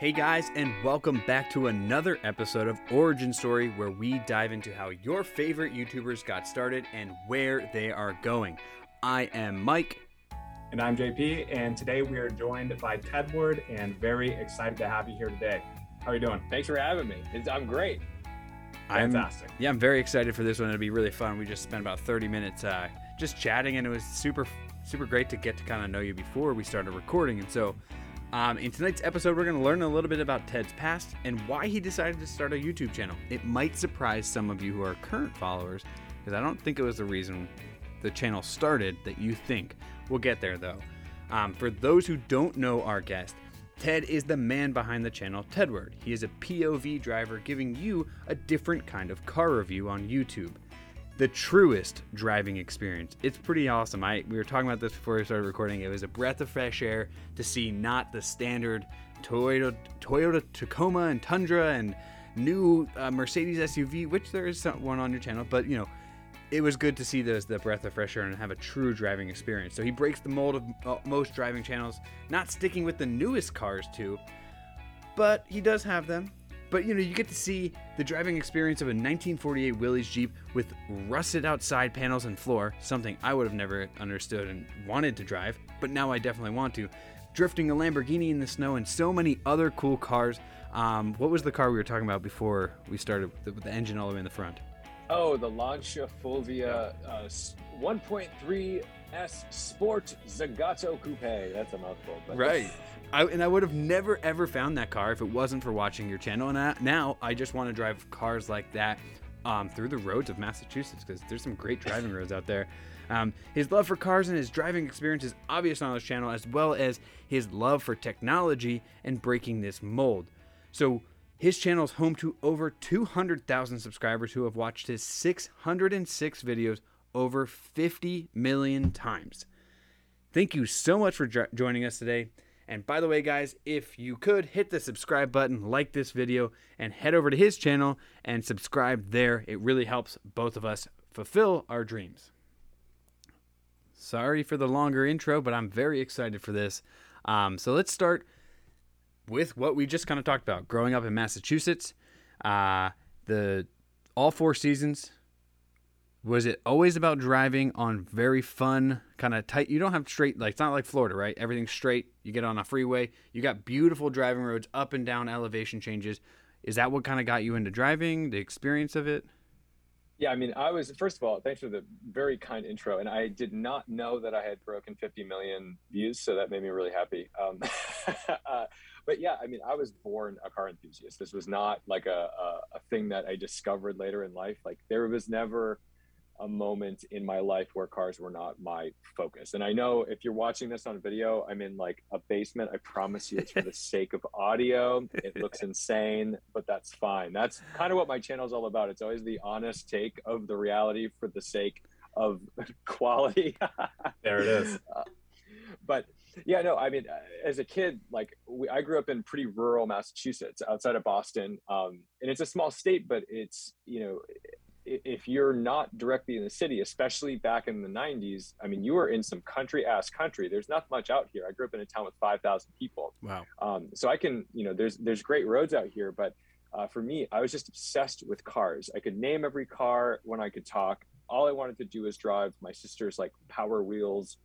Hey guys, and welcome back to another episode of Origin Story where we dive into how your favorite YouTubers got started and where they are going. I am Mike. And I'm JP, and today we are joined by Tedward and very excited to have you here today. How are you doing? Thanks for having me. It's, I'm great. I'm, Fantastic. yeah, I'm very excited for this one. It'll be really fun. We just spent about 30 minutes uh, just chatting, and it was super, super great to get to kind of know you before we started recording. And so, um, in tonight's episode, we're going to learn a little bit about Ted's past and why he decided to start a YouTube channel. It might surprise some of you who are current followers, because I don't think it was the reason the channel started that you think. We'll get there though. Um, for those who don't know our guest, Ted is the man behind the channel Tedward. He is a POV driver giving you a different kind of car review on YouTube. The truest driving experience. It's pretty awesome. I we were talking about this before we started recording. It was a breath of fresh air to see not the standard Toyota Toyota Tacoma and Tundra and new uh, Mercedes SUV, which there is one on your channel, but you know, it was good to see those the breath of fresh air and have a true driving experience. So he breaks the mold of uh, most driving channels, not sticking with the newest cars too, but he does have them. But you know, you get to see the driving experience of a 1948 Willys Jeep with rusted out side panels and floor, something I would have never understood and wanted to drive, but now I definitely want to. Drifting a Lamborghini in the snow and so many other cool cars. Um, what was the car we were talking about before we started with the, the engine all the way in the front? Oh, the Lancia Fulvia uh, 1.3 S Sport Zagato Coupe. That's a mouthful. But Right. I, and I would have never ever found that car if it wasn't for watching your channel. And I, now I just want to drive cars like that um, through the roads of Massachusetts because there's some great driving roads out there. Um, his love for cars and his driving experience is obvious on his channel, as well as his love for technology and breaking this mold. So his channel is home to over 200,000 subscribers who have watched his 606 videos over 50 million times. Thank you so much for jo- joining us today. And by the way, guys, if you could hit the subscribe button, like this video, and head over to his channel and subscribe there, it really helps both of us fulfill our dreams. Sorry for the longer intro, but I'm very excited for this. Um, so let's start with what we just kind of talked about growing up in Massachusetts. Uh, the all four seasons was it always about driving on very fun kind of tight you don't have straight like it's not like florida right everything's straight you get on a freeway you got beautiful driving roads up and down elevation changes is that what kind of got you into driving the experience of it Yeah, I mean, I was first of all, thanks for the very kind intro, and I did not know that I had broken 50 million views, so that made me really happy. Um, uh, but yeah, I mean, I was born a car enthusiast. This was not like a, a a thing that I discovered later in life. Like there was never a moment in my life where cars were not my focus. And I know if you're watching this on video, I'm in like a basement. I promise you it's for the sake of audio. It looks insane, but that's fine. That's kind of what my channel is all about. It's always the honest take of the reality for the sake of quality. There it is. Uh, but yeah, no, I mean, uh, as a kid, like we, I grew up in pretty rural Massachusetts outside of Boston. Um, and it's a small state, but it's, you know, if you're not directly in the city, especially back in the 90s, I mean, you were in some country ass country. There's not much out here. I grew up in a town with 5,000 people. wow Um, so I can, you know, there's there's great roads out here, but uh, for me, I was just obsessed with cars. I could name every car when I could talk. All I wanted to do was drive my sister's like Power Wheels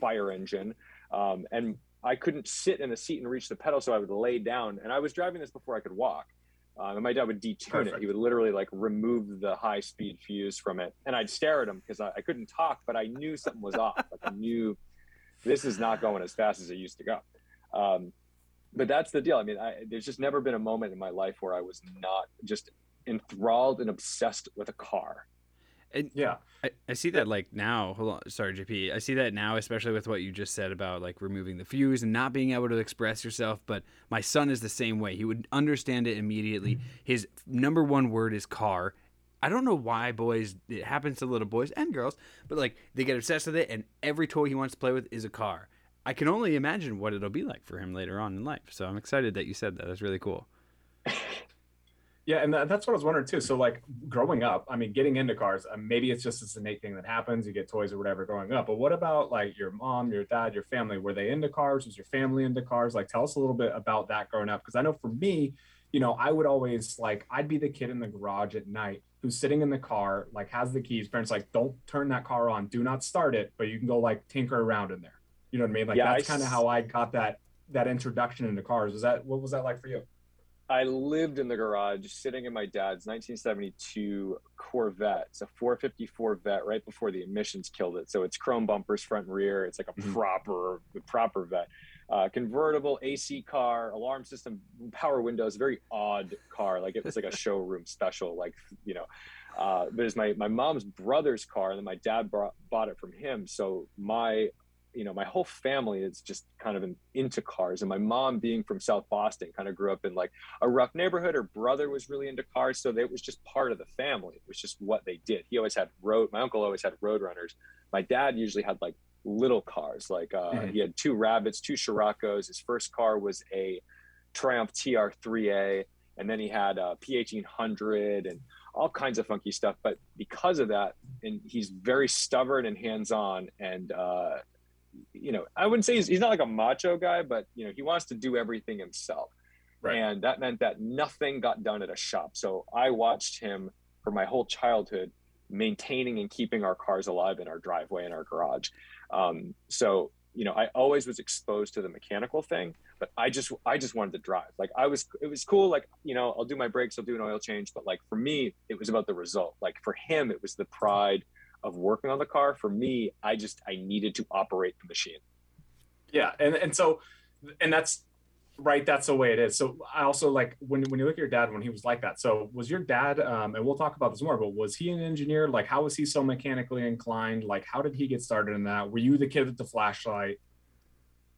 fire engine, um, and I couldn't sit in a seat and reach the pedal, so I would lay down. And I was driving this before I could walk. Um, and my dad would detune it. He would literally like remove the high speed fuse from it, and I'd stare at him because I, I couldn't talk, but I knew something was off. Like I knew this is not going as fast as it used to go. Um, but that's the deal. I mean, I, there's just never been a moment in my life where I was not just enthralled and obsessed with a car. And Yeah. I, I see that like now hold on sorry jp i see that now especially with what you just said about like removing the fuse and not being able to express yourself but my son is the same way he would understand it immediately. Mm-hmm. His number one word is car. I don't know why boys it happens to little boys and girls but like they get obsessed with it and every toy he wants to play with is a car. I can only imagine what it'll be like for him later on in life so i'm excited that you said that that's really cool Yeah, and that's what I was wondering too. So, like growing up, I mean, getting into cars, uh, maybe it's just this innate thing that happens. You get toys or whatever growing up. But what about like your mom, your dad, your family? Were they into cars? Was your family into cars? Like, tell us a little bit about that growing up. Because I know for me, you know, I would always like, I'd be the kid in the garage at night who's sitting in the car, like has the keys. Parents like, don't turn that car on, do not start it, but you can go like tinker around in there. You know what I mean? Like yeah, that's kind of how I got that that introduction into cars. Was that what was that like for you? I lived in the garage sitting in my dad's 1972 Corvette. It's a 454 Vet right before the emissions killed it. So it's chrome bumpers front and rear. It's like a mm-hmm. proper proper Vet. Uh, convertible AC car, alarm system, power windows, very odd car. Like it was like a showroom special, like, you know, uh, but it's my, my mom's brother's car and then my dad brought, bought it from him. So my you know my whole family is just kind of in, into cars. And my mom being from south boston kind of grew up in like a rough neighborhood. Her brother was really into cars so it was just part of the family. It was just what they did. He always had road my uncle always had road runners. My dad usually had like little cars like uh, mm-hmm. he had two rabbits two Scirocco's his first car was a triumph tr3a and then he had a p1800 and all kinds of funky stuff. But because of that and he's very stubborn and hands-on and uh, you know, I wouldn't say he's, he's not like a macho guy, but you know, he wants to do everything himself. Right. And that meant that nothing got done at a shop. So I watched him for my whole childhood maintaining and keeping our cars alive in our driveway and our garage. Um, so, you know, I always was exposed to the mechanical thing, but I just, I just wanted to drive. Like I was, it was cool. Like, you know, I'll do my brakes, I'll do an oil change, but like for me, it was about the result. Like for him, it was the pride of working on the car. For me, I just I needed to operate the machine. Yeah, and and so and that's right that's the way it is so i also like when, when you look at your dad when he was like that so was your dad um, and we'll talk about this more but was he an engineer like how was he so mechanically inclined like how did he get started in that were you the kid with the flashlight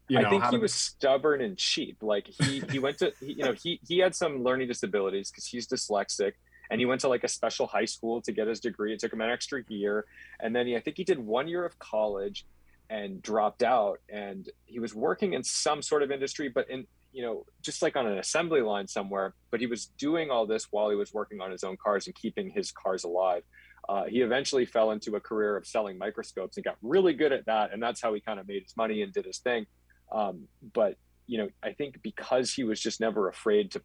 you know, I think he was stubborn and cheap. Like he he went to he, you know he he had some learning disabilities because he's dyslexic and he went to like a special high school to get his degree. It took him an extra year, and then he, I think he did one year of college and dropped out. And he was working in some sort of industry, but in you know just like on an assembly line somewhere. But he was doing all this while he was working on his own cars and keeping his cars alive. Uh, he eventually fell into a career of selling microscopes and got really good at that, and that's how he kind of made his money and did his thing. Um, but you know, I think because he was just never afraid to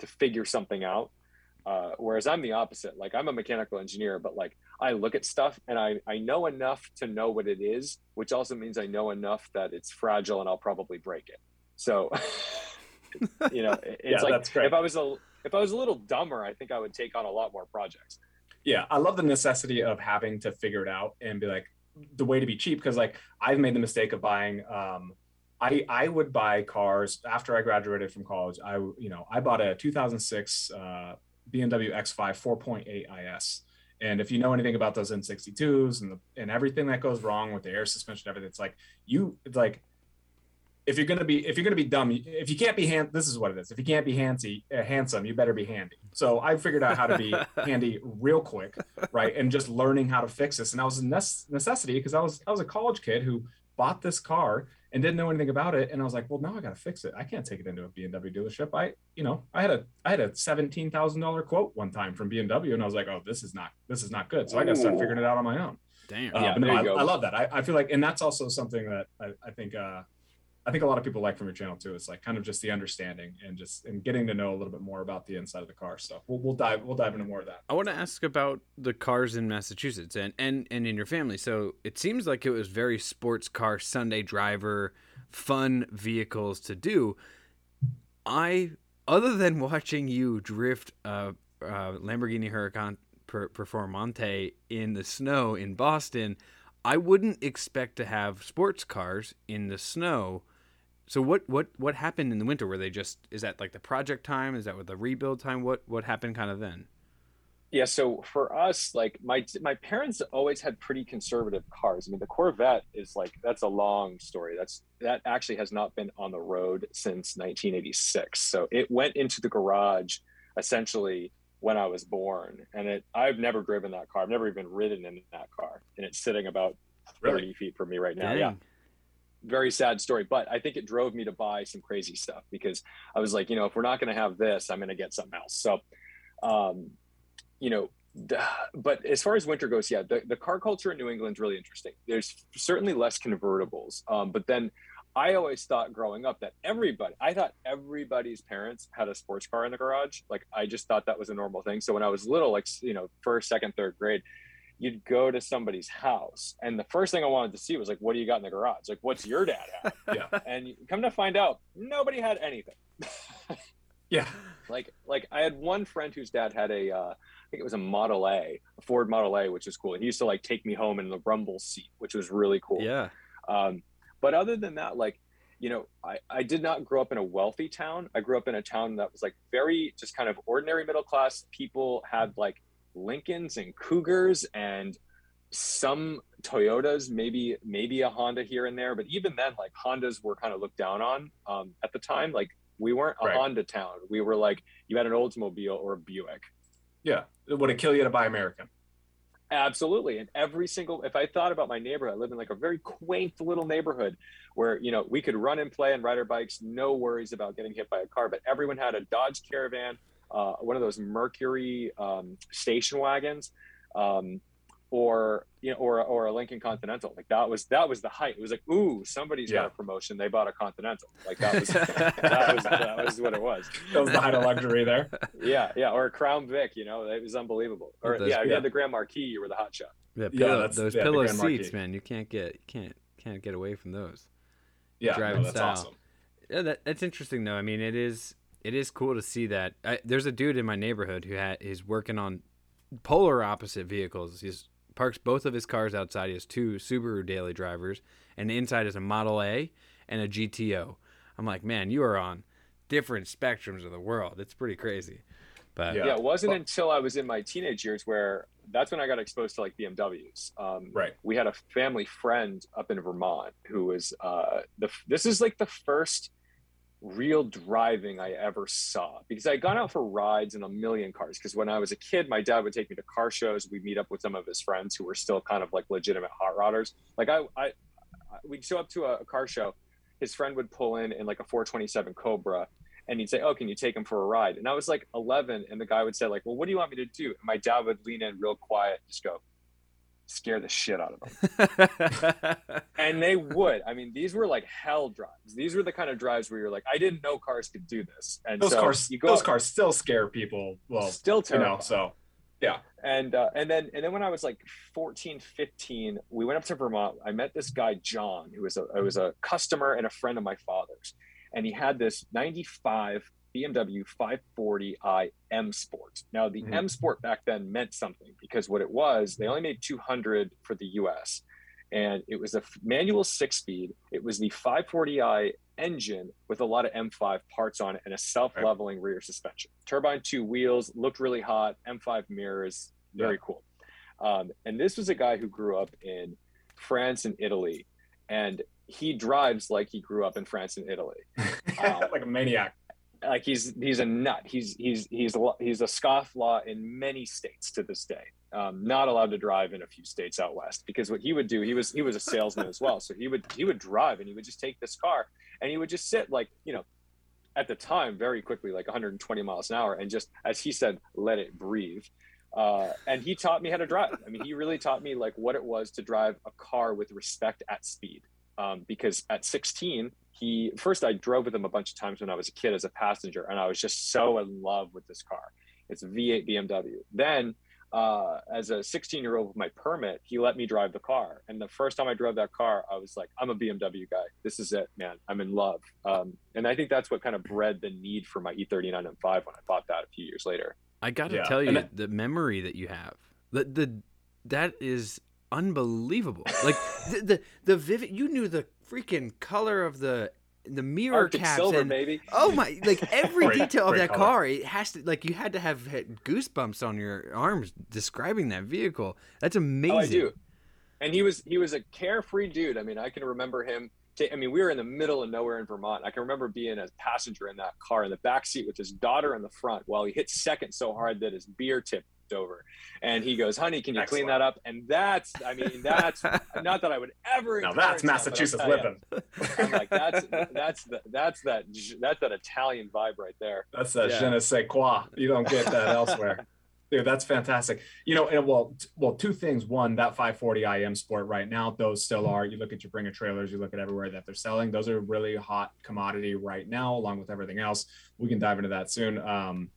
to figure something out uh, whereas I'm the opposite. Like I'm a mechanical engineer, but like I look at stuff and I, I know enough to know what it is, which also means I know enough that it's fragile and I'll probably break it. So, you know, it's yeah, like if I was a if I was a little dumber, I think I would take on a lot more projects. Yeah, I love the necessity of having to figure it out and be like the way to be cheap because like I've made the mistake of buying um, I, I would buy cars after I graduated from college. I you know I bought a 2006 uh, BMW X5 4.8 IS. And if you know anything about those N62s and the, and everything that goes wrong with the air suspension, everything, it's like you, it's like if you're gonna be if you're gonna be dumb, if you can't be hand, this is what it is. If you can't be handsy, uh, handsome, you better be handy. So I figured out how to be handy real quick, right? And just learning how to fix this. And I was a necessity because I was I was a college kid who bought this car and didn't know anything about it. And I was like, well, now I got to fix it. I can't take it into a BMW dealership. I, you know, I had a, I had a seventeen thousand dollar quote one time from BMW, and I was like, oh, this is not, this is not good. So I got to start figuring it out on my own. Damn. Uh, yeah, no, I, I, love that. I, I feel like, and that's also something that I, I think, uh, I think a lot of people like from your channel too. It's like kind of just the understanding and just and getting to know a little bit more about the inside of the car. So we'll, we'll dive we'll dive into more of that. I want to ask about the cars in Massachusetts and and and in your family. So it seems like it was very sports car Sunday driver, fun vehicles to do. I other than watching you drift a, a Lamborghini Huracan per, Performante in the snow in Boston. I wouldn't expect to have sports cars in the snow so what what what happened in the winter? Were they just is that like the project time? Is that with the rebuild time? What what happened kind of then? Yeah, so for us, like my my parents always had pretty conservative cars. I mean, the Corvette is like that's a long story. That's that actually has not been on the road since 1986. So it went into the garage essentially when I was born, and it I've never driven that car. I've never even ridden in that car, and it's sitting about 30 really? feet from me right now. Dang. Yeah very sad story but i think it drove me to buy some crazy stuff because i was like you know if we're not going to have this i'm going to get something else so um, you know, but as far as winter goes, yeah, the, the car culture in New England is really interesting. There's certainly less convertibles, um, but then I always thought growing up that everybody, I thought everybody's parents had a sports car in the garage. Like I just thought that was a normal thing. So when I was little, like you know, first, second, third grade, you'd go to somebody's house, and the first thing I wanted to see was like, what do you got in the garage? Like, what's your dad have? yeah. And come to find out, nobody had anything. yeah. Like like I had one friend whose dad had a uh, I think it was a Model A, a Ford Model A, which was cool. and He used to like take me home in the rumble seat, which was really cool. Yeah. Um, but other than that, like, you know, I, I did not grow up in a wealthy town. I grew up in a town that was like very just kind of ordinary middle class. People had like Lincolns and Cougars and some Toyotas, maybe maybe a Honda here and there. But even then, like Hondas were kind of looked down on um, at the time. Like we weren't a right. Honda town. We were like you had an Oldsmobile or a Buick. Yeah, would it kill you to buy American? Absolutely. And every single, if I thought about my neighborhood, I live in like a very quaint little neighborhood where, you know, we could run and play and ride our bikes, no worries about getting hit by a car. But everyone had a Dodge Caravan, uh, one of those Mercury um, station wagons. Um, or you know, or or a Lincoln Continental. Like that was that was the height. It was like, ooh, somebody's yeah. got a promotion. They bought a Continental. Like that was that was that was what it was. That was the height of luxury there. Yeah, yeah, or a Crown Vic. You know, it was unbelievable. Or those, yeah, if you had the Grand Marquis, you were the hot shot. Yeah, pillow, yeah those yeah, pillow seats, man. You can't get you can't can't get away from those. Yeah, driving no, that's style. awesome. Yeah, that, that's interesting though. I mean, it is it is cool to see that. I, there's a dude in my neighborhood who had is working on polar opposite vehicles. He's parks both of his cars outside. He has two Subaru daily drivers, and inside is a Model A and a GTO. I'm like, man, you are on different spectrums of the world. It's pretty crazy. But yeah, yeah it wasn't until I was in my teenage years where that's when I got exposed to like BMWs. Um, right. We had a family friend up in Vermont who was uh, the. This is like the first real driving I ever saw because I'd gone out for rides in a million cars. Because when I was a kid, my dad would take me to car shows. We'd meet up with some of his friends who were still kind of like legitimate hot rodders. Like I, I, we'd show up to a, a car show. His friend would pull in in like a 427 Cobra, and he'd say, "Oh, can you take him for a ride?" And I was like 11, and the guy would say, "Like, well, what do you want me to do?" And my dad would lean in real quiet, just go, scare the shit out of them. and they would. I mean, these were like hell drives. These were the kind of drives where you're like, I didn't know cars could do this. And those so cars, those cars still scare people. Well, still terrible. You know, so yeah. And uh, and then and then when I was like 14, 15, we went up to Vermont. I met this guy John, who was a who was a customer and a friend of my father's, and he had this '95 BMW 540i M Sport. Now, the mm-hmm. M Sport back then meant something because what it was, they only made 200 for the US. And it was a manual six speed. It was the 540i engine with a lot of M5 parts on it and a self leveling right. rear suspension. Turbine two wheels, looked really hot, M5 mirrors, very yeah. cool. Um, and this was a guy who grew up in France and Italy. And he drives like he grew up in France and Italy. Um, like a maniac like he's he's a nut. He's he's he's a, he's a scoff law in many states to this day. Um, not allowed to drive in a few states out west because what he would do, he was he was a salesman as well. So he would he would drive and he would just take this car and he would just sit like you know, at the time very quickly like 120 miles an hour and just as he said, let it breathe. Uh, and he taught me how to drive. I mean, he really taught me like what it was to drive a car with respect at speed. Um, because at 16, he first I drove with him a bunch of times when I was a kid as a passenger, and I was just so in love with this car. It's a V8 BMW. Then, uh, as a 16 year old with my permit, he let me drive the car. And the first time I drove that car, I was like, I'm a BMW guy. This is it, man. I'm in love. Um, and I think that's what kind of bred the need for my E39 M5 when I bought that a few years later. I got to yeah. tell you, that, the memory that you have, the the that is unbelievable. Like the, the the vivid. You knew the freaking color of the the mirror Arctic caps silver, and baby. oh my like every great, detail of that color. car it has to like you had to have goosebumps on your arms describing that vehicle that's amazing oh, I do. and he was he was a carefree dude i mean i can remember him I mean, we were in the middle of nowhere in Vermont. I can remember being a passenger in that car in the back seat with his daughter in the front while he hit second so hard that his beer tip left over. And he goes, honey, can you Excellent. clean that up? And that's, I mean, that's not that I would ever. Now that's that, but I'll Massachusetts tell living. I'm like, that's, that's, the, that's that, that's that Italian vibe right there. That's that Yeah. je ne sais quoi. You don't get that elsewhere. Dude, that's fantastic. You know, and well, t- well, two things. One, that 540i M Sport right now, those still are. You look at your Bring a Trailers, you look at everywhere that they're selling. Those are really hot commodity right now, along with everything else. We can dive into that soon. Um,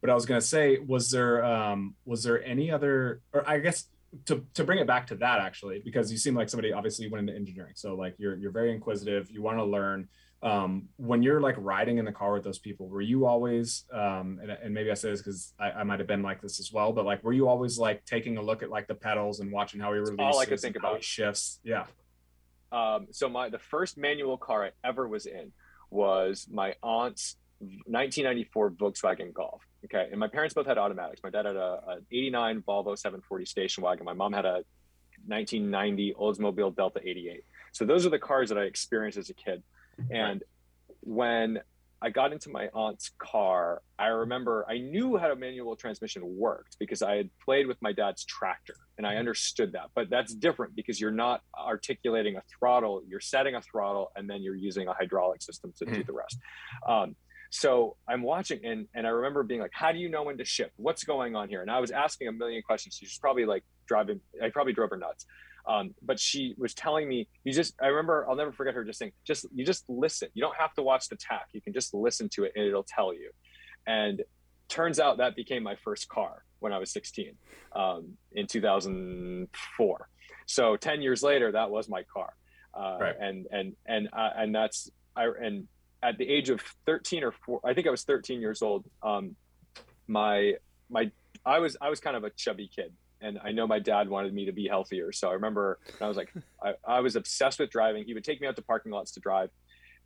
but I was gonna say, was there um, was there any other, or I guess to to bring it back to that actually, because you seem like somebody obviously went into engineering, so like you're you're very inquisitive. You want to learn um, when you're like riding in the car with those people, were you always, um, and, and maybe I say this because I, I might have been like this as well, but like, were you always like taking a look at like the pedals and watching how he releases? all I could think about. shifts. Yeah. Um, so my the first manual car I ever was in was my aunt's 1994 Volkswagen Golf. Okay, and my parents both had automatics. My dad had a, a 89 Volvo 740 station wagon. My mom had a 1990 Oldsmobile Delta 88. So those are the cars that I experienced as a kid. And when I got into my aunt's car, I remember I knew how a manual transmission worked because I had played with my dad's tractor and I understood that. But that's different because you're not articulating a throttle, you're setting a throttle and then you're using a hydraulic system to do Mhm. the rest. Um, so I'm watching and, and I remember being like, how do you know when to shift? What's going on here? And I was asking a million questions. She's probably like driving, I probably drove her nuts. Um, but she was telling me, you just, I remember, I'll never forget her just saying, just, you just listen. You don't have to watch the tach. You can just listen to it and it'll tell you. And turns out that became my first car when I was 16 um, in 2004. So 10 years later, that was my car. Uh, Right. And, and, and, uh, and that's, I, and at the age of 13 or four, I think I was 13 years old. Um, my, my, I was, I was kind of a chubby kid and I know my dad wanted me to be healthier. So I remember I was like, I, I was obsessed with driving. He would take me out to parking lots to drive.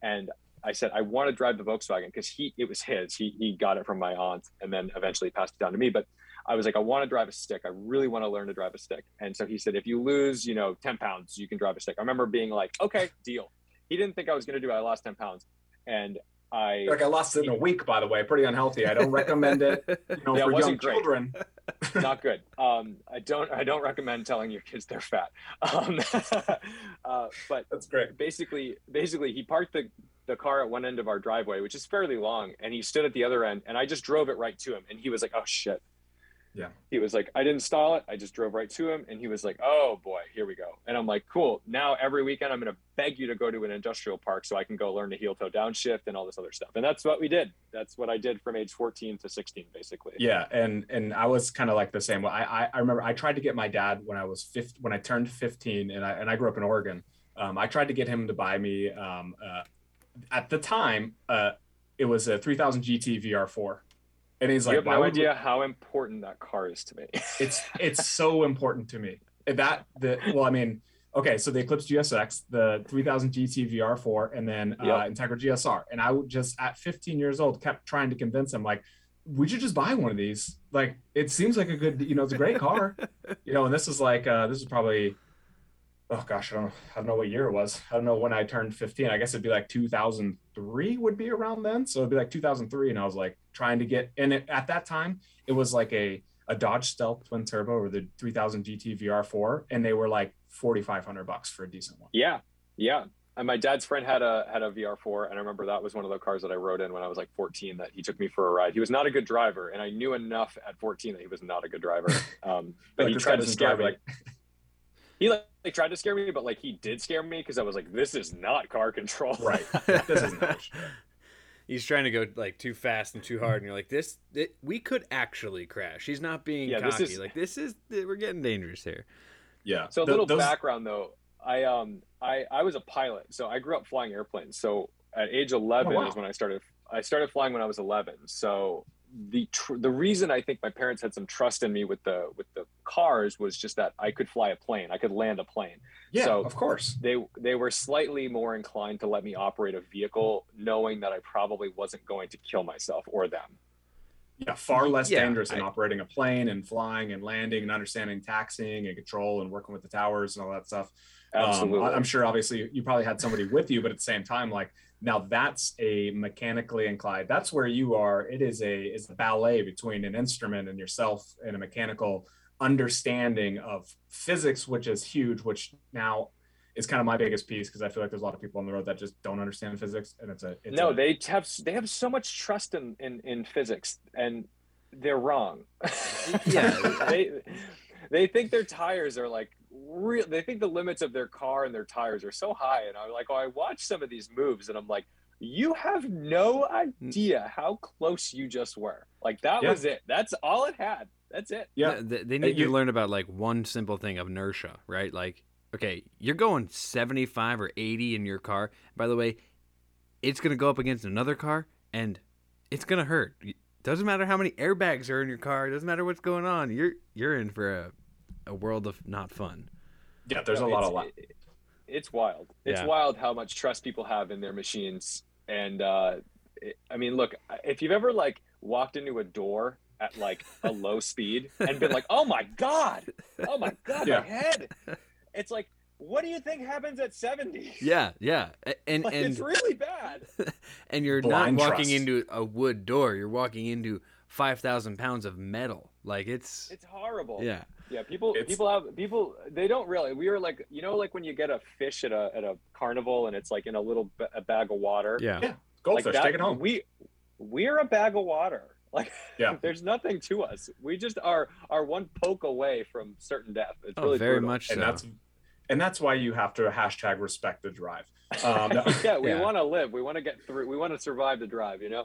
And I said, I want to drive the Volkswagen because he, it was his, he, he got it from my aunt and then eventually passed it down to me. But I was like, I want to drive a stick. I really want to learn to drive a stick. And so he said, if you lose, you know, 10 pounds, you can drive a stick. I remember being like, okay, deal. He didn't think I was going to do it. I lost 10 pounds. And I, Like I lost it in a week, by the way. Pretty unhealthy. I don't recommend it. You know, Yeah, for young wasn't great. children. not good. Um, I don't, I don't recommend telling your kids they're fat. Um, uh, but That's great. basically basically he parked the the car at one end of our driveway which is fairly long and he stood at the other end and i just drove it right to him and he was like oh shit Yeah. he was like i didn't stall it i just drove right to him and he was like oh boy here we go and i'm like cool now every weekend i'm going to beg you to go to an industrial park so i can go learn to heel toe downshift and all this other stuff and that's what we did that's what i did from age 14 to 16 basically Yeah, and and I was kind of like the same. I, I I remember I tried to get my dad when I was fifth when I turned fifteen, and I and I grew up in Oregon. Um, I tried to get him to buy me. Um, uh, at the time, uh, it was a 3000 GT VR4, and he's you like, have no would we-" idea how important that car is to me It's it's so important to me that the well, I mean. Okay, so the Eclipse GSX, the 3000 GT VR4, and then uh, Yep. Integra GSR. And I would just, at 15 years old, kept trying to convince him, like, we should just buy one of these. Like, it seems like a good, you know, it's a great car. you know, and this is like, uh, this is probably, oh gosh, I don't, I don't know what year it was. I don't know when I turned 15. I guess it'd be like 2003 would be around then. So it'd be like 2003. And I was like trying to get, and it, at that time, it was like a, a Dodge Stealth twin turbo or the 3000 GT VR4, and they were like 4,500 bucks for a decent one. Yeah, yeah. And my dad's friend had a had a VR4, and I remember that was one of the cars that I rode in when I was like 14. That he took me for a ride. He was not a good driver, and I knew enough at 14 that he was not a good driver. Um, but Like, he tried to scare me. Like he like, like tried to scare me, but like he did scare me because I was like, this is not car control. Right. This isn't how it should go. He's trying to go like too fast and too hard, and you're like, "This, it, we could actually crash." He's not being Yeah, this is- Like this is, we're getting dangerous here. Yeah. So a little those- background though, I um I I was a pilot, so I grew up flying airplanes. So at age 11 Oh, wow. is when I started. I started flying when I was 11. So the tr- the reason I think my parents had some trust in me with the with the cars was just that I could fly a plane, I could land a plane. Yeah, so- of course. They they were slightly more inclined to let me operate a vehicle, knowing that I probably wasn't going to kill myself or them. Yeah, far less Yeah, dangerous than I- operating a plane and flying and landing and understanding taxiing and control and working with the towers and all that stuff. Absolutely. Um, I'm sure obviously you probably had somebody with you, but at the same time, like now that's a mechanically inclined. That's where you are. It is a is a ballet between an instrument and yourself and a mechanical understanding of physics, which is huge, which now is kind of my biggest piece because I feel like there's a lot of people on the road that just don't understand physics, and it's a it's no. a, they have they have so much trust in in, in physics, and they're wrong. Yeah. they they think their tires are like real. They think the limits of their car and their tires are so high, and I'm like, oh, I watch some of these moves, and I'm like. You have no mm. idea how close you just were. Like that Yeah. was it. That's all it had. That's it. yeah. They, they need you- to learn about like one simple thing of inertia, right? Like, okay, you're going 75 or 80 in your car. By the way, it's going to go up against another car and it's going to hurt. Doesn't matter how many airbags are in your car. Doesn't matter what's going on. You're you're in for a, a world of not fun. Yeah, there's a lot it's, of lot. it- it's wild. It's Yeah. wild how much trust people have in their machines. And uh, it, I mean, look, if you've ever like walked into a door at like a low speed and been like, "Oh my god, oh my god, Yeah. my head," it's like, what do you think happens at seventy? Yeah, yeah, and Like, and it's really bad. and you're Blind not walking trust. into a wood door. You're walking into five thousand pounds of metal. Like it's It's horrible. yeah, Yeah, people It's- people have people they don't really. We were like, you know, like when you get a fish at a at a carnival and it's like in a little ba- a bag of water. yeah. Yeah. Goldfish, like that, take it home. We we're a bag of water. Like Yeah. there's nothing to us. We just are are one poke away from certain death. It's Oh, really very brutal. much so. and that's and that's why you have to hashtag respect the drive. Um, yeah, we Yeah. want to live. We want to get through. We want to survive the drive. You know.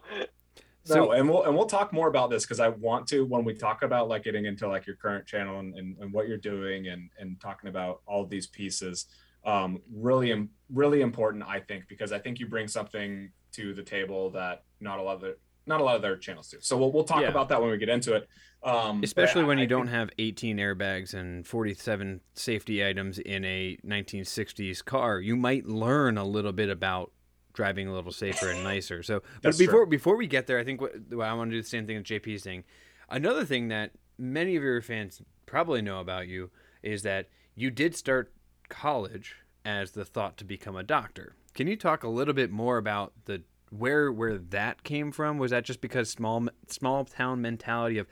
No, and we'll and we'll talk more about this because I want to when we talk about like getting into like your current channel and, and, and what you're doing and and talking about all these pieces. Um, really, really important, I think, because I think you bring something to the table that not a lot of the, not a lot of their channels do. So we'll we'll talk Yeah. about that when we get into it. Um, Especially when I- you I don't think- have 18 airbags and 47 safety items in a 1960s car, you might learn a little bit about driving a little safer and nicer. So, but before true. before we get there, I think what, what I want to do the same thing that JP's saying. Another thing that many of your fans probably know about you is that you did start college as the thought to become a doctor. Can you talk a little bit more about the where where that came from? Was that just because small small town mentality of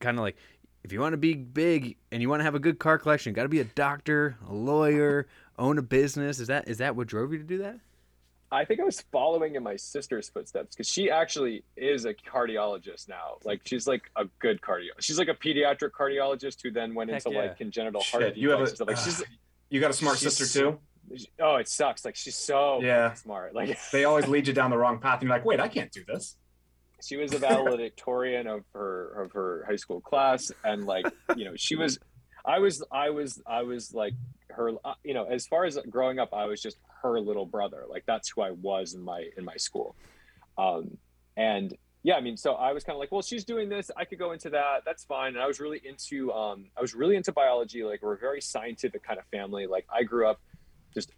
kind of like if you want to be big and you want to have a good car collection, got to be a doctor, a lawyer, own a business. Is that is that what drove you to do that? I think I was following in my sister's footsteps because she actually is a cardiologist now. Like she's like a good cardio. She's like a pediatric cardiologist who then went Heck into yeah. like congenital heart Shit, you have a, stuff. Like she's you got a smart sister too. oh, it sucks. Like she's so Yeah. smart. Like They always lead you down the wrong path, and you're like, wait, I can't do this. she was a valedictorian of her of her high school class and like you know she was i was i was i was like her uh, you know as far as growing up i was just her little brother. Like that's who i was in my in my school. Um and yeah i mean so i was kind of like well she's doing this. I could go into that. That's fine. And i was really into um i was really into biology. Like we're a very scientific kind of family. Like i grew up just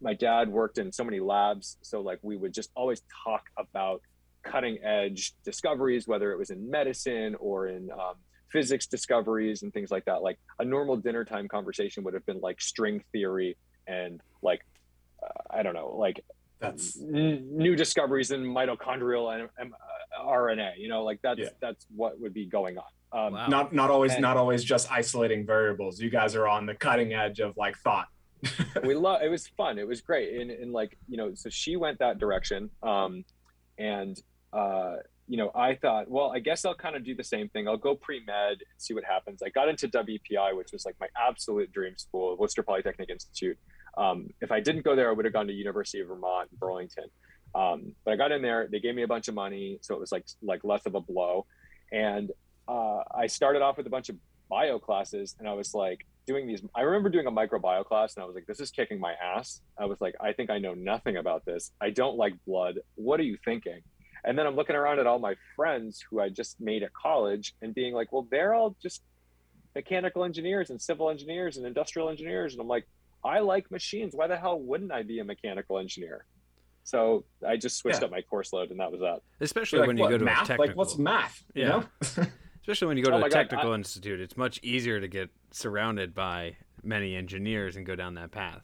my dad worked in so many labs. So like we would just always talk about cutting edge discoveries whether it was in medicine or in um, physics discoveries and things like that like a normal dinner time conversation would have been like string theory and like uh, i don't know like That's n- new discoveries in mitochondrial and um, uh, RNA. You know, like that's Yeah. that's what would be going on. Um, Wow. not not always And- not always just isolating variables. You guys are on the cutting edge of like thought. we love it was fun it was great and, and like you know so she went that direction um and uh you know i thought well i guess i'll kind of do the same thing. I'll go pre-med and see what happens. I got into wpi which was like my absolute dream school worcester polytechnic institute. Um, if i didn't go there i would have gone to university of vermont in burlington. Um, but i got in there they gave me a bunch of money so it was like like less of a blow. And uh, i started off with a bunch of bio classes and i was like doing these i remember doing a microbiome class and i was like this is kicking my ass. I was like i think i know nothing about this. I don't like blood. What are you thinking and then i'm looking around at all my friends who i just made at college and being like well they're all just mechanical engineers and civil engineers and industrial engineers and i'm like i like machines why the hell wouldn't i be a mechanical engineer so i just switched Yeah. up my course load and that was that Especially Like, when you what, go to math? a technical. Like what's math? You Yeah. know? Especially when you go oh to Oh a my God, technical institute, it's much easier to get surrounded by many engineers and go down that path.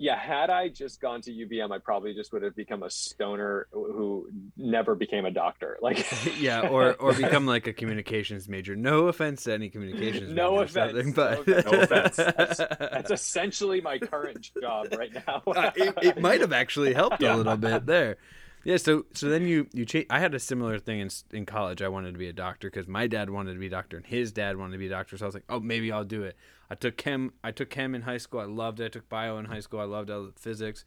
Yeah, had I just gone to UVM, I probably just would have become a stoner who never became a doctor. Like, yeah, or or become like a communications major. No offense to any communications. No offense, but no offense. That's, that's, essentially my current job right now. uh, it, it, might have actually helped yeah. a little bit there. Yeah, so so then you you cha- I had a similar thing in in college. I wanted to be a doctor because my dad wanted to be a doctor and his dad wanted to be a doctor. So I was like, oh, maybe I'll do it. I took chem. I took chem in high school. I loved it. I took bio in high school. I loved physics.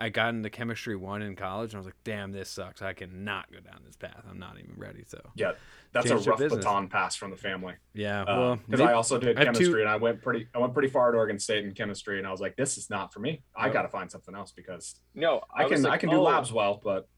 I got into chemistry one in college, and I was like, "Damn, this sucks. I cannot go down this path. I'm not even ready." So yeah, that's a rough baton pass from the family. Yeah, uh, well, because I also did chemistry, two... and I went pretty. I went pretty far at Oregon State in chemistry, and I was like, "This is not for me. I got to find something else because no, I, I can like, I can do oh. labs well, but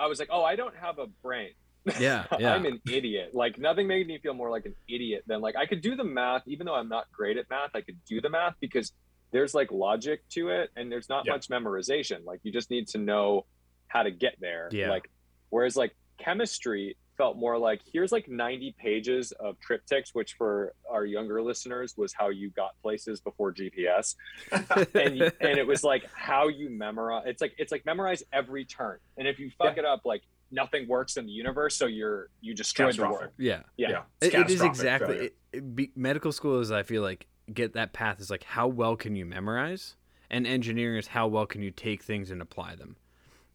I was like, oh, I don't have a brain. Yeah, yeah. I'm an idiot. Like nothing made me feel more like an idiot than like I could do the math, even though I'm not great at math. I could do the math because there's like logic to it, and there's not yeah. much memorization. Like you just need to know how to get there. Yeah. Like whereas like chemistry felt more like here's like 90 pages of TripTiks, which for our younger listeners was how you got places before GPS, and you, and it was like how you memorize. It's like it's like memorize every turn, and if you fuck yeah. it up, like nothing works in the universe, so you're you destroy the world. Yeah, yeah. yeah. It, it is exactly it, it be, medical school is. I feel like get that path is like how well can you memorize, and engineering is how well can you take things and apply them.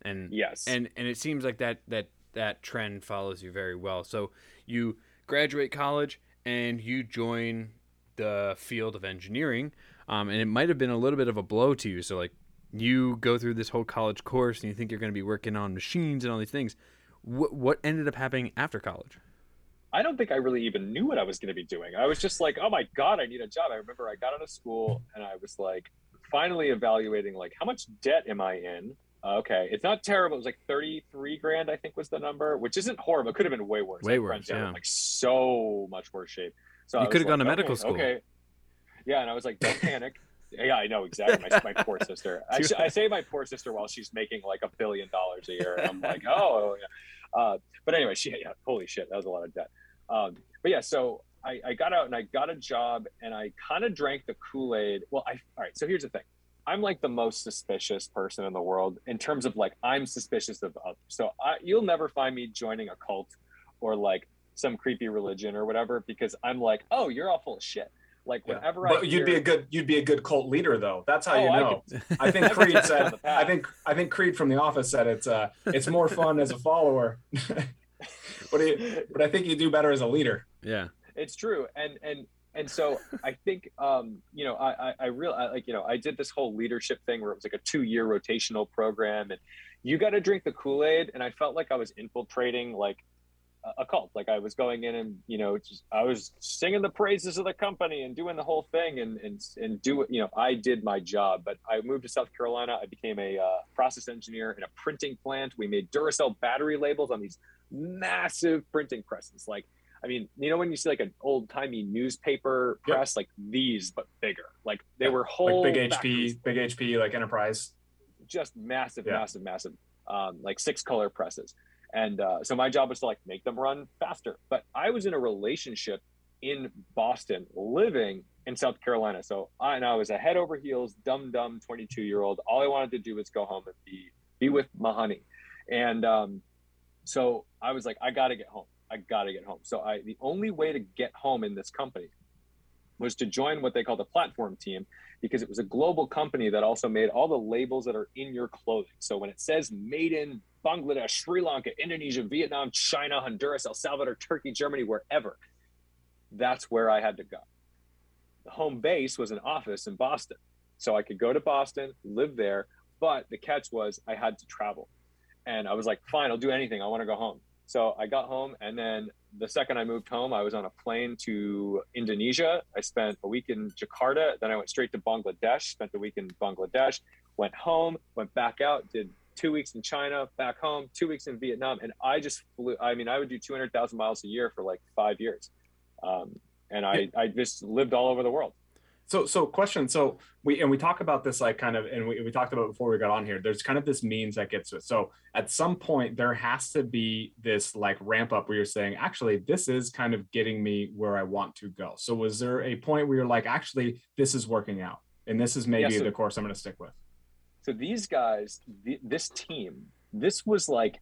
And yes, and and it seems like that that that trend follows you very well. So you graduate college and you join the field of engineering, um, and it might have been a little bit of a blow to you. So like you go through this whole college course and you think you're going to be working on machines and all these things. What what ended up happening after college? I don't think I really even knew what I was going to be doing. I was just like, oh my god, I need a job. I remember I got out of school and I was like, finally evaluating like how much debt am I in? Uh, okay, it's not terrible. It was like thirty-three grand, I think, was the number, which isn't horrible. It could have been way worse. Way worse. Yeah. Like so much worse shape. So you could have like, gone to medical school. Okay. Yeah, and I was like, don't panic. Yeah, I know exactly. My, my poor sister. I, I, say my poor sister while she's making like a billion dollars a year. And I'm like, oh, yeah. Uh, but anyway, she, yeah, holy shit, that was a lot of debt. Um, but yeah, so I, I got out and I got a job and I kind of drank the Kool Aid. Well, I all right. So here's the thing. I'm like the most suspicious person in the world in terms of like I'm suspicious of others. So I, you'll never find me joining a cult or like some creepy religion or whatever because I'm like, oh, you're all full of shit. Like whenever yeah. I, but you'd be a good you'd be a good cult leader though. That's how oh, you know. I, I think Creed said. I think I think Creed from The Office said it's uh it's more fun as a follower. but it, but I think you do better as a leader. Yeah, it's true. And and and so I think um, you know I I, I real I, like you know I did this whole leadership thing where it was like a two year rotational program and you got to drink the Kool Aid and I felt like I was infiltrating like a cult. Like I was going in and you know just, I was singing the praises of the company and doing the whole thing and and and do it. You know I did my job. But I moved to South Carolina. I became a uh, process engineer in a printing plant. We made Duracell battery labels on these massive printing presses. Like I mean, you know when you see like an old timey newspaper press, yep. like these but bigger. Like they were whole like big HP, big HP, like enterprise. Just massive, yeah. massive, massive, um, like six color presses and uh, so my job was to like make them run faster. But i was in a relationship in boston living in south carolina. So i and i was a head over heels dumb dumb 22 year old all i wanted to do was go home and be be with my honey. And um, so i was like i gotta get home. I gotta get home. So i the only way to get home in this company was to join what they call the platform team because it was a global company that also made all the labels that are in your clothing. So when it says made in Bangladesh, Sri Lanka, Indonesia, Vietnam, China, Honduras, El Salvador, Turkey, Germany, wherever, that's where I had to go. The home base was an office in Boston. So I could go to Boston, live there, but the catch was I had to travel. And I was like, fine, I'll do anything. I want to go home. So I got home, and then the second I moved home, I was on a plane to Indonesia. I spent a week in Jakarta. Then I went straight to Bangladesh, spent a week in Bangladesh, went home, went back out, did two weeks in China, back home, two weeks in Vietnam. And I just flew, I mean, I would do 200,000 miles a year for like five years. Um, and I, I just lived all over the world. So, so question. So we and we talk about this like kind of, and we, we talked about before we got on here. There's kind of this means that gets to it. So at some point there has to be this like ramp up where you're saying, actually, this is kind of getting me where I want to go. So was there a point where you're like, actually, this is working out? and this is maybe Yeah, so- the course I'm going to stick with. So these guys, th- this team, this was like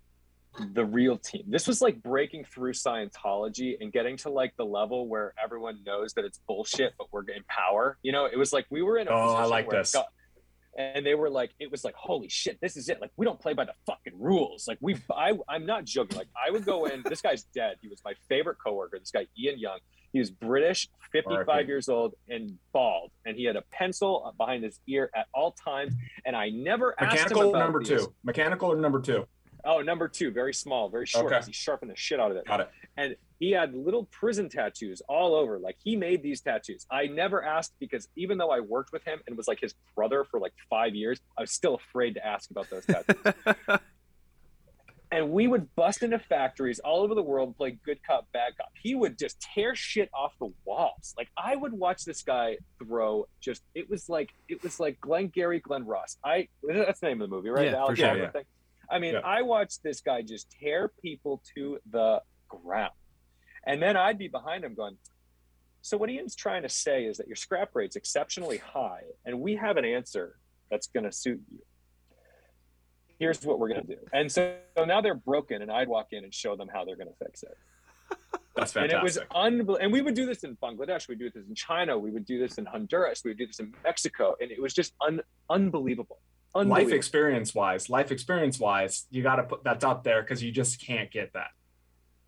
the real team. This was like breaking through Scientology and getting to like the level where everyone knows that it's bullshit, but we're in power. You know, it was like we were in a Oh, I like this. got- and they were like, it was like, holy shit, this is it. Like, we don't play by the fucking rules. Like, we, I, I'm not joking. Like, I would go in. This guy's dead. He was my favorite coworker. This guy, Ian Young. He was British, 55 R.I.P. years old, and bald. And he had a pencil behind his ear at all times. And I never asked him Mechanical or number these. two? Mechanical or number two? Oh, number two, very small, very short. Okay. 'cause He sharpened the shit out of it. Got it. And he had little prison tattoos all over. Like he made these tattoos. I never asked because even though I worked with him and was like his brother for like five years, I was still afraid to ask about those tattoos. and we would bust into factories all over the world and play good cop, bad cop. He would just tear shit off the walls. Like I would watch this guy throw just it was like it was like Glengarry Glen Ross. I that's the name of the movie, right? Yeah, Alex for sure, yeah. I mean, Yeah. I watched this guy just tear people to the ground. And then I'd be behind him going, So what Ian's trying to say is that your scrap rate's exceptionally high, and we have an answer that's gonna suit you here's what we're going to do. And so, so now they're broken, and I'd walk in and show them how they're going to fix it. That's fantastic. And it was unbelievable. And we would do this in Bangladesh, we would do this in China, we would do this in Honduras, we would do this in Mexico, and it was just un- unbelievable. Life experience wise, life experience wise, you got to put that's up there because you just can't get that.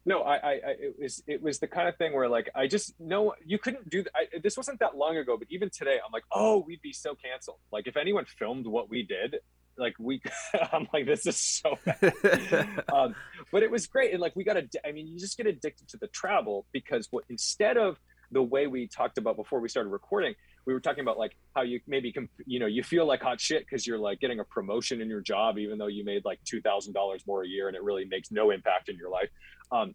no, I, I, I, it was, it was the kind of thing where like I just no, you couldn't do. I, this wasn't that long ago, but even today, I'm like, oh, we'd be so canceled. Like if anyone filmed what we did, like we, I'm like, this is so bad. um, but it was great and like we got a i mean you just get addicted to the travel because what instead of the way we talked about before we started recording we were talking about like how you maybe com- you know you feel like hot shit because you're like getting a promotion in your job even though you made like $2000 more a year and it really makes no impact in your life um,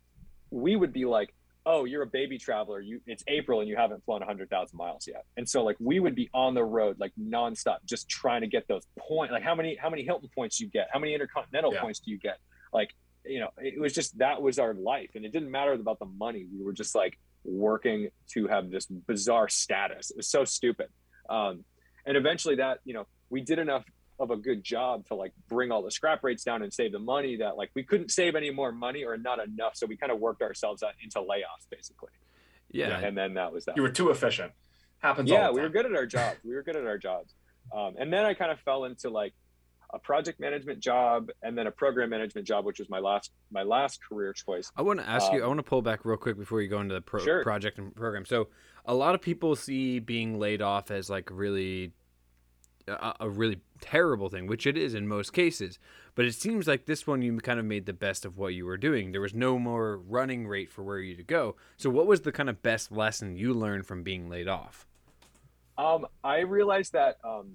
we would be like oh you're a baby traveler you it's april and you haven't flown 100000 miles yet. And so like we would be on the road like nonstop just trying to get those points. like how many how many hilton points you get? How many intercontinental Yeah. points do you get? Like you know it was just that was our life. And it didn't matter about the money. We were just like working to have this bizarre status. It was so stupid. Um, and eventually that you know we did enough of a good job to like bring all the scrap rates down and save the money that like we couldn't save any more money or not enough so we kind of worked ourselves out into layoffs basically yeah. and then that was that You were too efficient. Happens all yeah the we were good at our jobs we were good at our jobs um, and then i kind of fell into like a project management job and then a program management job which was my last my last career choice I want to ask you. Um, I want to pull back real quick before you go into the pro- Sure. project and program. So, a lot of people see being laid off as like really a, a really terrible thing, which it is in most cases. But it seems like this one you kind of made the best of what you were doing. There was no more running rate for where you to go. So, what was the kind of best lesson you learned from being laid off? Um, I realized that um,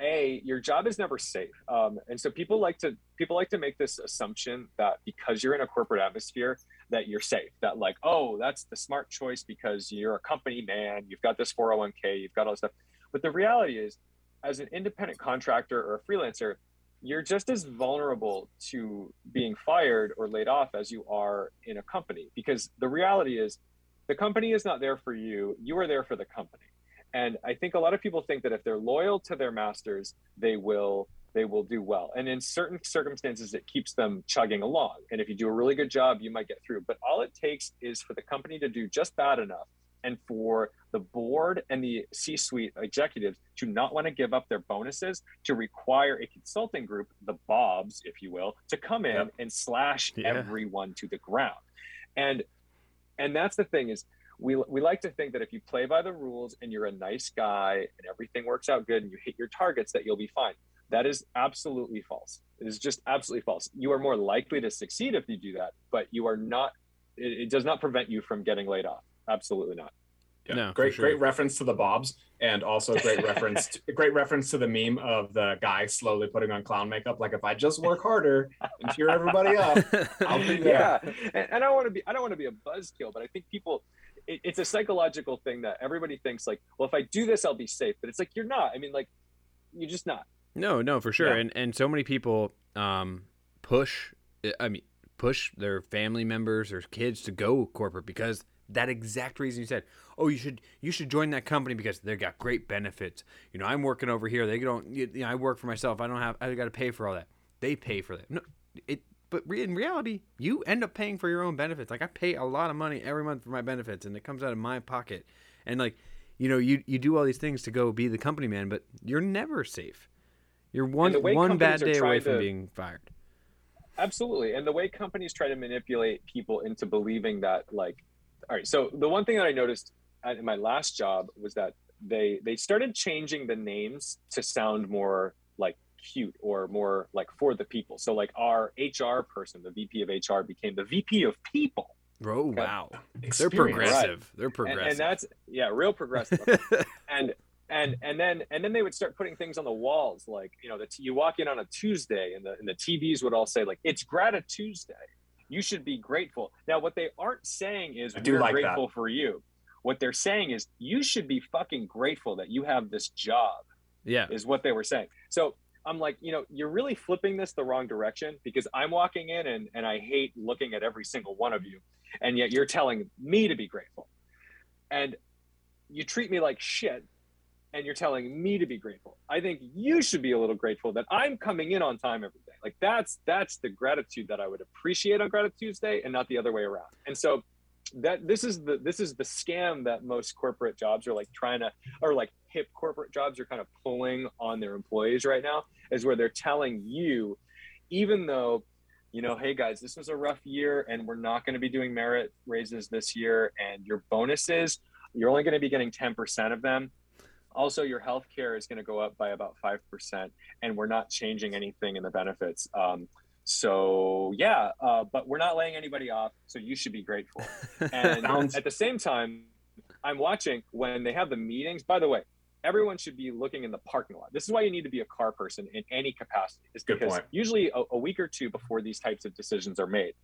a your job is never safe, um, and so people like to people like to make this assumption that because you're in a corporate atmosphere that you're safe. That like, oh, that's the smart choice because you're a company man, you've got this 401k, you've got all this stuff. But the reality is, as an independent contractor or a freelancer, you're just as vulnerable to being fired or laid off as you are in a company. Because the reality is the company is not there for you you are there for the company. And i think a lot of people think that if they're loyal to their masters they will they will do well. And in certain circumstances it keeps them chugging along. And if you do a really good job you might get through. But all it takes is for the company to do just bad enough and for the board and the C suite executives to not want to give up their bonuses, to require a consulting group, the Bobs, if you will, to come in Yep. and slash Yeah. everyone to the ground. And and that's the thing is we, we like to think that if you play by the rules and you're a nice guy and everything works out good and you hit your targets that you'll be fine that is absolutely false it is just absolutely false you are more likely to succeed if you do that but you are not it, it does not prevent you from getting laid off absolutely not Yeah. No, great, sure. great reference to the Bobs, and also great reference, to, great reference to the meme of the guy slowly putting on clown makeup. Like if I just work harder and cheer everybody up, I'll be there. yeah and, and i don't want to be i don't want to be a buzzkill but i think people it, it's a psychological thing that everybody thinks like well if i do this i'll be safe but it's like you're not i mean like you're just not No, no, for sure. Yeah. And and so many people um push I mean push their family members or kids to go corporate because that exact reason you said. Oh, you should you should join that company because they got great benefits. You know, I'm working over here. They don't. You know, I work for myself. I don't have. I got to pay for all that. They pay for that. No, it. But in reality, you end up paying for your own benefits. Like I pay a lot of money every month for my benefits, and it comes out of my pocket. And like, you know, you you do all these things to go be the company man, but you're never safe. You're one one bad day away from to, being fired. Absolutely, and the way companies try to manipulate people into believing that, like, all right. So the one thing that I noticed at, in my last job was that they they started changing the names to sound more like cute or more like for the people. So like our HR person, the VP of HR, became the VP of people. Oh okay? wow, they're progressive. Right. They're progressive, and, and, that's yeah, real progressive. and and and then and then they would start putting things on the walls like you know that you walk in on a tuesday and the and the tvs would all say like it's grata tuesday you should be grateful now what they aren't saying is we're like grateful that. for you what they're saying is you should be fucking grateful that you have this job yeah is what they were saying so i'm like you know you're really flipping this the wrong direction because i'm walking in and and i hate looking at every single one of you and yet you're telling me to be grateful and you treat me like shit and you're telling me to be grateful. I think you should be a little grateful that I'm coming in on time every day. Like that's that's the gratitude that I would appreciate on Gratitude Tuesday and not the other way around. And so that this is the this is the scam that most corporate jobs are like trying to or like hip corporate jobs are kind of pulling on their employees right now is where they're telling you even though you know hey guys this was a rough year and we're not going to be doing merit raises this year and your bonuses you're only going to be getting 10% of them also, your health care is going to go up by about 5%, and we're not changing anything in the benefits. Um, so, yeah, uh, but we're not laying anybody off, so you should be grateful. And at the same time, I'm watching when they have the meetings. By the way, everyone should be looking in the parking lot. This is why you need to be a car person in any capacity. Is because usually a, a, week or two before these types of decisions are made,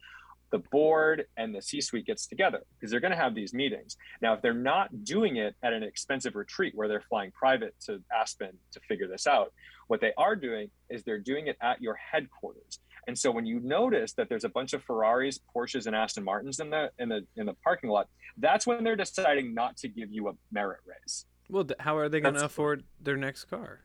the board and the C-suite gets together because they're going to have these meetings. Now, if they're not doing it at an expensive retreat where they're flying private to Aspen to figure this out, what they are doing is they're doing it at your headquarters. And so when you notice that there's a bunch of Ferraris, Porsches, and Aston Martins in the in the in the parking lot, that's when they're deciding not to give you a merit raise. Well, how are they going to afford their next car?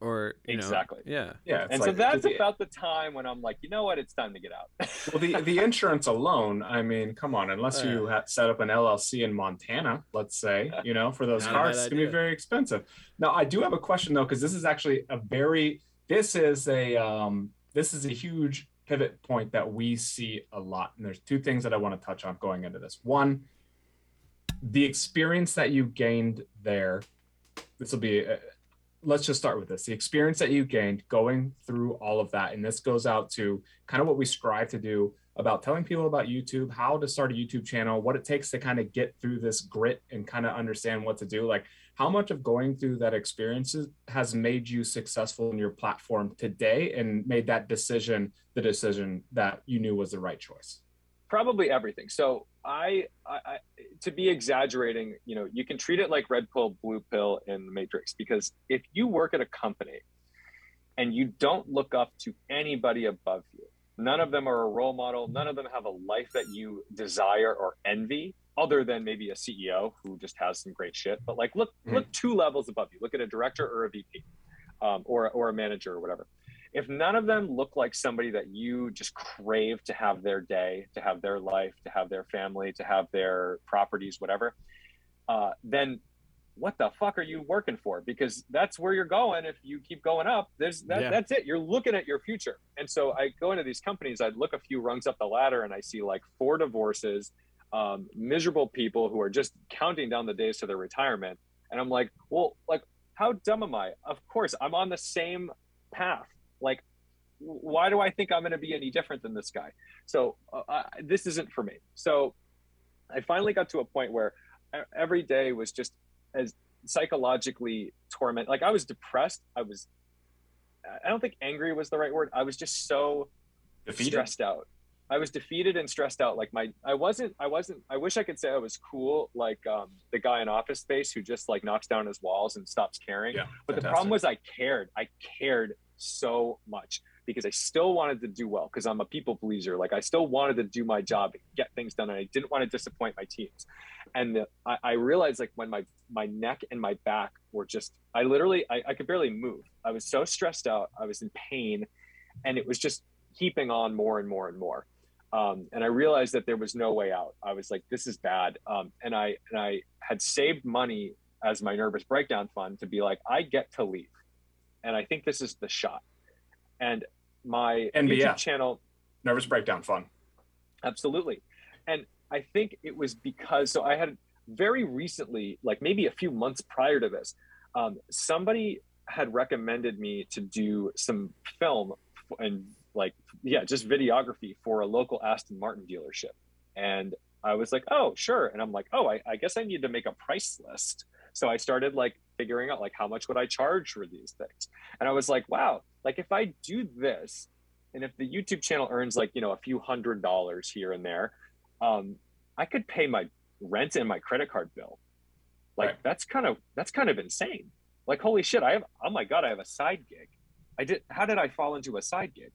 Or exactly know, yeah. Yeah and like, so that's the, about the time when i'm like you know what? It's time to get out. Well the the insurance alone i mean come on unless uh, you set up an llc in montana let's say you know for those cars it's gonna be very expensive. Now i do have a question though because this is actually a very this is a um this is a huge pivot point that we see a lot and there's two things that i want to touch on going into this. One the experience that you gained there this will be let's just start with this. The experience that you gained going through all of that and this goes out to kind of what we strive to do about telling people about youtube how to start a youtube channel what it takes to kind of get through this grit and kind of understand what to do. Like how much of going through that experience has made you successful in your platform today and made that decision the decision that you knew was the right choice probably everything so I, I, to be exaggerating, you know, you can treat it like red pill, blue pill in the Matrix because if you work at a company and you don't look up to anybody above you, none of them are a role model, none of them have a life that you desire or envy, other than maybe a CEO who just has some great shit. But like, look, mm-hmm. look two levels above you. Look at a director or a VP, um, or or a manager or whatever if none of them look like somebody that you just crave to have their day, to have their life, to have their family, to have their properties, whatever, uh, then what the fuck are you working for? Because that's where you're going. If you keep going up, there's that, yeah. that's it. You're looking at your future. And so I go into these companies, I'd look a few rungs up the ladder and I see like four divorces, um, miserable people who are just counting down the days to their retirement. And I'm like, well, like, how dumb am I? Of course, I'm on the same path. Like, why do I think I'm going to be any different than this guy? So uh, this isn't for me. So I finally got to a point where every day was just as psychologically torment. Like I was depressed. I was, I don't think angry was the right word. I was just so defeated. stressed out. I was defeated and stressed out. Like my, I wasn't, I wasn't, I wish I could say I was cool. Like um, the guy in office space who just like knocks down his walls and stops caring. Yeah, but fantastic. the problem was I cared. I cared so much because I still wanted to do well because I'm a people pleaser. Like I still wanted to do my job, get things done, and I didn't want to disappoint my teams. And the, I, I, realized like when my my neck and my back were just, I literally I, I could barely move. I was so stressed out. I was in pain, and it was just heaping on more and more and more. Um, and I realized that there was no way out. I was like, this is bad. Um, and I and I had saved money as my nervous breakdown fund to be like, I get to leave, and I think this is the shot. And my NBF. YouTube channel. Nervous breakdown fun. Absolutely. And I think it was because, so I had very recently, like maybe a few months prior to this, um, somebody had recommended me to do some film and like, yeah, just videography for a local Aston Martin dealership. And I was like, oh, sure. And I'm like, oh, I, I guess I need to make a price list. So I started like figuring out like how much would I charge for these things. And I was like, wow, like if I do this, and if the YouTube channel earns like you know a few hundred dollars here and there, um, I could pay my rent and my credit card bill. Like right. that's kind of that's kind of insane. Like holy shit, I have oh my god, I have a side gig. I did how did I fall into a side gig?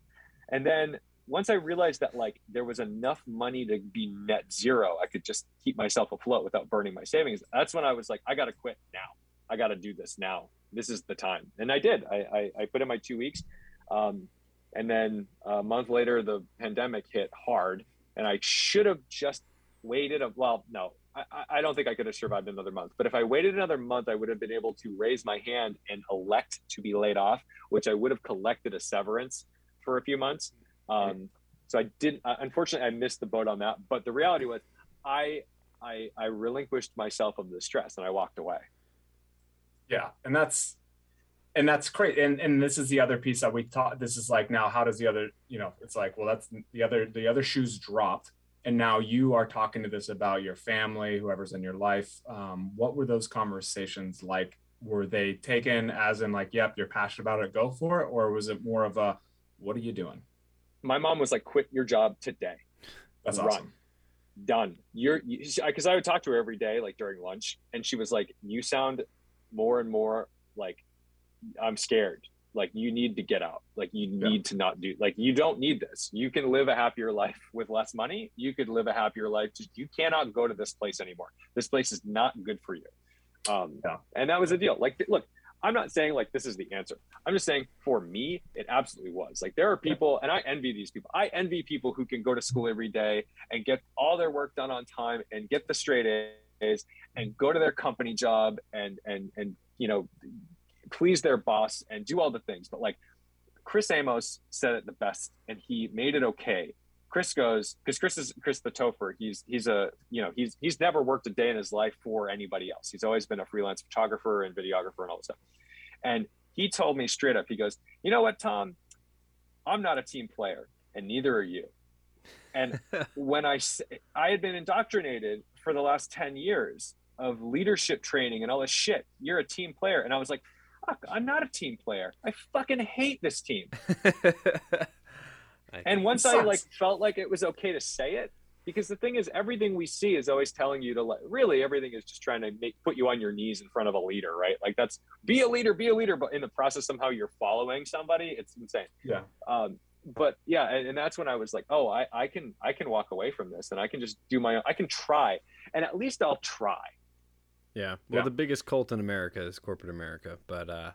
And then once I realized that like there was enough money to be net zero, I could just keep myself afloat without burning my savings. That's when I was like, I got to quit now. I got to do this now. This is the time. And I did. I, I, I put in my two weeks. Um, and then a month later, the pandemic hit hard. And I should have just waited. A, well, no, I, I don't think I could have survived another month. But if I waited another month, I would have been able to raise my hand and elect to be laid off, which I would have collected a severance for a few months. Um, so I didn't. Uh, unfortunately, I missed the boat on that. But the reality was, I I, I relinquished myself of the stress and I walked away yeah and that's and that's great and and this is the other piece that we taught this is like now how does the other you know it's like well that's the other the other shoes dropped and now you are talking to this about your family whoever's in your life um, what were those conversations like? Were they taken as in like yep you're passionate about it go for it or was it more of a what are you doing? My mom was like quit your job today. That's Run. awesome. Done. You're because you, I would talk to her every day like during lunch and she was like you sound more and more like I'm scared. Like you need to get out. Like you yeah. need to not do like you don't need this. You can live a happier life with less money. You could live a happier life. Just you cannot go to this place anymore. This place is not good for you. Um, yeah. and that was the deal. Like look, I'm not saying like this is the answer. I'm just saying for me, it absolutely was. Like there are people, and I envy these people. I envy people who can go to school every day and get all their work done on time and get the straight A's and go to their company job and and and you know please their boss and do all the things. But like chris amos said it the best and he made it okay. Chris goes because chris is chris the topher. He's he's a you know he's he's never worked a day in his life for anybody else. He's always been a freelance photographer and videographer and all this stuff. And he told me straight up he goes you know what tom? I'm not a team player and neither are you. And when i i had been indoctrinated for the last 10 years of leadership training and all this shit. You're a team player. And I was like, fuck, I'm not a team player. I fucking hate this team. and once I like felt like it was okay to say it, because the thing is, everything we see is always telling you to like, really everything is just trying to make put you on your knees in front of a leader, right? Like that's be a leader, be a leader, but in the process somehow you're following somebody. It's insane. Yeah. Um, but yeah, and, and that's when I was like, oh, I, I can I can walk away from this and I can just do my own. I can try, and at least I'll try yeah. Well, yeah. the biggest cult in America is corporate America, but uh,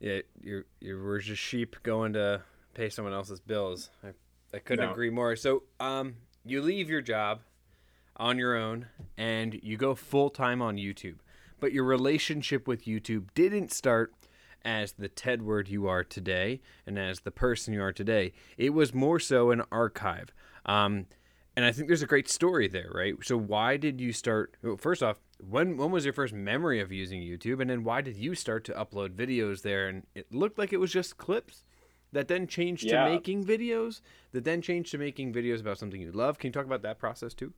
yeah, you're you were just sheep going to pay someone else's bills. I I couldn't no. agree more. So, um, you leave your job on your own and you go full time on YouTube, but your relationship with YouTube didn't start as the Tedward you are today and as the person you are today. It was more so an archive. Um, and I think there's a great story there, right? So why did you start? Well, first off, when when was your first memory of using YouTube, and then why did you start to upload videos there? And it looked like it was just clips that then changed yeah. to making videos, that then changed to making videos about something you love. Can you talk about that process too?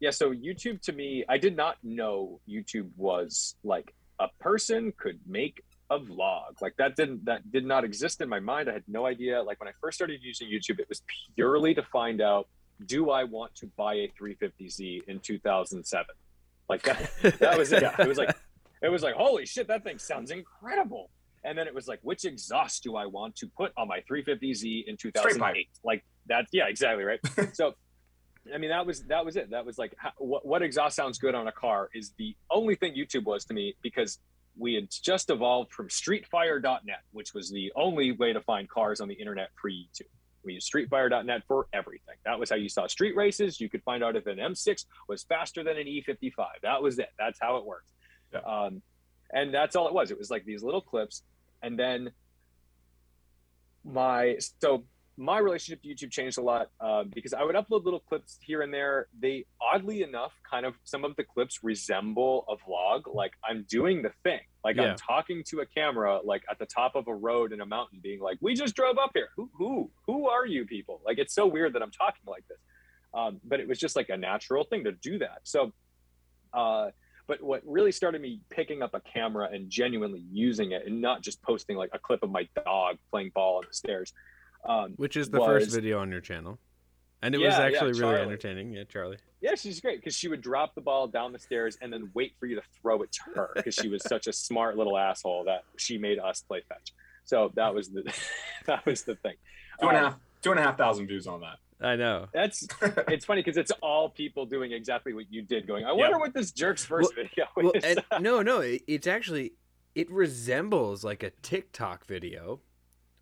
Yeah, so YouTube to me, I did not know YouTube was like a person could make a vlog. Like that didn't that did not exist in my mind. I had no idea. Like when I first started using YouTube, it was purely to find out do I want to buy a 350Z in 2007? Like that, that was it. Yeah. It was like, it was like, holy shit, that thing sounds incredible. and then it was like, which exhaust do I want to put on my 350Z in 2008? Like that, yeah, exactly right. so, I mean, that was that was it. That was like, how, what, what exhaust sounds good on a car is the only thing YouTube was to me because we had just evolved from StreetFire.net, which was the only way to find cars on the internet pre YouTube. We used StreetFire.net for everything. That was how you saw street races. You could find out if an M6 was faster than an E55. That was it. That's how it worked. Yeah. Um, and that's all it was. It was like these little clips, and then my so my relationship to YouTube changed a lot um, because I would upload little clips here and there. They oddly enough, kind of some of the clips resemble a vlog. Like I'm doing the thing, like yeah. I'm talking to a camera, like at the top of a road in a mountain, being like, "We just drove up here. Who who who are you people?" Like it's so weird that I'm talking like this, um, but it was just like a natural thing to do that. So. Uh, but what really started me picking up a camera and genuinely using it and not just posting like a clip of my dog playing ball on the stairs um, which is the was, first video on your channel. And it yeah, was actually yeah, really entertaining. Yeah charlie. Yeah she's great because she would drop the ball down the stairs and then wait for you to throw it to her because she was such a smart little asshole that she made us play fetch. So that was the that was the thing. Two and a um, half two and a half thousand views on that. I know. That's it's funny because it's all people doing exactly what you did. Going, I wonder what this jerk's first well, video well, is. And, no, no, it, it's actually it resembles like a TikTok video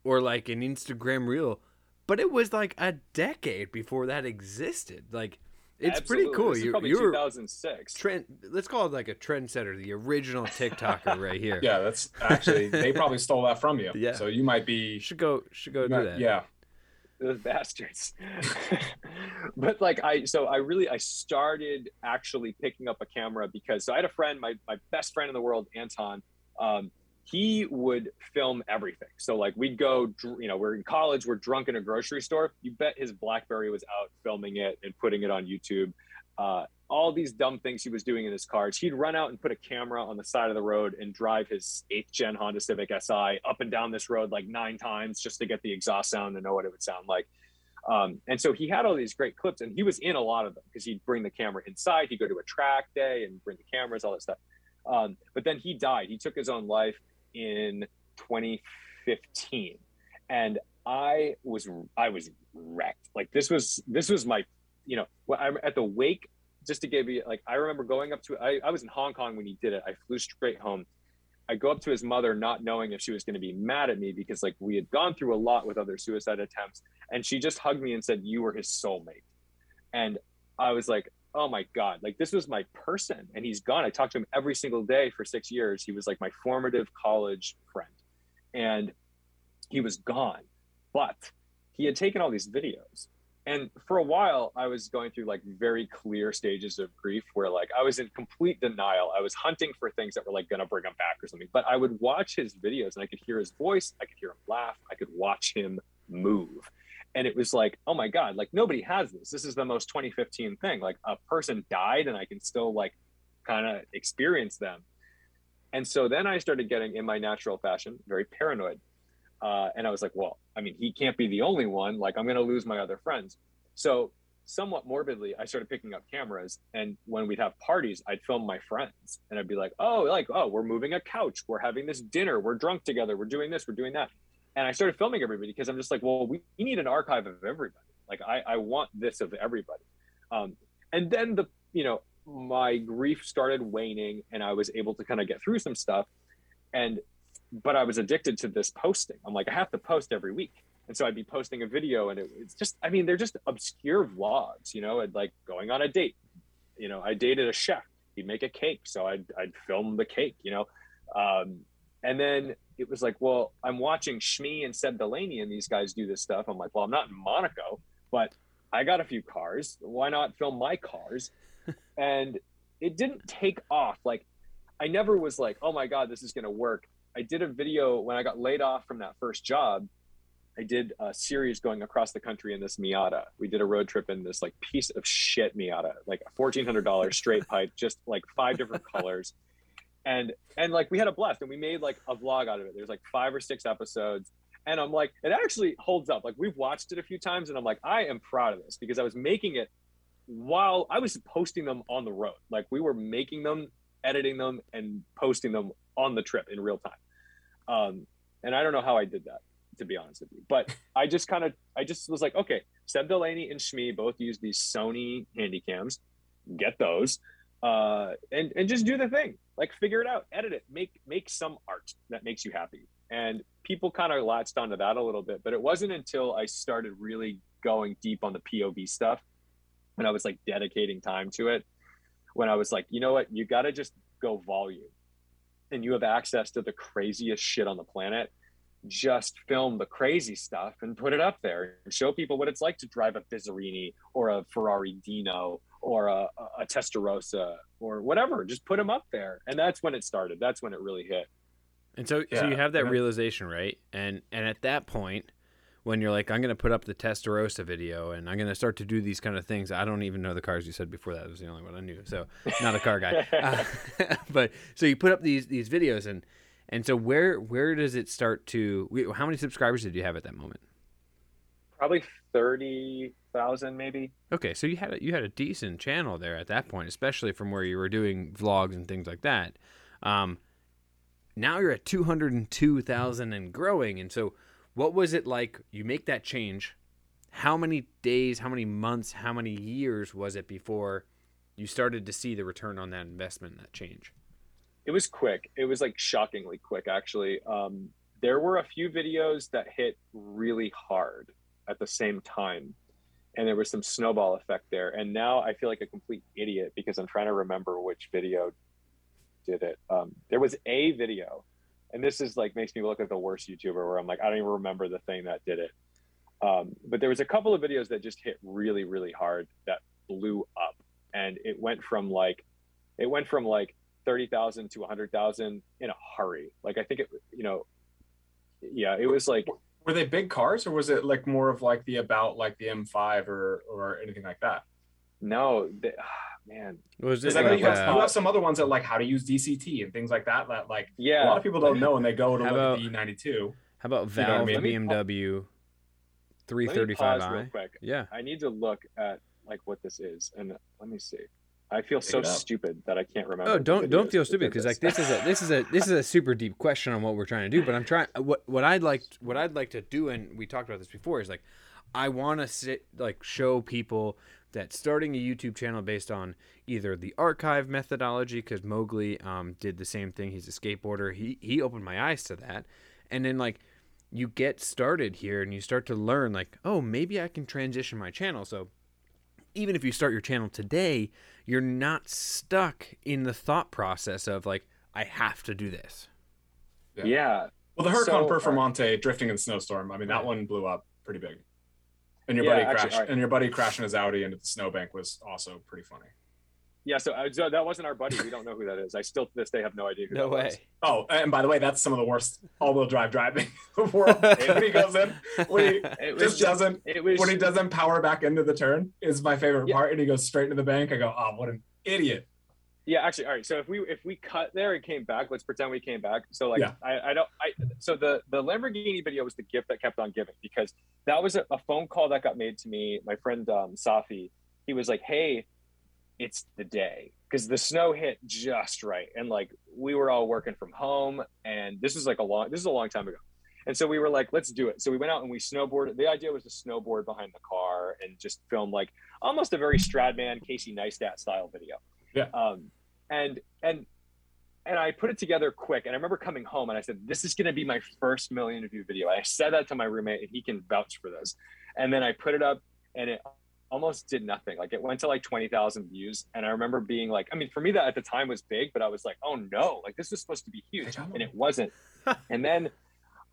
or like an Instagram reel, but it was like a decade before that existed. Like it's Absolutely. pretty cool. you, probably you're 2006. Trend. Let's call it like a trendsetter, the original TikToker right here. Yeah, that's actually they probably stole that from you. Yeah. So you might be should go should go do might, that. Yeah those bastards. but like I so I really I started actually picking up a camera because so I had a friend, my my best friend in the world, Anton. Um, he would film everything. So like we'd go, you know, we're in college, we're drunk in a grocery store. You bet his BlackBerry was out filming it and putting it on YouTube. Uh, all these dumb things he was doing in his cars. He'd run out and put a camera on the side of the road and drive his eighth gen Honda Civic Si up and down this road like nine times just to get the exhaust sound and know what it would sound like. Um, and so he had all these great clips and he was in a lot of them because he'd bring the camera inside. He'd go to a track day and bring the cameras, all that stuff. Um, but then he died. He took his own life in 2015. And I was, I was wrecked. Like this was, this was my, you know, I'm at the wake just to give you like I remember going up to I, I was in Hong Kong when he did it. I flew straight home. I go up to his mother not knowing if she was going to be mad at me because like we had gone through a lot with other suicide attempts and she just hugged me and said you were his soulmate. And I was like, "Oh my god, like this was my person and he's gone." I talked to him every single day for 6 years. He was like my formative college friend. And he was gone. But he had taken all these videos and for a while i was going through like very clear stages of grief where like i was in complete denial i was hunting for things that were like gonna bring him back or something but i would watch his videos and i could hear his voice i could hear him laugh i could watch him move and it was like oh my god like nobody has this this is the most 2015 thing like a person died and i can still like kind of experience them and so then i started getting in my natural fashion very paranoid uh, and I was like, well, I mean, he can't be the only one. Like, I'm to lose my other friends. So, somewhat morbidly, I started picking up cameras. And when we'd have parties, I'd film my friends and I'd be like, oh, like, oh, we're moving a couch. We're having this dinner. We're drunk together. We're doing this. We're doing that. And I started filming everybody because I'm just like, well, we, need an archive of everybody. Like, I, I want this of everybody. Um, and then the, you know, my grief started waning and I was able to kind of get through some stuff. And but I was addicted to this posting. I'm like, I have to post every week. And so I'd be posting a video and it, it's just, I mean, they're just obscure vlogs, you know, I'd like going on a date. You know, I dated a chef. He'd make a cake. So I'd, I'd film the cake, you know. Um, and then it was like, well, I'm watching Shmee and Seb Delanney and these guys do this stuff. I'm like, well, I'm not in Monaco, but I got a few cars. Why not film my cars? and it didn't take off. Like, I never was like, oh my God, this is going to work. I did a video when I got laid off from that first job. I did a series going across the country in this Miata. We did a road trip in this like piece of shit Miata, like a fourteen hundred dollars straight pipe, just like five different colors, and and like we had a blast, and we made like a vlog out of it. There's like five or six episodes, and I'm like, it actually holds up. Like we've watched it a few times, and I'm like, I am proud of this because I was making it while I was posting them on the road. Like we were making them, editing them, and posting them on the trip in real time. Um, and I don't know how I did that, to be honest with you. But I just kind of, I just was like, okay, Seb Delanney and Shmee both use these Sony Handycams. Get those, uh, and and just do the thing. Like figure it out, edit it, make make some art that makes you happy. And people kind of latched onto that a little bit, but it wasn't until I started really going deep on the POV stuff when I was like dedicating time to it, when I was like, you know what, you got to just go volume. And you have access to the craziest shit on the planet. Just film the crazy stuff and put it up there and show people what it's like to drive a Bizzarrini or a Ferrari Dino or a, a Testarossa or whatever. Just put them up there, and that's when it started. That's when it really hit. And so, Yeah, so you have that yeah. realization, right? And and at that point, when you're like, I'm gonna put up the Testarossa video, and I'm gonna start to do these kind of things. I don't even know the cars you said before. That was the only one I knew. So not a car guy. Uh, but so you put up these these videos, and and so where where does it start to? How many subscribers did you have at that moment? Probably thirty thousand, maybe. Okay, so you had a, you had a decent channel there at that point, especially from where you were doing vlogs and things like that. Um, now you're at two hundred and two thousand and growing. And so, what was it like? You make that change. How many days? How many months? How many years was it before you started to see the return on that investment, that change? it was quick it was like shockingly quick actually um, there were a few videos that hit really hard at the same time. And there was some snowball effect there. And now i feel like a complete idiot because i'm trying to remember which video did it. Um, there was a video and this is like makes me look like the worst youtuber where i'm like i don't even remember the thing that did it. Um, but there was a couple of videos that just hit really really hard that blew up. And it went from like it went from like 30,000 to 100,000 in a hurry. Like I think it, you know, yeah, it was like Were they big cars, or was it like more of like the about like the M5 or or anything like that? no, the, ah, man, Was Because it I know like, you have, uh, you have some other ones that like how to use DCT and things like that. That like yeah. a lot of people don't know, and they go to How look about- at the E92. how about know I mean? Let me pa- BMW 335i? real quick. Yeah. I need to look at like what this is, and let me see. I feel Pick so stupid that I can't remember. Oh, don't don't feel stupid because like this is a this is a this is a super deep question on what we're trying to do. But I'm trying what what I'd like what I'd like to do, and we talked about this before, is like I want to sit like show people that starting a YouTube channel based on either the archive methodology, because Mowgli um, did the same thing. He's a skateboarder. He he opened my eyes to that, and then like you get started here and you start to learn like oh maybe I can transition my channel. So even if you start your channel today, you're not stuck in the thought process of like, I have to do this. yeah, Well, the Huracan So, uh, Performante drifting in the snowstorm. I mean, that Right. one blew up pretty big. And your Yeah, buddy actually, crashed. alright. And your buddy crashing his Audi into the snowbank was also pretty funny. Yeah. So, uh, so that wasn't our buddy. We don't know who that is. I still to this day have no idea who No that way. was. Oh, and by the way, that's some of the worst all-wheel drive driving in the world. when he goes in, when he It was just just, doesn't, it was when he doesn't power back into the turn is my favorite Yeah. part, and he goes straight into the bank. I go, oh, what an idiot! Yeah, actually, all right. So if we if we cut there and came back, let's pretend we came back. So like Yeah. I, I don't I so the the Lamborghini video was the gift that kept on giving because that was a, a phone call that got made to me. My friend um, Safi, he was like, "Hey, it's the day," because the snow hit just right, and like we were all working from home, and this was like a long this is a long time ago. And so we were like, let's do it. So we went out and we snowboarded. The idea was to snowboard behind the car and just film like almost a very Stradman, Casey Neistat style video. Yeah. Um, and and and I put it together quick. And I remember coming home and I said, "This is going to be my first million view video." I said that to my roommate, and he can vouch for this. And then I put it up, and it almost did nothing. Like it went to like twenty thousand views, and I remember being like, I mean, for me that at the time was big, but I was like, "Oh no!" Like this was supposed to be huge, and it wasn't. and then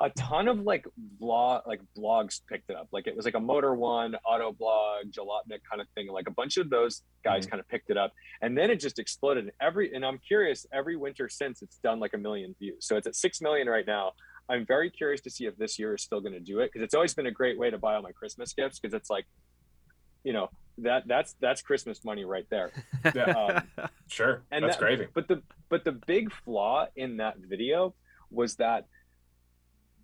a ton of like blog like blogs picked it up like it was like a motor one auto blog jalopnik kind of thing like a bunch of those guys mm-hmm. kind of picked it up and then it just exploded and every and i'm curious every winter since it's done like a million views so it's at six million right now i'm very curious to see if this year is still going to do it because it's always been a great way to buy all my christmas gifts because it's like you know that that's that's christmas money right there Yeah, um, sure, and that's that- gravy. but the but the big flaw in that video was that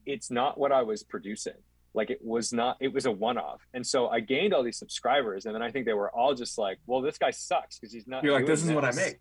it's not what I was producing. Like it was not. It was a one-off, and so I gained all these subscribers, and then I think they were all just like, "Well, this guy sucks because he's not." You're like, this is what I make.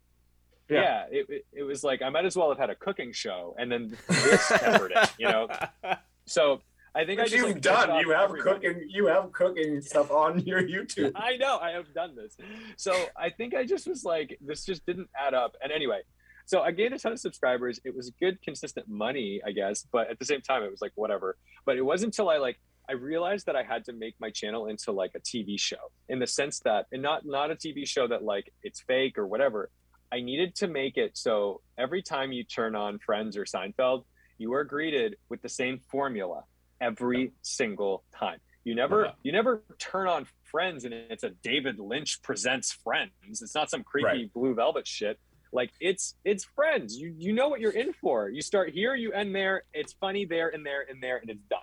yeah, yeah it, it, it, was like I might as well have had a cooking show and then this tempered it, you know. So I think I just you've like, done. You have cooking. You have cooking stuff on your YouTube. I know. I have done this. So I think I just was like, this just didn't add up. And anyway, so I gained a ton of subscribers. It was good, consistent money, I guess. But at the same time, it was like whatever. But it wasn't until I like I realized that I had to make my channel into like a TV show in the sense that, and not not a TV show that like it's fake or whatever. I needed to make it so every time you turn on Friends or Seinfeld, you are greeted with the same formula every single time. You never uh-huh. you never turn on Friends and it's a David Lynch presents Friends. It's not some creepy right. blue velvet shit. Like it's it's Friends. You you know what you're in for. You start here, you end there. It's funny there and there and there, and it's done.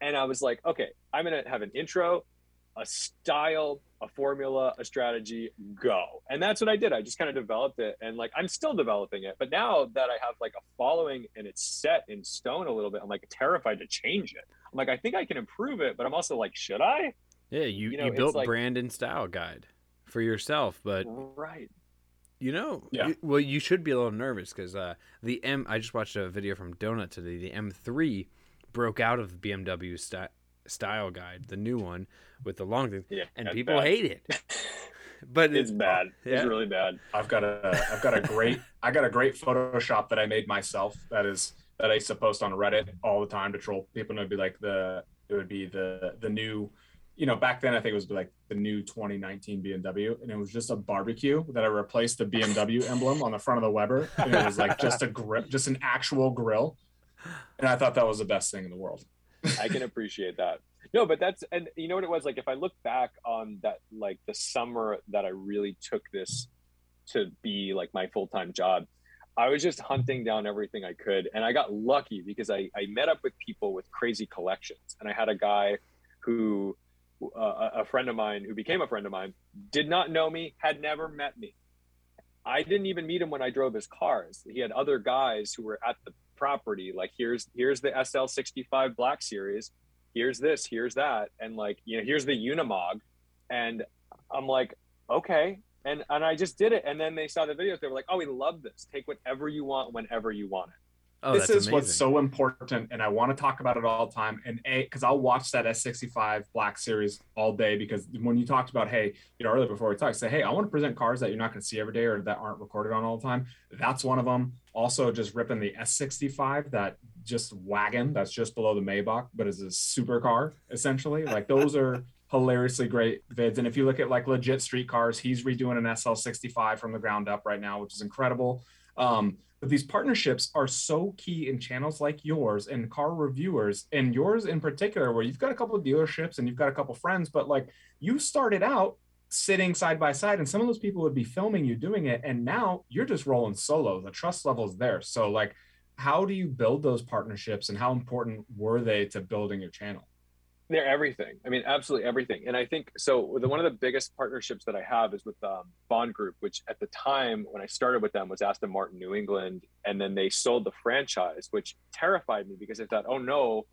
And I was like, okay, I'm gonna have an intro, a style, a formula, a strategy, go. And that's what I did. I just kind of developed it and like I'm still developing it. But now that I have like a following and it's set in stone a little bit, I'm like terrified to change it. I'm like, I think I can improve it, but I'm also like, should I? Yeah, you, you, know, you built like, brand and style guide for yourself, but right. You know, yeah. You, well, you should be a little nervous because uh, the M. I just watched a video from Donut today. The M3 broke out of the BMW st- style guide, the new one with the long thing, yeah, and people bad. hate it. but it's, it's bad. Yeah. It's really bad. I've got a I've got a great I got a great Photoshop that I made myself. That is that I used to post on Reddit all the time to troll people. And it'd be like the it would be the the new, you know, back then I think it was like the new 2019 BMW, and it was just a barbecue that I replaced the BMW emblem on the front of the Weber, and it was like just a grip, just an actual grill, and I thought that was the best thing in the world. I can appreciate that. No, but that's and you know what it was like. If I look back on that, like the summer that I really took this to be like my full time job, I was just hunting down everything I could, and I got lucky because I I met up with people with crazy collections, and I had a guy who. Uh, a friend of mine who became a friend of mine did not know me, had never met me. I didn't even meet him when I drove his cars. He had other guys who were at the property. Like here's here's the SL65 Black Series here's this, here's that, and like, you know, here's the Unimog. And I'm like, okay. And and I just did it. And then they saw the videos. They were like, oh, we love this. Take whatever you want whenever you want it. Oh, this is amazing. what's so important, and I want to talk about it all the time. And a, because I'll watch that S65 Black Series all day. Because when you talked about, hey, you know, earlier before we talked, say, hey, I want to present cars that you're not going to see every day or that aren't recorded on all the time. That's one of them. Also, just ripping the S65, that just wagon that's just below the Maybach, but is a supercar essentially. Like those are hilariously great vids. And if you look at like legit street cars, he's redoing an SL65 from the ground up right now, which is incredible. Um, but these partnerships are so key in channels like yours and car reviewers and yours in particular, where you've got a couple of dealerships and you've got a couple of friends, but like you started out sitting side by side and some of those people would be filming you doing it. And now you're just rolling solo. The trust level is there. So like, how do you build those partnerships and how important were they to building your channel? They're everything. I mean, absolutely everything. And I think so. The, one of the biggest partnerships that I have is with um, Bond Group, which at the time when I started with them was Aston Martin New England, and then they sold the franchise, which terrified me because I thought, oh no,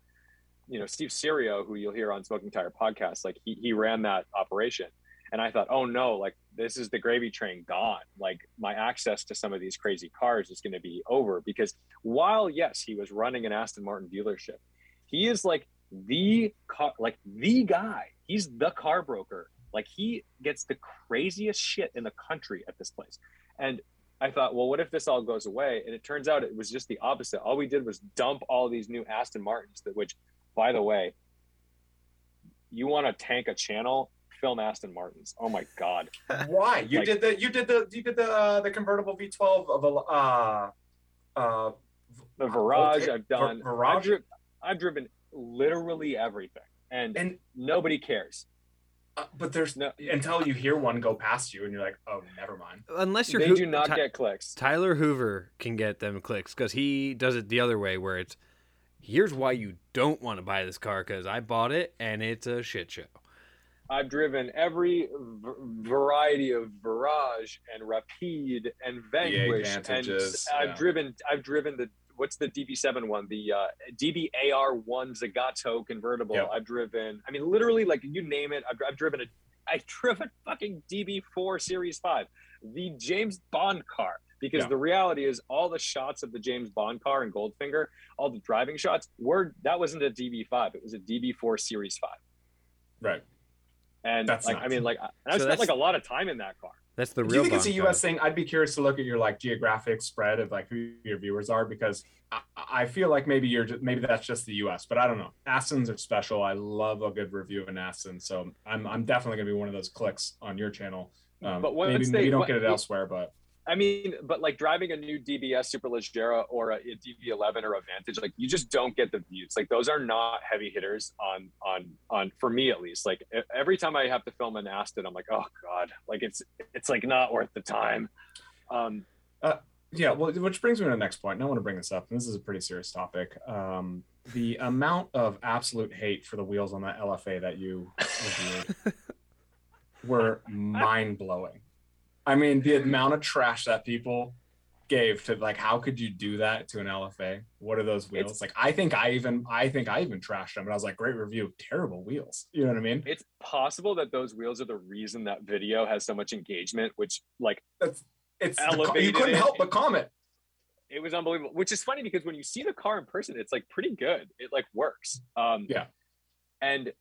you know, Steve Serio, who you'll hear on Smoking Tire podcast, like he he ran that operation, and I thought, oh no, like this is the gravy train gone. Like my access to some of these crazy cars is going to be over because while yes, he was running an Aston Martin dealership, he is like the car, like the guy. He's the car broker. Like he gets the craziest shit in the country at this place. And I thought, well, what if this all goes away? And it turns out it was just the opposite. All we did was dump all these new Aston Martins, that which, by the way, you want to tank a channel, film Aston Martins. Oh my god. Why? You like, did the you did the you did the uh, the convertible V12 of a uh uh the Virage. I've done. Virage. I've, dri- I've driven literally everything, and and nobody cares. Uh, but there's no until you hear one go past you, and you're like, oh, never mind. Unless you're they do not get clicks. Tyler Hoover can get them clicks because he does it the other way, where it's here's why you don't want to buy this car because I bought it and it's a shit show. I've driven every v- variety of Virage and Rapide and Vanquish, and I've yeah. driven I've driven the what's the DB7 one? The uh, DBAR1 Zagato convertible. Yep. I've driven. I mean, literally, like you name it. I've, I've driven a. I driven fucking DB4 Series Five, the James Bond car, because Yeah. the reality is all the shots of the James Bond car and Goldfinger, all the driving shots were that wasn't a DB5, it was a DB4 Series 5. Right. And That's like I mean like I- I So spent like a lot of time in that car. That's the Do real. you think it's a U.S. car. thing? I'd be curious to look at your like geographic spread of like who your viewers are because I, I feel like maybe you're just, maybe that's just the U.S. But I don't know. Astons are special. I love a good review of an Aston, so I'm I'm definitely gonna be one of those clicks on your channel. Um, But once maybe they- maybe you don't what- get it elsewhere, but I mean, but like driving a new DBS Superleggera or a, a DB11 or a Vantage, like you just don't get the views. Like those are not heavy hitters on on on for me at least. Like every time I have to film an Aston, I'm like, oh god, like it's it's like not worth the time. Um, yeah. Well, which brings me to the next point. And I want to bring this up. And this is a pretty serious topic. Um, the amount of absolute hate for the wheels on that LFA that you reviewed were mind blowing. I mean, the amount of trash that people gave to like, how could you do that to an LFA? What are those wheels? It's- like, I think I even, I think I even trashed them, and I was like, great review, terrible wheels. You know what I mean? it's possible that those wheels are the reason that video has so much engagement, which like That's it's the you couldn't help but comment. it was unbelievable. Which is funny because when you see the car in person, it's like pretty good. It like works. Um, Yeah. And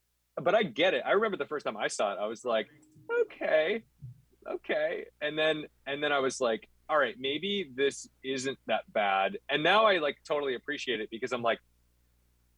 but I get it. I remember the first time I saw it, I was like, okay, okay. And then and then I was like, all right, maybe this isn't that bad. And now I like totally appreciate it because I'm like,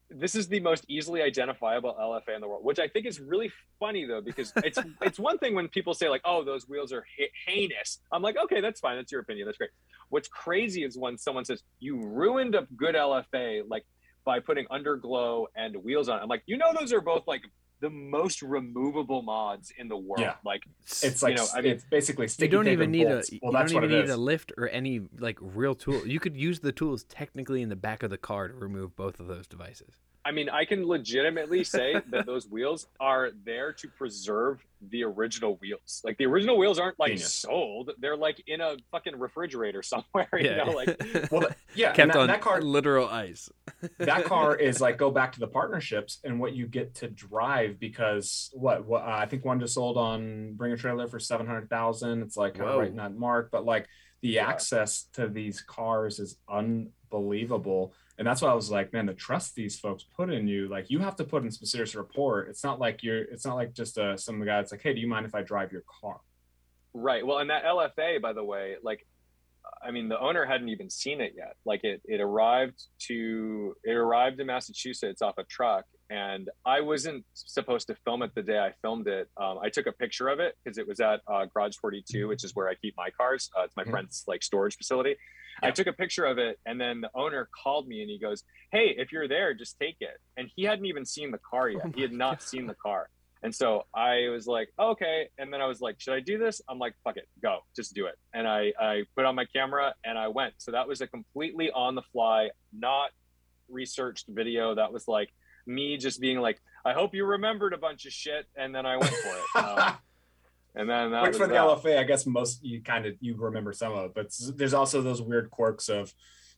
this is the most easily identifiable LFA in the world, which I think is really funny though, because it's it's one thing when people say like, oh, those wheels are he- heinous. I'm like, okay, that's fine. That's your opinion. That's great. What's crazy is when someone says you ruined a good LFA like by putting underglow and wheels on. it. I'm like, you know, those are both like the most removable mods in the world. Yeah. Like, It's like know, I mean, it's basically you don't even and need a bolts. you Well, don't even need is. a lift or any like real tool. You could use the tools technically in the back of the car to remove both of those devices. I mean, I can legitimately say that those wheels are there to preserve the original wheels. Like the original wheels aren't like Genius. sold; they're like in a fucking refrigerator somewhere. You know, like Well, yeah, and kept that, on that car literal ice. that car is like go back to the partnerships and what you get to drive because what what uh, I think one just sold on Bring a Trailer for seven hundred thousand. It's like kind of Whoa. right in that mark, but like the Yeah. access to these cars is unbelievable. And that's why I was like, man, the trust these folks put in you, like you have to put in some serious rapport. It's not like you're, it's not like just uh, some guy that's like, hey, do you mind if I drive your car? Right. Well, and that LFA, by the way, like, I mean, the owner hadn't even seen it yet. Like, it it arrived to it arrived in Massachusetts off a truck, and I wasn't supposed to film it the day I filmed it. Um, I took a picture of it because it was at uh, Garage 42, which is where I keep my cars. Uh, it's my Mhm. friend's like storage facility. I took a picture of it, and then the owner called me and he goes, "Hey, if you're there, just take it." And he hadn't even seen the car yet. Oh he had not God. seen the car. And so I was like, okay. And then I was like, should I do this? I'm like, fuck it, go, just do it. And I, I put on my camera and I went. So that was a completely on the fly, not researched video. That was like me just being like, I hope you remembered a bunch of shit. And then I went for it. Um, and then that for the that. LFA, I guess most you kind of you remember some of it, but there's also those weird quirks of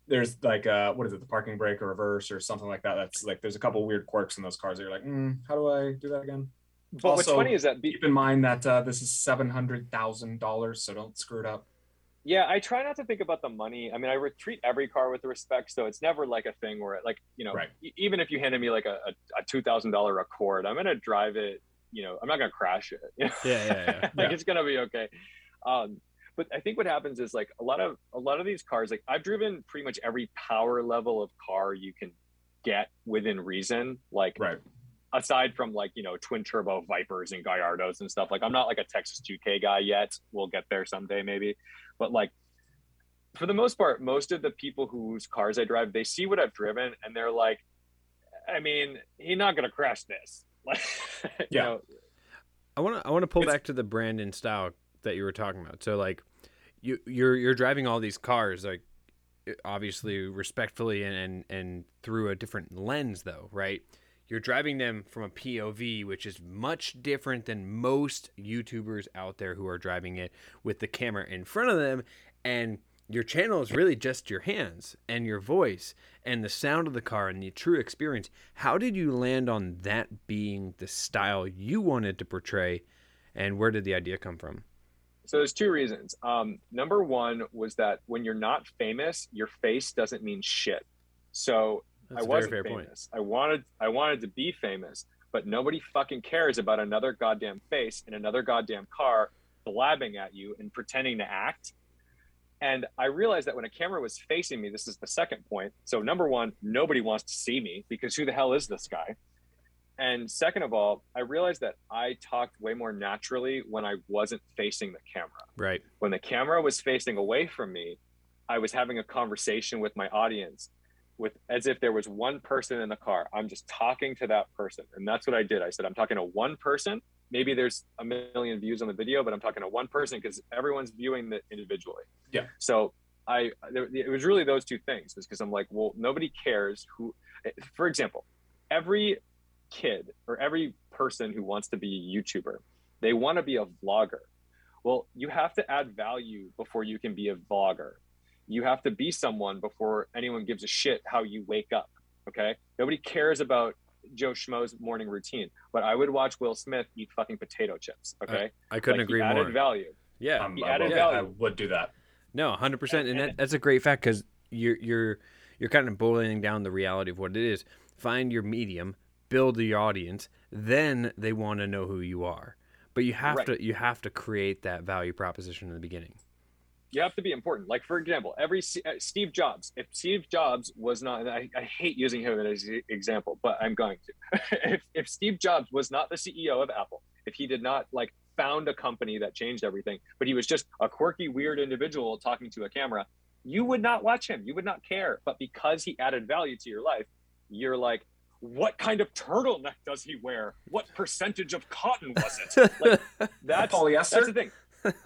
there's like uh what is it, the parking brake or reverse or something like that. That's like there's a couple weird quirks in those cars that you're like, mm, how do I do that again? But what's funny is that be- Keep in mind that uh, this is seven hundred thousand dollars, so don't screw it up. Yeah, I try not to think about the money. I mean, I re- treat every car with respect, so it's never like a thing where, like, you know, Right. e- even if you handed me like a, a, a two thousand dollar Accord, I'm gonna drive it. You know, I'm not gonna crash it. you know? Yeah, yeah, yeah. like Yeah. it's gonna be okay. Um, but I think what happens is like a lot of a lot of these cars. Like I've driven pretty much every power level of car you can get within reason. Like Right. aside from like you know twin turbo vipers and gallardos and stuff like i'm not like a texas 2k guy yet we'll get there someday maybe but like for the most part most of the people whose cars i drive they see what i've driven and they're like i mean he's not gonna crash this like you Yeah. know, I want to I want to pull back to the brand and style that you were talking about. So like you you're you're driving all these cars like obviously respectfully and and, and through a different lens though, right? You're driving them from a POV which is much different than most YouTubers out there who are driving it with the camera in front of them and your channel is really just your hands and your voice and the sound of the car and the true experience. How did you land on that being the style you wanted to portray, and where did the idea come from? So there's two reasons. Um, number one was that when you're not famous, your face doesn't mean shit. So That's I wasn't fair famous. I wanted I wanted to be famous, but nobody fucking cares about another goddamn face in another goddamn car blabbing at you and pretending to act. And I realized that when a camera was facing me, this is the second point. So number one, nobody wants to see me because who the hell is this guy? And second of all, I realized that I talked way more naturally when I wasn't facing the camera. Right. When the camera was facing away from me, I was having a conversation with my audience with as if there was one person in the car. I'm just talking to that person. And that's what I did. I said, I'm talking to one person. Maybe there's a million views on the video, but I'm talking to one person because everyone's viewing it individually. Yeah. So I, it was really those two things because I'm like, well, nobody cares who, for example, every kid or every person who wants to be a YouTuber, they want to be a vlogger. Well, you have to add value before you can be a vlogger. You have to be someone before anyone gives a shit how you wake up. Okay. Nobody cares about Joe Schmo's morning routine, but I would watch Will Smith eat fucking potato chips. Okay. I couldn't Like, he agree added more. value. yeah. Um, He I, added would, value. I would do that. No, hundred percent, and that, that's a great fact because you're you're you're kind of boiling down the reality of what it is. Find your medium, build your audience, then they want to know who you are. But you have Right. to you have to create that value proposition in the beginning. You have to be important. Like for example, every C- uh, Steve Jobs. If Steve Jobs was not, and I, I hate using him as an example, but I'm going to. if, if Steve Jobs was not the CEO of Apple, if he did not like found a company that changed everything, but he was just a quirky, weird individual talking to a camera, you would not watch him. You would not care. But because he added value to your life, you're like. What kind of turtleneck does he wear? What percentage of cotton was it? Like, that's Polyester. that's the thing.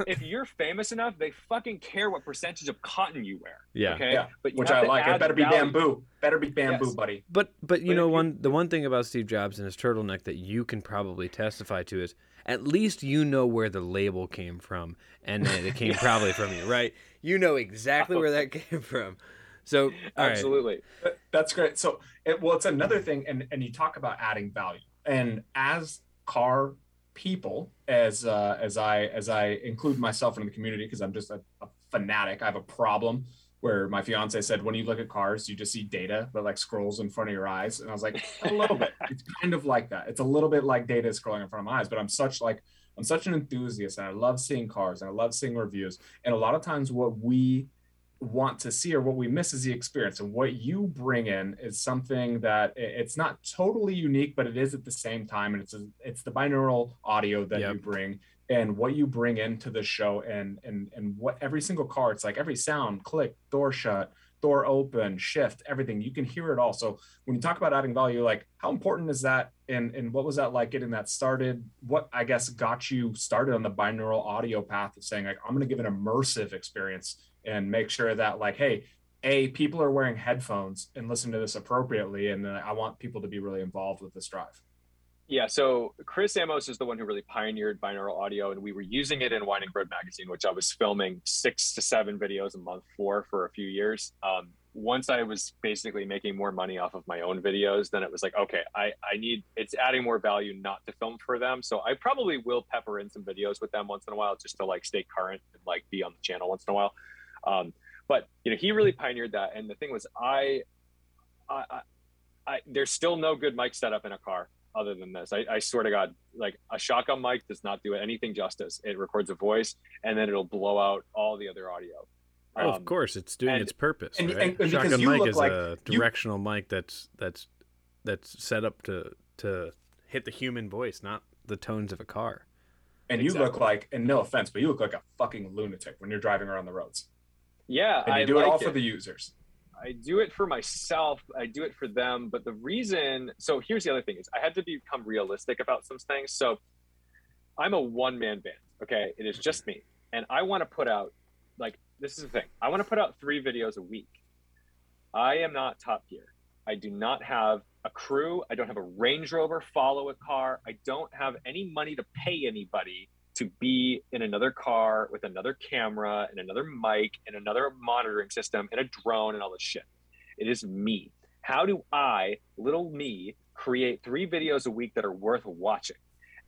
If you're famous enough, they fucking care what percentage of cotton you wear. Yeah. Okay. Yeah, But you which I like. It better be value. bamboo. Better be bamboo, Yes. buddy. But but you But know if you- one the one thing about Steve Jobs and his turtleneck that you can probably testify to is at least you know where the label came from and it came probably from you, right? You know exactly where that came from. So all right. Absolutely. That- That's great. So, it, well, it's another thing, and and you talk about adding value, and as car people, as uh, as I as I include myself in the community because I'm just a, a fanatic. I have a problem where my fiance said, when you look at cars, you just see data that like scrolls in front of your eyes, and I was like, a little bit. It's kind of like that. It's a little bit like data scrolling in front of my eyes, but I'm such like I'm such an enthusiast, and I love seeing cars, and I love seeing reviews, and a lot of times what we want to see or what we miss is the experience. And what you bring in is something that it's not totally unique but it is at the same time. And it's a, it's the binaural audio that Yep. you bring and what you bring into the show and and and what every single car it's like every sound click door shut door open shift everything. You can hear it all. So when you talk about adding value like how important is that? And and what was that like getting that started? What i guess got you started on the binaural audio path of saying like i'm going to give an immersive experience and make sure that like hey a people are wearing headphones and listen to this appropriately and i want people to be really involved with this drive Yeah. So Chris Amos is the one who really pioneered binaural audio, and we were using it in Wine and Bread magazine, which I was filming six to seven videos a month for for a few years. Um, once I was basically making more money off of my own videos, then it was like, okay, I, I need it's adding more value not to film for them. So I probably will pepper in some videos with them once in a while just to like stay current and like be on the channel once in a while. Um, but you know, he really pioneered that. And the thing was, I, I, I, I there's still no good mic setup in a car other than this. I, I swear to God, like a shotgun mic does not do anything justice. It records a voice and then it'll blow out all the other audio. Oh, Um, of course, it's doing and- its purpose, and- right? and- and Shotgun mic is like- a you- directional mic that's that's that's set up to to hit the human voice, not the tones of a car. and you look like and no offense but you look like a fucking lunatic when you're driving around the roads Yeah, and you I do it all like for the users I do it for myself. I do it for them. But the reason, so here's the other thing is I had to become realistic about some things. So I'm a one man band. Okay. It is just me. And I want to put out, like, this is the thing. I want to put out three videos a week. I am not Top Gear. I do not have a crew. I don't have a Range Rover follow a car. I don't have any money to pay anybody to be in another car with another camera and another mic and another monitoring system and a drone and all this shit. It is me. How do I, little me, create three videos a week that are worth watching?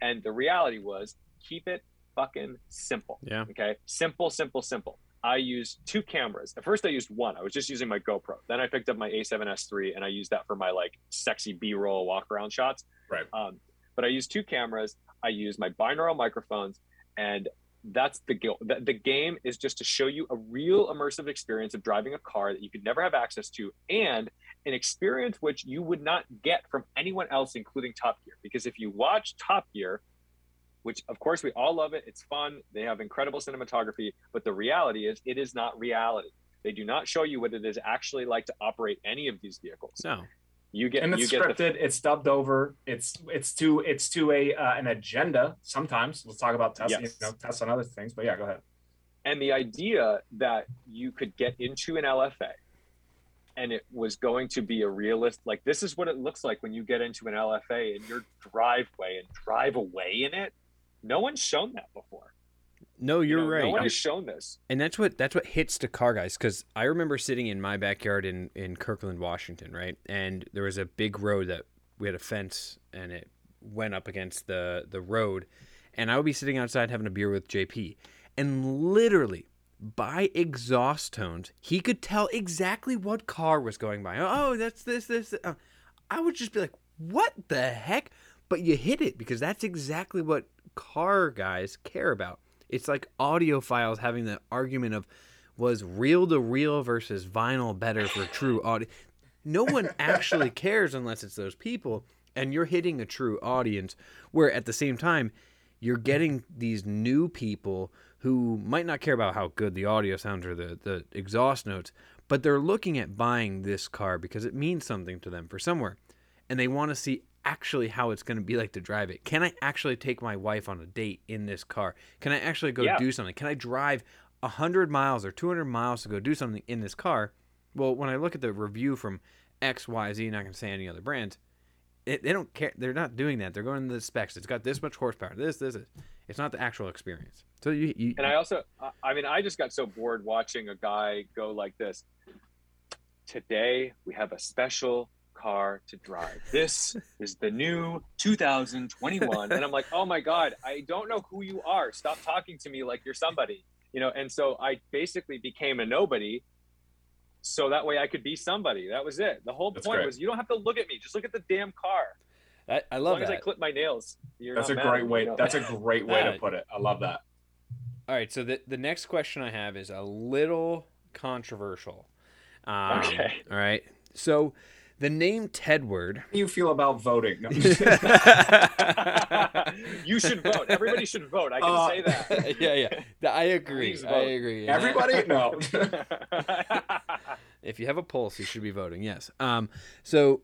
And the reality was keep it fucking simple. Yeah. Okay. Simple, simple, simple. I used two cameras. At first, I used one. I was just using my GoPro. Then I picked up my A7S III and I used that for my like sexy B-roll walk around shots. Right. Um, but I used two cameras. I use my binaural microphones, and that's the guilt. The, the game is just to show you a real immersive experience of driving a car that you could never have access to, and an experience which you would not get from anyone else, including Top Gear. Because if you watch Top Gear, which of course we all love it, it's fun, they have incredible cinematography, but the reality is it is not reality. They do not show you what it is actually like to operate any of these vehicles. No. You get and you it's get scripted. the it's dubbed over. It's it's to it's to a uh, an agenda. Sometimes we'll talk about tests. Yes. You know, tests on other things. But yeah, go ahead. and the idea that you could get into an LFA and it was going to be a realist like this is what it looks like when you get into an LFA in your driveway and drive away in it. No one's shown that before. No, You you're know, right. No one has shown this. and that's what that's what hits the car guys because i remember sitting in my backyard in in kirkland washington right? And there was a big road that we had a fence and it went up against the the road. And i would be sitting outside having a beer with jp and literally by exhaust tones he could tell exactly what car was going by. Oh that's this this uh, i would just be like what the heck? But you hit it because that's exactly what car guys care about it's like audiophiles having the argument of was reel to reel versus vinyl better for true audio. No one actually cares unless it's those people, and you're hitting a true audience. Where at the same time, you're getting these new people who might not care about how good the audio sounds or the, the exhaust notes, but they're looking at buying this car because it means something to them for somewhere. And they want to see actually how it's going to be like to drive it. Can I actually take my wife on a date in this car? Can I actually go Yeah. do something? Can I drive 100 miles or 200 miles to go do something in this car? Well, when I look at the review from XYZ, not going to say any other brands, it, they don't care. They're not doing that. They're going to the specs. It's got this much horsepower. This, this, is. It's not the actual experience. So you, you And I also, I mean, I just got so bored watching a guy go like this. Today we have a special car to drive. This is the new 2021, and I'm like, oh my god, I don't know who you are. Stop talking to me like you're somebody, you know. And so I basically became a nobody, so that way I could be somebody. That was it. The whole That's point great. was you don't have to look at me, just look at the damn car. I, I As love long as I clip my nails, you're That's a mad great way. you know? That's a great way to put it. I love that. All right, so the the next question I have is a little controversial. Um, Okay. All right, so the name Tedward. How do you feel about voting? No, you should vote. Everybody should vote. I can Uh, say that. yeah, yeah, I agree. Please I vote. agree. Everybody? No. If you have a pulse, you should be voting. Yes. Um. So,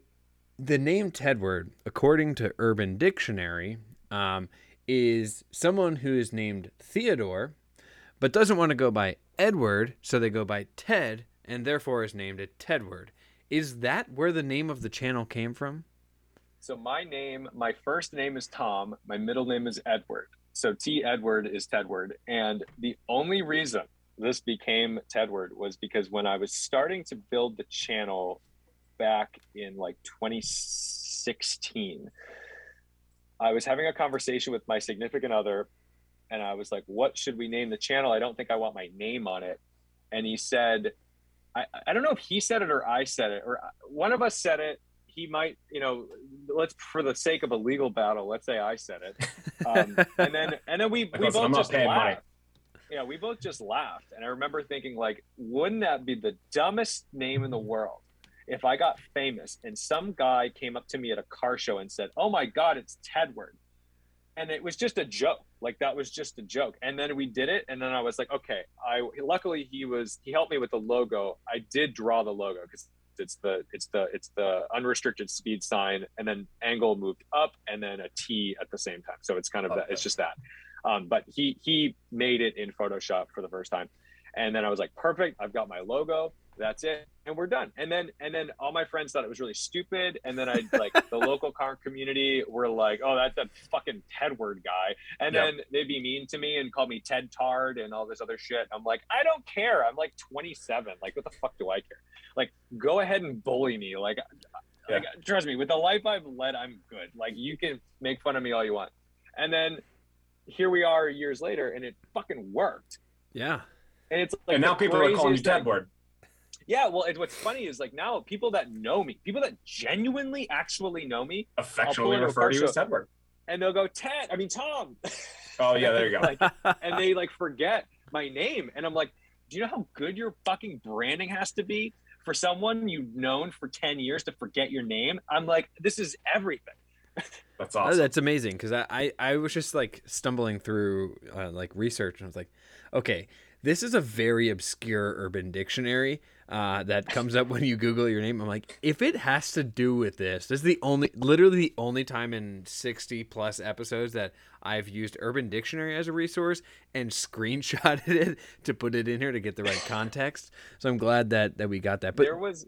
the name Tedward, according to Urban Dictionary, um, is someone who is named Theodore, but doesn't want to go by Edward, so they go by Ted, and therefore is named a Tedward. Is that where the name of the channel came from? so my name, my first name is Tom. My middle name is Edward. So T Edward is Tedward. And the only reason this became Tedward was because when I was starting to build the channel back in like 2016, I was having a conversation with my significant other and I was like, what should we name the channel? I don't think I want my name on it. And he said, I, I don't know if he said it or I said it, or one of us said it. He might, you know, let's for the sake of a legal battle, let's say I said it. Um, and then and then we, we both just paying money. laughed. Yeah, we both just laughed. And I remember thinking, like, wouldn't that be the dumbest name in the world if I got famous and some guy came up to me at a car show and said, Oh my God, it's Tedward. And it was just a joke. Like that was just a joke. And then we did it. And then I was like, okay, I luckily he was he helped me with the logo. I did draw the logo because it's the it's the it's the unrestricted speed sign and then angle moved up and then a T at the same time. So it's kind of that it's just that. Um, but he he made it in Photoshop for the first time. And then I was like, perfect, I've got my logo. That's it. And we're done. And then and then all my friends thought it was really stupid. And then I like the local car community were like, oh, that's that fucking Tedward guy. And Yep. then they'd be mean to me and call me Ted Tard and all this other shit. I'm like, I don't care. I'm like 27. Like, what the fuck do I care? Like, go ahead and bully me. Like, like trust me, with the life I've led, I'm good. Like, you can make fun of me all you want. And then here we are years later, and it fucking worked. Yeah. And it's like and now people are calling you. Tedward. Yeah, well, it, what's funny is like now people that know me, people that genuinely actually know me, Affectionately refer to you car as Tedward. and they'll go Ted. I mean Tom. Oh yeah, there you go. like, and they like forget my name, and I'm like, do you know how good your fucking branding has to be for someone you've known for ten years to forget your name? I'm like, this is everything. That's awesome. that's amazing because I, I I was just like stumbling through uh, like research and I was like, okay, this is a very obscure Urban Dictionary uh, that comes up when you Google your name. I'm like, if it has to do with this, this is the only, literally the only time in 60 plus episodes that I've used Urban Dictionary as a resource and screenshotted it to put it in here to get the right context. So I'm glad that that we got that. But there was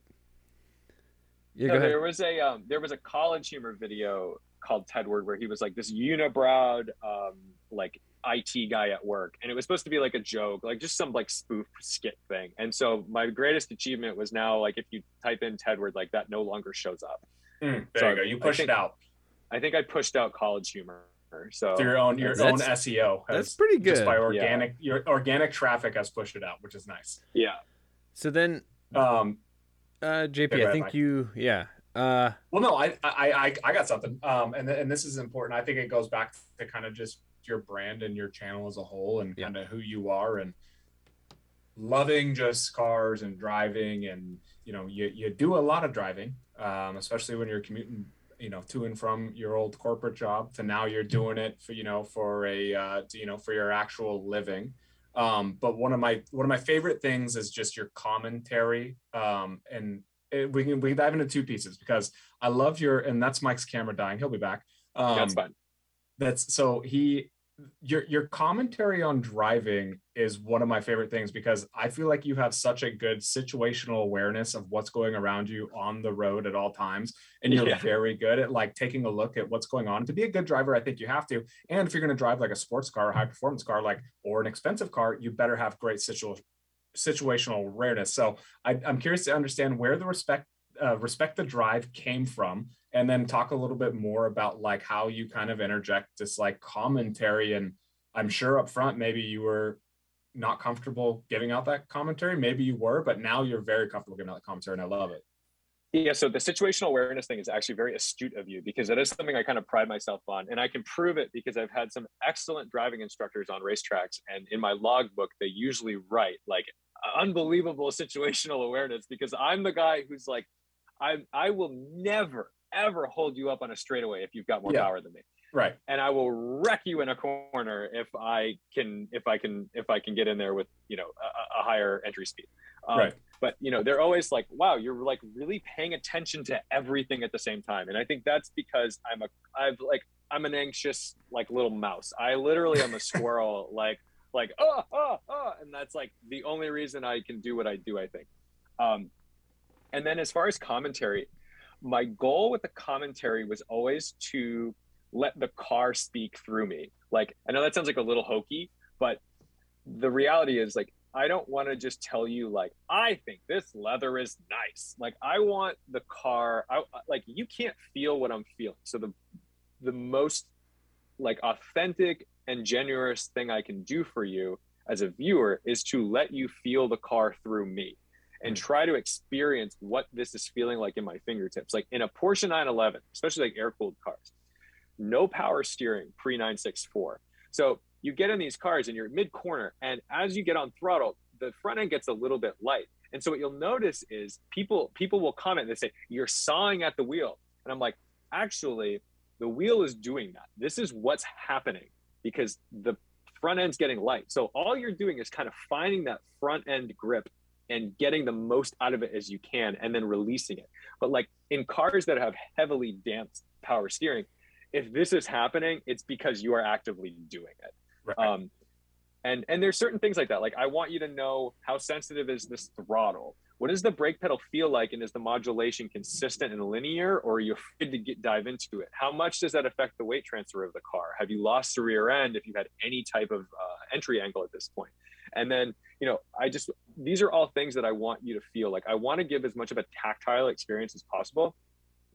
yeah, no, there was a um, there was a college humor video called Tedward where he was like this unibrowed um, like IT guy at work, and it was supposed to be like a joke, like just some like spoof skit thing. And so my greatest achievement was now like if you type in Tedward, like that no longer shows up. Mm, there So you go. You I push think- it out. I think I pushed out college humor. So So your own your own SEO. Has, that's pretty good. Just by good. organic your organic traffic has pushed it out, which is nice. yeah, So then, Um, uh, JP, I think Mike. you, yeah. Uh, well, no, I I I, I got something. Um, and and this is important. I think it goes back to kind of just your brand and your channel as a whole, and Yeah. kind of who you are, and loving just cars and driving, and you know, you you do a lot of driving, um, especially when you're commuting. You know, to and from your old corporate job to now you're doing it for you know for a uh, to, you know for your actual living. Um, but one of my one of my favorite things is just your commentary um, and it, we can we can dive into two pieces because I love your and that's Mike's camera dying. He'll be back. Um, that's fine. That's so he your your commentary on driving is one of my favorite things because I feel like you have such a good situational awareness of what's going around you on the road at all times, and you're Yeah. very good at like taking a look at what's going on. To be a good driver, I think you have to. And if you're going to drive like a sports car, a high performance car, like or an expensive car, you better have great situ- situational awareness. So I, I'm curious to understand where the respect uh, respect the drive came from and then talk a little bit more about like how you kind of interject this like commentary and i'm sure up front maybe you were not comfortable giving out that commentary maybe you were but now you're very comfortable giving out that commentary and i love it Yeah, so the situational awareness thing is actually very astute of you because that is something I kind of pride myself on. And I can prove it because I've had some excellent driving instructors on racetracks. And in my logbook, they usually write like unbelievable situational awareness because I'm the guy who's like, I, I will never, ever hold you up on a straightaway if you've got more Yeah. power than me. right And I will wreck you in a corner if I can, if I can, if I can get in there with, you know, a, a higher entry speed. Um, right but you know they're always like wow you're like really paying attention to everything at the same time and i think that's because i'm a i've like i'm an anxious like little mouse i literally am a squirrel like like oh oh oh and that's like the only reason i can do what i do i think um and then as far as commentary my goal with the commentary was always to let the car speak through me like i know that sounds like a little hokey but the reality is like I don't want to just tell you like I think this leather is nice. Like I want the car. I like you can't feel what I'm feeling. So the the most like authentic and generous thing I can do for you as a viewer is to let you feel the car through me and hmm. try to experience what this is feeling like in my fingertips. Like in a Porsche 911, especially like air cooled cars, no power steering pre 964. So you get in these cars and you're mid corner, and as you get on throttle, the front end gets a little bit light. And so what you'll notice is people people will comment. And they say you're sawing at the wheel, and I'm like, actually, the wheel is doing that. This is what's happening because the front end's getting light. So all you're doing is kind of finding that front end grip and getting the most out of it as you can, and then releasing it. But like in cars that have heavily damped power steering, if this is happening, it's because you are actively doing it. right Um, and and there's certain things like that. Like I want you to know how sensitive is this throttle. What does the brake pedal feel like, and is the modulation consistent and linear, or are you afraid to get dive into it? How much does that affect the weight transfer of the car? Have you lost the rear end if you've had any type of uh, entry angle at this point? And then you know, I just these are all things that I want you to feel like. I want to give as much of a tactile experience as possible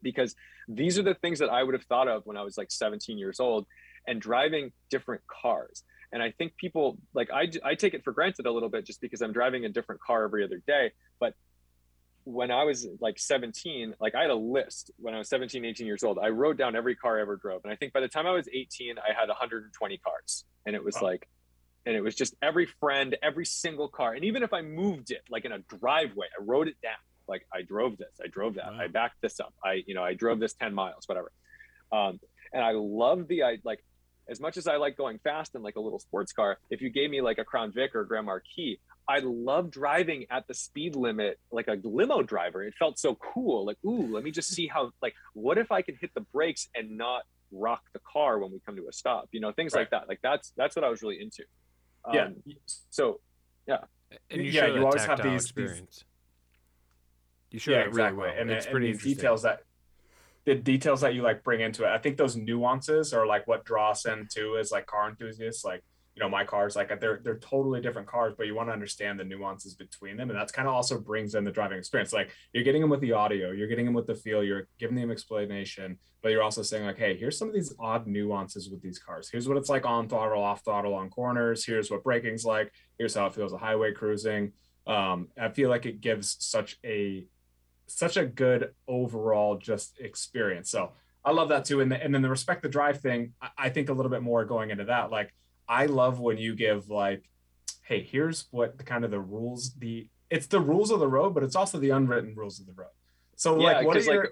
because these are the things that I would have thought of when I was like 17 years old. and driving different cars. And I think people like I, I take it for granted a little bit just because I'm driving a different car every other day. But when I was like 17, like I had a list when I was 17, 18 years old. I wrote down every car I ever drove. And I think by the time I was 18, I had 120 cars. And it was wow. like, and it was just every friend, every single car. And even if I moved it like in a driveway, I wrote it down. Like I drove this, I drove that, wow. I backed this up. I, you know, I drove this 10 miles, whatever. Um, and I love the, I like, as much as I like going fast in like a little sports car, if you gave me like a Crown Vic or Grand Marquis, I love driving at the speed limit like a limo driver. It felt so cool. Like, ooh, let me just see how like what if I can hit the brakes and not rock the car when we come to a stop? You know, things right. like that. Like that's that's what I was really into. Um, yeah. So, yeah. And you yeah, you always have these experience. These, you show yeah, exactly. Really well. and it's and pretty details that the details that you like bring into it. I think those nuances are like what draw us into as like car enthusiasts. Like you know my cars like they're they're totally different cars but you want to understand the nuances between them and that's kind of also brings in the driving experience. Like you're getting them with the audio you're getting them with the feel you're giving them explanation but you're also saying like hey here's some of these odd nuances with these cars. Here's what it's like on throttle off throttle on corners. Here's what braking's like. Here's how it feels a highway cruising. Um, i feel like it gives such a such a good overall just experience. So i love that too and, the, and then the respect the drive thing I, I think a little bit more going into that. Like I love when you give like, hey, here's what the kind of the rules the it's the rules of the road, but it's also the unwritten rules of the road. So yeah, like, what is your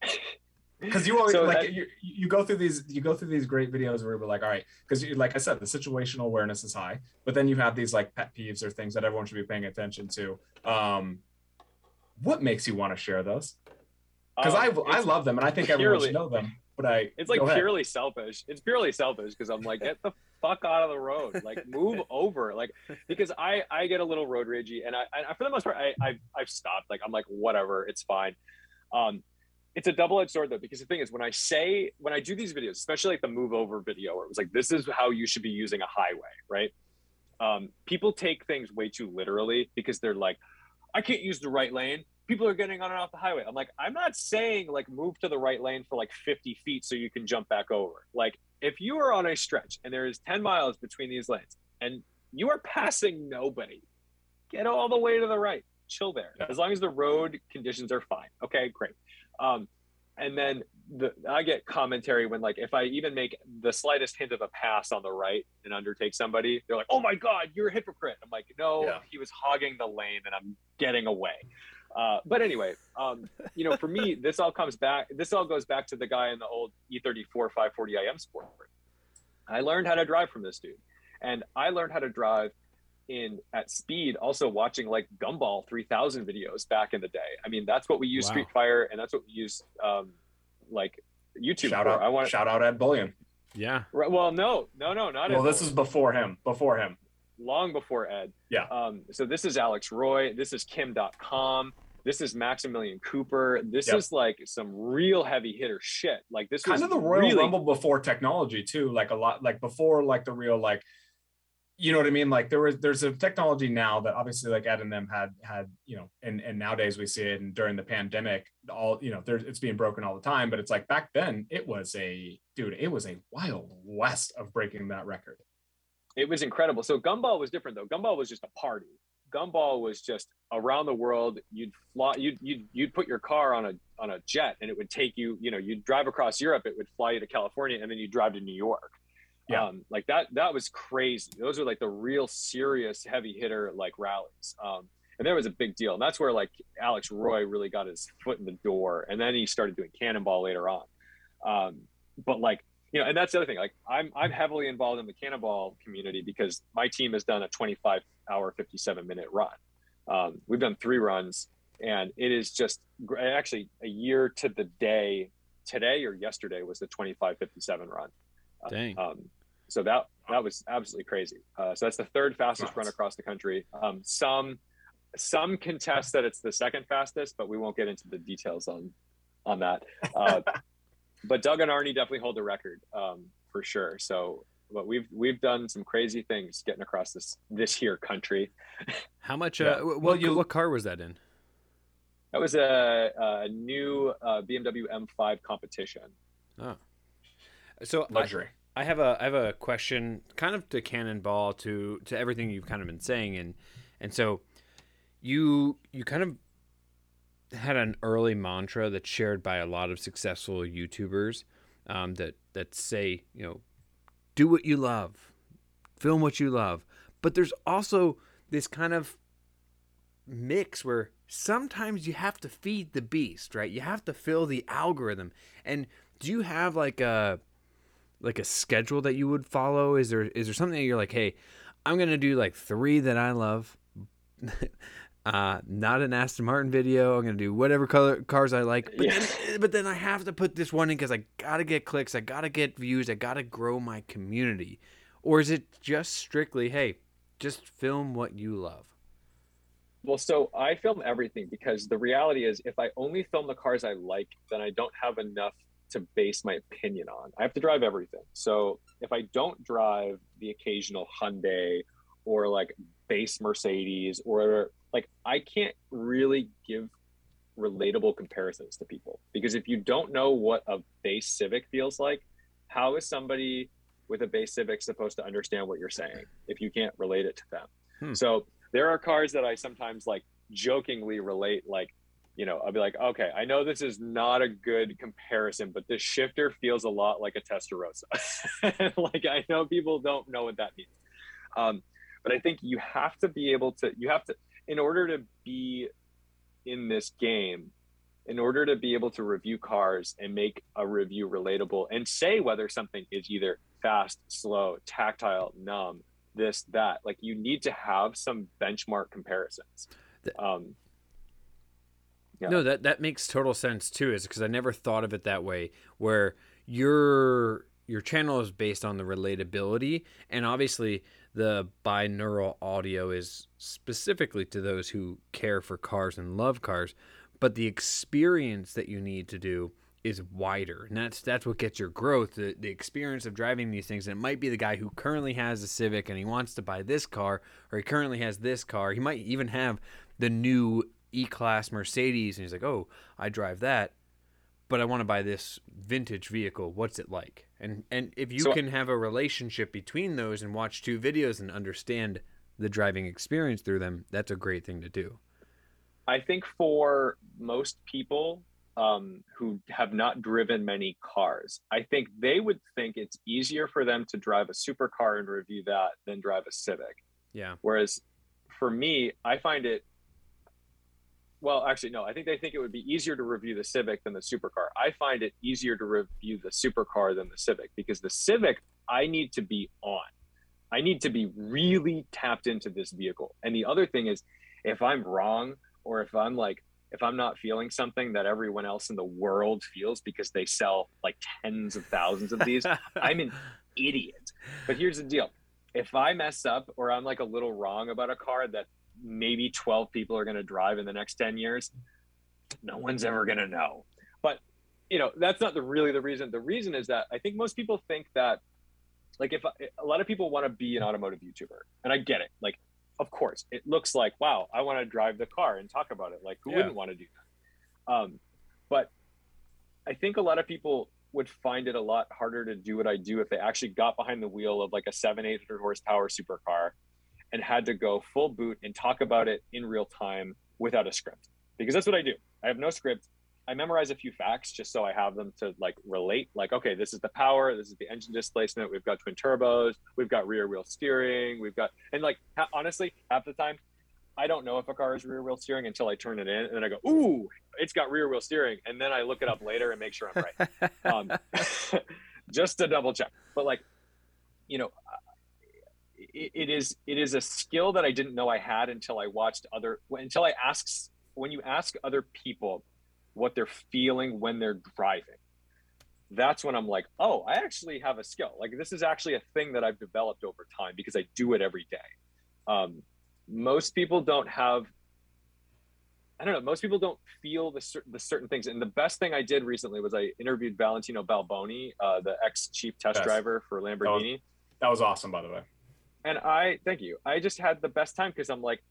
because you always so like that, you, you go through these you go through these great videos where we're like all right because like i said the situational awareness is high but then you have these like pet peeves or things that everyone should be paying attention to. Um what makes you want to share those? Because um, i i love them and i think purely, everyone should know them but i it's like purely selfish it's purely selfish because i'm like get the fuck out of the road. Like move over. Like because I I get a little road ragey, and I, I for the most part I I've, I've stopped. Like I'm like whatever, it's fine. Um, it's a double-edged sword though because the thing is when i say when i do these videos especially like the move over video where it was like this is how you should be using a highway right um, people take things way too literally because they're like i can't use the right lane people are getting on and off the highway i'm like i'm not saying like move to the right lane for like 50 feet so you can jump back over like if you are on a stretch and there is 10 miles between these lanes and you are passing nobody, get all the way to the right, chill there. As long as the road conditions are fine. Okay, great. Um, and then the, I get commentary when like if I even make the slightest hint of a pass on the right and undertake somebody, they're like, "Oh my God, you're a hypocrite." I'm like, "No, yeah. he was hogging the lane and I'm getting away." Uh, but anyway, um, you know, for me, this all comes back. This all goes back to the guy in the old E34 540i M Sport. I learned how to drive from this dude, and I learned how to drive in at speed. Also watching like Gumball 3000 videos back in the day. I mean, that's what we use wow. Street Fire, and that's what we use um, like YouTube. Shout for. out! I want shout out Ed Bolian. Yeah. Right, well, no, no, no, not. Well, Ed this Bolian. is before him. Before him long before Ed. Yeah. Um, so this is Alex Roy. This is Kim Dotcom. This is Maximilian Cooper. This yep. is like some real heavy hitter shit. Like this was kind of the Royal really... Rumble before technology too. Like a lot, like before, like the real like, you know what I mean? Like there was there's a technology now that obviously like Ed and them had had you know, and and nowadays we see it and during the pandemic, all you know, there's it's being broken all the time. But it's like back then it was a dude, it was a wild west of breaking that record. It was incredible. So Gumball was different though. Gumball was just a party gumball was just around the world. You'd fly, you'd, you'd, you'd put your car on a, on a jet and it would take you, you know, you'd drive across Europe, it would fly you to California and then you drive to New York. Yeah. Um, like that, that was crazy. Those are like the real serious heavy hitter, like rallies. Um, and there was a big deal. And that's where like Alex Roy really got his foot in the door. And then he started doing cannonball later on. Um, but like you know, and that's the other thing. Like I'm I'm heavily involved in the cannonball community because my team has done a 25 hour, 57 minute run. Um, we've done three runs, and it is just actually a year to the day. Today or yesterday was the 25 57 run. Uh, Dang. Um, so that that was absolutely crazy. Uh, so that's the third fastest nice. run across the country. Um, some some contest that it's the second fastest, but we won't get into the details on on that. Uh, but Doug and Arne definitely hold the record um, for sure. So, but we've we've done some crazy things getting across this this here country. How much? Uh, yeah. well, you, what car was that in? That was a, a new uh, BMW M5 competition. Oh, so luxury. I have a I have a question, kind of to cannonball to to everything you've kind of been saying, and and so you you kind of had an early mantra that's shared by a lot of successful YouTubers um, that that say you know do what you love, film what you love, but there's also this kind of mix where sometimes you have to feed the beast, right? You have to fill the algorithm. And do you have like a like a schedule that you would follow? Is there is there something that you're like, hey, I'm gonna do like three that I love. Uh, not an Aston Martin video. I'm gonna do whatever color cars I like, but yeah. then, but then I have to put this one in because I gotta get clicks, I gotta get views, I gotta grow my community. Or is it just strictly, hey, just film what you love? Well, so I film everything because the reality is, if I only film the cars I like, then I don't have enough to base my opinion on. I have to drive everything. So if I don't drive the occasional Hyundai or like base Mercedes or like I can't really give relatable comparisons to people because if you don't know what a base Civic feels like, how is somebody with a base Civic supposed to understand what you're saying if you can't relate it to them? Hmm. So there are cars that I sometimes like jokingly relate like you know, I'll be like, okay, I know this is not a good comparison, but this shifter feels a lot like a Testarossa. like I know people don't know what that means. Um, but I think you have to be able to, you have to, in order to be in this game, in order to be able to review cars and make a review relatable and say whether something is either fast, slow, tactile, numb, this, that, like you need to have some benchmark comparisons. Um, yeah. No, that that makes total sense too. Is because I never thought of it that way. Where your your channel is based on the relatability, and obviously the binaural audio is specifically to those who care for cars and love cars. But the experience that you need to do is wider, and that's that's what gets your growth. The the experience of driving these things. And it might be the guy who currently has a Civic and he wants to buy this car, or he currently has this car. He might even have the new E-Class Mercedes, and he's like, "Oh, I drive that, but I want to buy this vintage vehicle. What's it like?" And and if you so, can have a relationship between those and watch two videos and understand the driving experience through them, that's a great thing to do. I think for most people um, who have not driven many cars, I think they would think it's easier for them to drive a supercar and review that than drive a Civic. Yeah. Whereas for me, I find it well, actually, no. I think they think it would be easier to review the Civic than the supercar. I find it easier to review the supercar than the Civic because the Civic, I need to be on. I need to be really tapped into this vehicle. And the other thing is, if I'm wrong or if I'm like, if I'm not feeling something that everyone else in the world feels because they sell like tens of thousands of these, I'm an idiot. But here's the deal if I mess up or I'm like a little wrong about a car that maybe 12 people are going to drive in the next 10 years. No one's ever going to know. But you know that's not the really the reason. The reason is that i think most people think that like if a lot of people want to be an automotive youtuber and i get it. Like of course it looks like wow i want to drive the car and talk about it. Like who yeah. wouldn't want to do that? Um, but i think a lot of people would find it a lot harder to do what i do if they actually got behind the wheel of like a 7 800 horsepower supercar and had to go full boot and talk about it in real time without a script because that's what I do. I have no script. I memorize a few facts just so I have them to like relate. Like, okay, this is the power, this is the engine displacement. We've got twin turbos, we've got rear wheel steering, we've got and like ha- honestly, half the time, I don't know if a car is rear wheel steering until I turn it in, and then I go, ooh, it's got rear wheel steering, and then I look it up later and make sure I'm right, um, just to double check. But like, you know, it, it is it is a skill that I didn't know I had until I watched other until I asked when you ask other people what they're feeling when they're driving. That's when I'm like, oh, I actually have a skill. Like this is actually a thing that I've developed over time because I do it every day. Um, most people don't have I don't know. Most people don't feel the, cer- the certain things. And the best thing I did recently was I interviewed Valentino Balboni, uh, the ex chief test yes. driver for Lamborghini. That was, that was, awesome, by the way and I thank you. I just had the best time because I'm like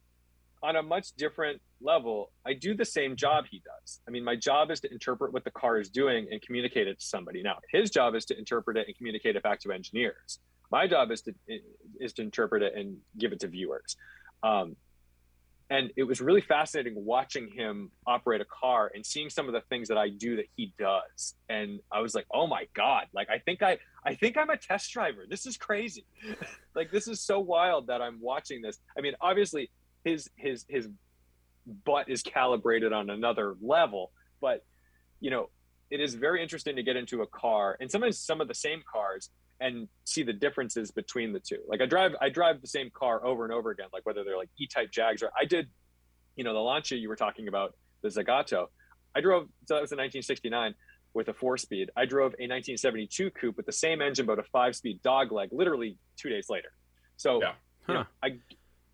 on a much different level, I do the same job he does. I mean, my job is to interpret what the car is doing and communicate it to somebody. Now, his job is to interpret it and communicate it back to engineers. My job is to is to interpret it and give it to viewers. Um, and it was really fascinating watching him operate a car and seeing some of the things that I do that he does. And I was like, oh my god! Like I think I I think I'm a test driver. This is crazy. like this is so wild that I'm watching this. I mean, obviously his his his butt is calibrated on another level, but you know, it is very interesting to get into a car and sometimes some of the same cars and see the differences between the two. Like I drive I drive the same car over and over again, like whether they're like E-type Jags or I did, you know, the Lancia you were talking about, the Zagato. I drove so that was in 1969 with a four speed. I drove a 1972 coupe with the same engine but a five speed dog leg literally two days later. So yeah. huh. you know, I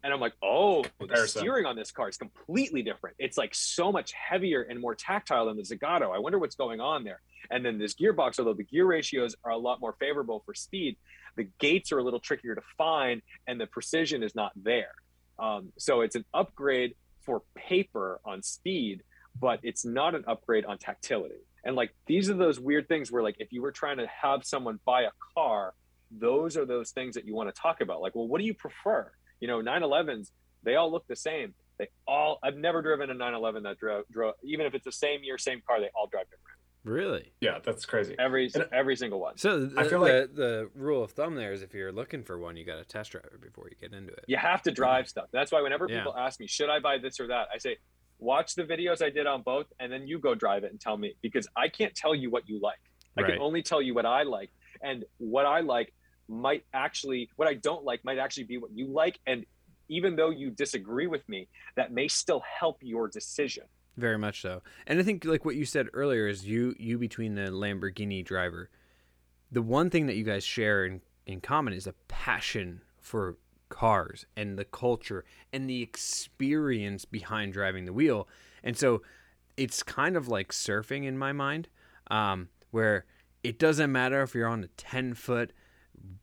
and I'm like, oh, the steering on this car is completely different. It's like so much heavier and more tactile than the Zagato. I wonder what's going on there. And then this gearbox, although the gear ratios are a lot more favorable for speed, the gates are a little trickier to find and the precision is not there. Um, so it's an upgrade for paper on speed, but it's not an upgrade on tactility. And like these are those weird things where like if you were trying to have someone buy a car, those are those things that you want to talk about. Like, well, what do you prefer? You know, 911s, they all look the same. They all I've never driven a 911 that drove drove even if it's the same year, same car, they all drive different. Really? Yeah, that's crazy. Every every single one. So the, I feel the, like the rule of thumb there is if you're looking for one, you got to test drive it before you get into it. You have to drive mm-hmm. stuff. That's why whenever people ask me, should I buy this or that, I say, watch the videos I did on both, and then you go drive it and tell me because I can't tell you what you like. I right. can only tell you what I like, and what I like might actually, what I don't like might actually be what you like, and even though you disagree with me, that may still help your decision. Very much so. And I think like what you said earlier is you you between the Lamborghini driver, the one thing that you guys share in, in common is a passion for cars and the culture and the experience behind driving the wheel. And so it's kind of like surfing in my mind, um, where it doesn't matter if you're on a 10 foot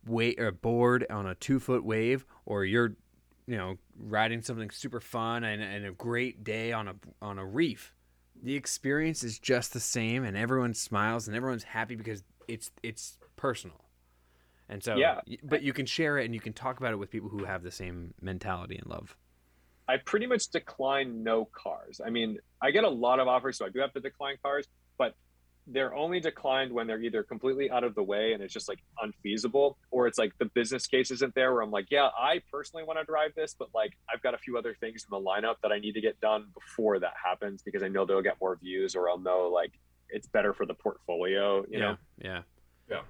weight or board on a two foot wave or you're you know riding something super fun and, and a great day on a on a reef the experience is just the same and everyone smiles and everyone's happy because it's it's personal and so yeah. but you can share it and you can talk about it with people who have the same mentality and love. I pretty much decline no cars. I mean i get a lot of offers so i do have to decline cars but they're only declined when they're either completely out of the way and it's just like unfeasible or it's like the business case isn't there where i'm like yeah i personally want to drive this but like i've got a few other things in the lineup that i need to get done before that happens because i know they'll get more views or i'll know like it's better for the portfolio you yeah, know? yeah. Yeah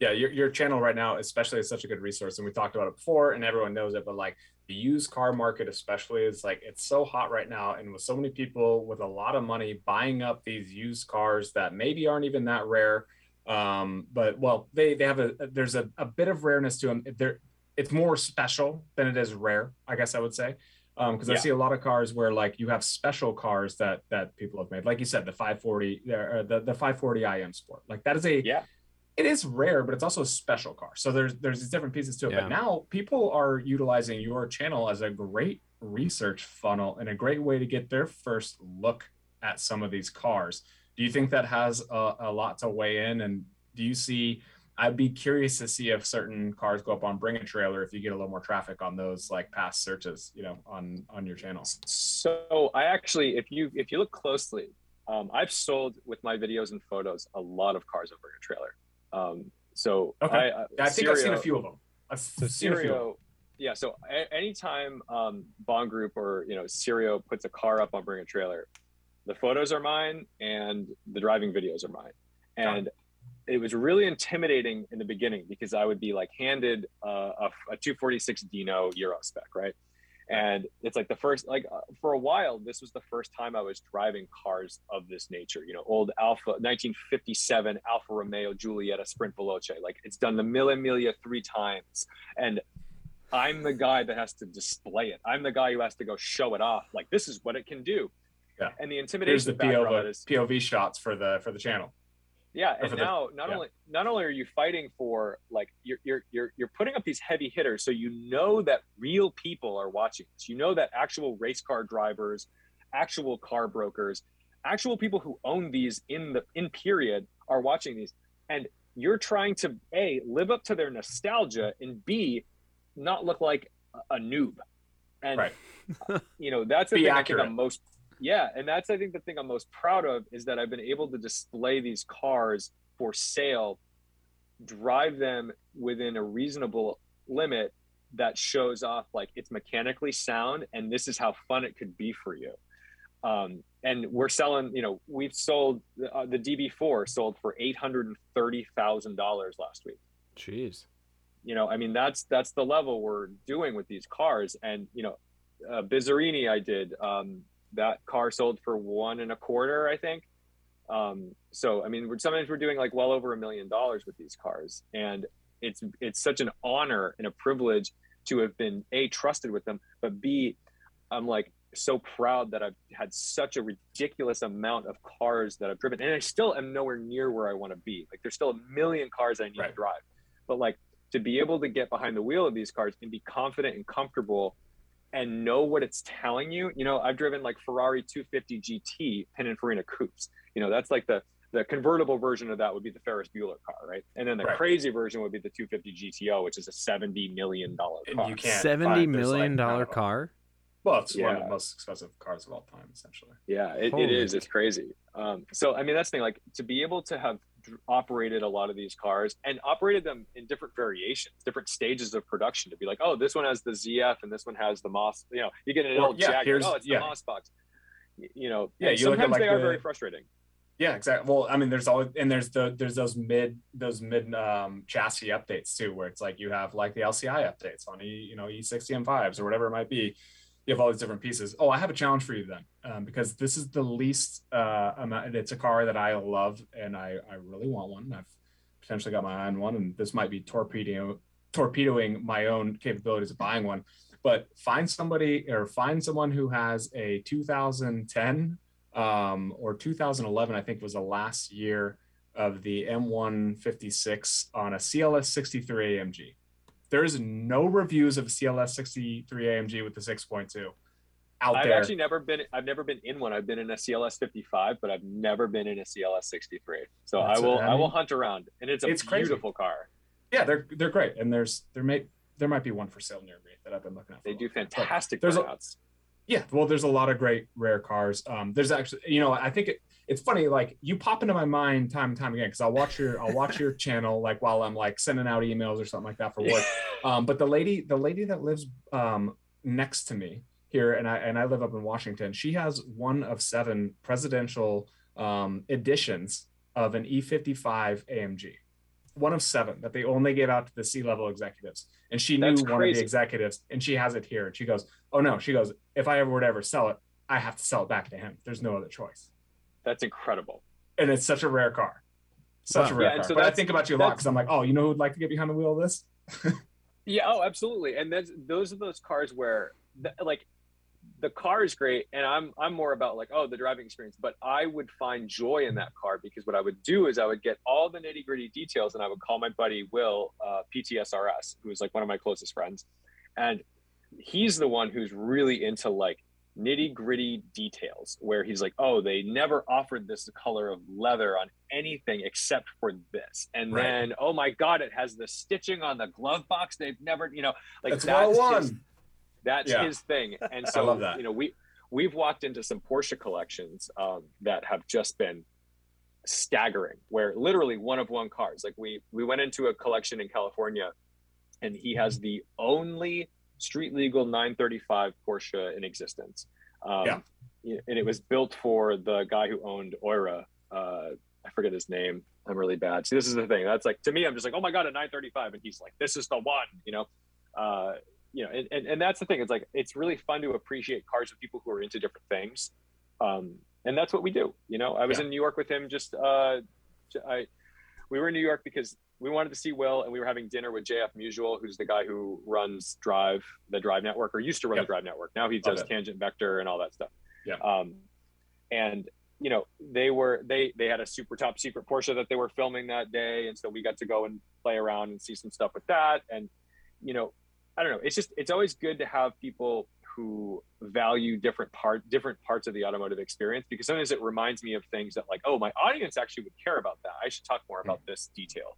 yeah your, your channel right now especially is such a good resource and we talked about it before and everyone knows it but like the used car market especially is like it's so hot right now and with so many people with a lot of money buying up these used cars that maybe aren't even that rare um, but well they they have a there's a, a bit of rareness to them there it's more special than it is rare i guess i would say because um, yeah. i see a lot of cars where like you have special cars that that people have made like you said the 540 uh, the the 540i M Sport like that is a yeah it is rare, but it's also a special car. So there's there's these different pieces to it. Yeah. But now people are utilizing your channel as a great research funnel and a great way to get their first look at some of these cars. Do you think that has a, a lot to weigh in? And do you see? I'd be curious to see if certain cars go up on Bring a Trailer if you get a little more traffic on those like past searches, you know, on on your channel. So I actually, if you if you look closely, um, I've sold with my videos and photos a lot of cars over a Trailer. Um, so okay. I, uh, I think I've seen a few of them. I've so few. Yeah. So a- anytime um, Bond Group or you know Cirio puts a car up on Bring a Trailer, the photos are mine and the driving videos are mine. And it was really intimidating in the beginning because I would be like handed uh, a, a 246 Dino Euro spec, right? And it's like the first like uh, for a while this was the first time i was driving cars of this nature you know old alpha 1957 alfa romeo giulietta sprint veloce. Like it's done the mille miglia three times. And i'm the guy that has to display it. I'm the guy who has to go show it off. Like this is what it can do. Yeah. And the intimidation Here's the POV, is, POV shots for the for the channel yeah, and now not yeah. only not only are you fighting for like you're you're you're you're putting up these heavy hitters, so you know that real people are watching this. You know that actual race car drivers, actual car brokers, actual people who own these in the in period are watching these, and you're trying to a live up to their nostalgia and b not look like a noob. And Right. you know that's the Be thing accurate. I think I'm most yeah, and that's I think the thing I'm most proud of is that I've been able to display these cars for sale, drive them within a reasonable limit that shows off like it's mechanically sound and this is how fun it could be for you. Um, and we're selling, you know, we've sold uh, the DB4 sold for eight hundred and thirty thousand dollars last week Jeez. you know i mean that's that's the level we're doing with these cars and you know uh, Bizzarrini i did um that car sold for one and a quarter i think. Um so i mean we're, sometimes we're doing like well over a million dollars with these cars and it's it's such an honor and a privilege to have been a trusted with them but b i'm like so proud that i've had such a ridiculous amount of cars that i've driven and i still am nowhere near where i want to be. Like there's still a million cars i need to drive. But like to be able to get behind the wheel of these cars and be confident and comfortable and know what it's telling you you know i've driven like ferrari 250 gt pininfarina coupes you know that's like the the convertible version of that would be the ferris bueller car right and then the Right. crazy version would be the 250 gto which is a 70 million dollar car you can't Seventy find- million like, dollar car. Well, it's one of Yeah. the most expensive cars of all time, essentially. Yeah, it, it Holy is. It's crazy. Um, so, I mean, that's the thing. Like to be able to have dr- operated a lot of these cars and operated them in different variations, different stages of production. To be like, oh, this one has the ZF and this one has the Moss. You know, you get an old yeah, Jag. here's- Oh, it's yeah. the Moss box. You know, Yeah, you look at, sometimes like, they are the- very frustrating. Yeah, exactly. Well, I mean, there's always and there's the there's those mid those mid um, chassis updates too, where it's like you have like the LCI updates on E you know E60 M5s or whatever it might be. You have all these different pieces. Oh, I have a challenge for you then, um, because this is the least uh, amount. It's a car that I love and I I really want one. I've potentially got my eye on one, and this might be torpedoing torpedoing my own capabilities of buying one. But find somebody or find someone who has a 2010 um, or 2011, I think was the last year of the M156 on a CLS 63 AMG. There's no reviews of CLS 63 AMG with the 6.2 out there. I've actually never been. I've never been in one. I've been in a CLS 55, but I've never been in a CLS 63. So That's I will. I I, will hunt around, and it's a it's crazy. beautiful car. yeah, they're they're great, and there's there may there might be one for sale near me that I've been looking at. They do long time. But- fantastic there's a- Yeah, well, there's a lot of great rare cars. Um, there's actually, you know, I think it, it's funny. Like you pop into my mind time and time again because I'll watch your I'll watch your channel like while I'm like sending out emails or something like that for work. Um, but the lady the lady that lives um, next to me here, and I and I live up in Washington. She has one of seven presidential um, editions of an E55 AMG. One of seven that they only gave out to the C level executives. And she knew one of the executives, and she has it here. And she goes, "Oh no!" She goes, "If I ever would ever sell it, I have to sell it back to him. There's no other choice." That's incredible. And it's such a rare car, such a rare Yeah, car. so but I think about you a lot because I'm like, "Oh, you know who'd like to get behind the wheel of this?" Yeah, oh, absolutely. And that's those are those cars where, the, like, the car is great, and I'm I'm more about like, oh, the driving experience. But I would find joy in that car because what I would do is I would get all the nitty gritty details, and I would call my buddy Will uh, PTSRS, who is like one of my closest friends, and he's the one who's really into like nitty gritty details where he's like, oh, they never offered this color of leather on anything except for this. And Right. then, oh my God, it has the stitching on the glove box. They've never, you know, like That's that's, his, that's Yeah. his thing. And so, you know, we, we've walked into some Porsche collections um, that have just been staggering where literally one of one cars like we we went into a collection in california and he has the only street legal 935 porsche in existence um, Yeah. and it was built for the guy who owned Oira. Uh, I forget his name. I'm really bad. See, this is the thing. That's like to me, I'm just like, oh my god, a 935, and he's like, this is the one. You know, uh, you know, and, and and that's the thing. It's like it's really fun to appreciate cars with people who are into different things, um, and that's what we do. You know, I was Yeah. in New York with him. Just uh, I, we were in New York because we wanted to see Will, and we were having dinner with JF Musial, who's the guy who runs Drive, the Drive Network, or used to run Yep. the Drive Network. Now he does it. Tangent Vector and all that stuff. Yeah. Um, and you know they were they they had a super top secret Porsche that they were filming that day, and so we got to go and play around and see some stuff with that. And you know, I don't know. It's just it's always good to have people who value different part different parts of the automotive experience because sometimes it reminds me of things that like oh my audience actually would care about that. I should talk more about mm. this detail.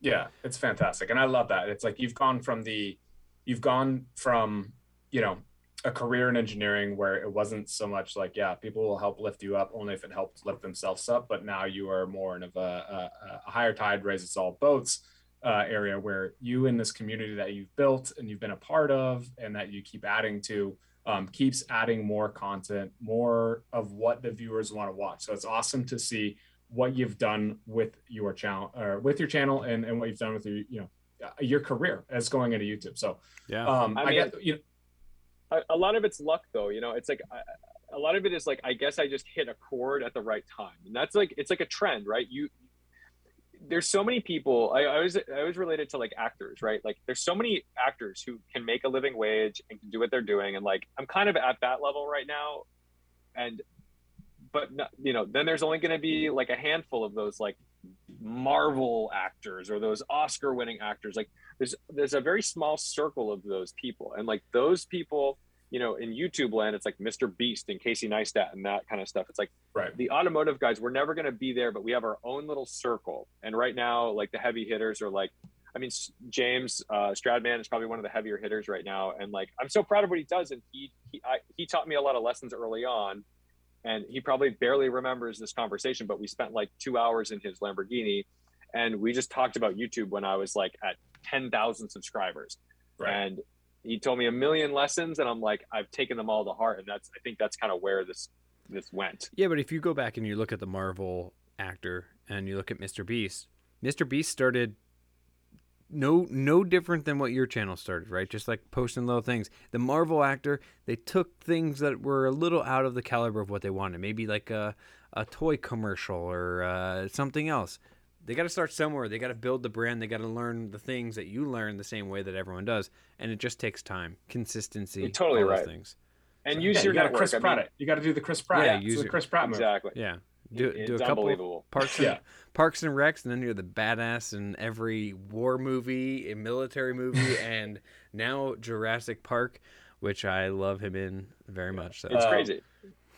Yeah, it's fantastic, and I love that. It's like you've gone from the, you've gone from, you know, a career in engineering where it wasn't so much like yeah, people will help lift you up only if it helps lift themselves up, but now you are more in of a, a, a higher tide raises all boats uh, area where you in this community that you've built and you've been a part of and that you keep adding to um, keeps adding more content, more of what the viewers want to watch. So it's awesome to see what you've done with your channel or with your channel and, and what you've done with your you know uh, your career as going into YouTube. So yeah, um, I, I mean, get you know a, a, lot of it's luck though. You know, it's like a lot of it is like I guess I just hit a chord at the right time, and that's like it's like a trend, right? You there's so many people I, I was I was related to like actors, right? Like there's so many actors who can make a living wage and can do what they're doing, and like I'm kind of at that level right now, and but you know then there's only going to be like a handful of those like Marvel actors or those Oscar winning actors. Like there's there's a very small circle of those people, and like those people you know, in YouTube land, it's like Mr. Beast and Casey Neistat and that kind of stuff. It's like right. the automotive guys, we're never going to be there, but we have our own little circle. And right now, like the heavy hitters are like, I mean, James uh, Stradman is probably one of the heavier hitters right now, and like I'm so proud of what he does. And he he I, he taught me a lot of lessons early on, and he probably barely remembers this conversation, but we spent like two hours in his Lamborghini, and we just talked about YouTube when I was like at ten thousand subscribers, right. and he told me a million lessons and i'm like i've taken them all to heart and that's i think that's kind of where this this went. Yeah but if you go back and you look at the marvel actor and you look at mr beast mr beast started no no different than what your channel started right? Just like posting little things. The marvel actor they took things that were a little out of the caliber of what they wanted. Maybe like a, a toy commercial or uh, something else they got to start somewhere. They got to build the brand. They got to learn the things that you learn the same way that everyone does, and it just takes time, consistency. You're totally right. Things. And so, use yeah, your you got Chris Pratt. I mean, you got to do the Chris Pratt. Yeah, use the Chris Pratt move. Exactly. Yeah. Do, do a couple parks and, yeah. parks and recs, and then you're the badass in every war movie, a military movie, and now Jurassic Park, which I love him in very much. So. It's um, crazy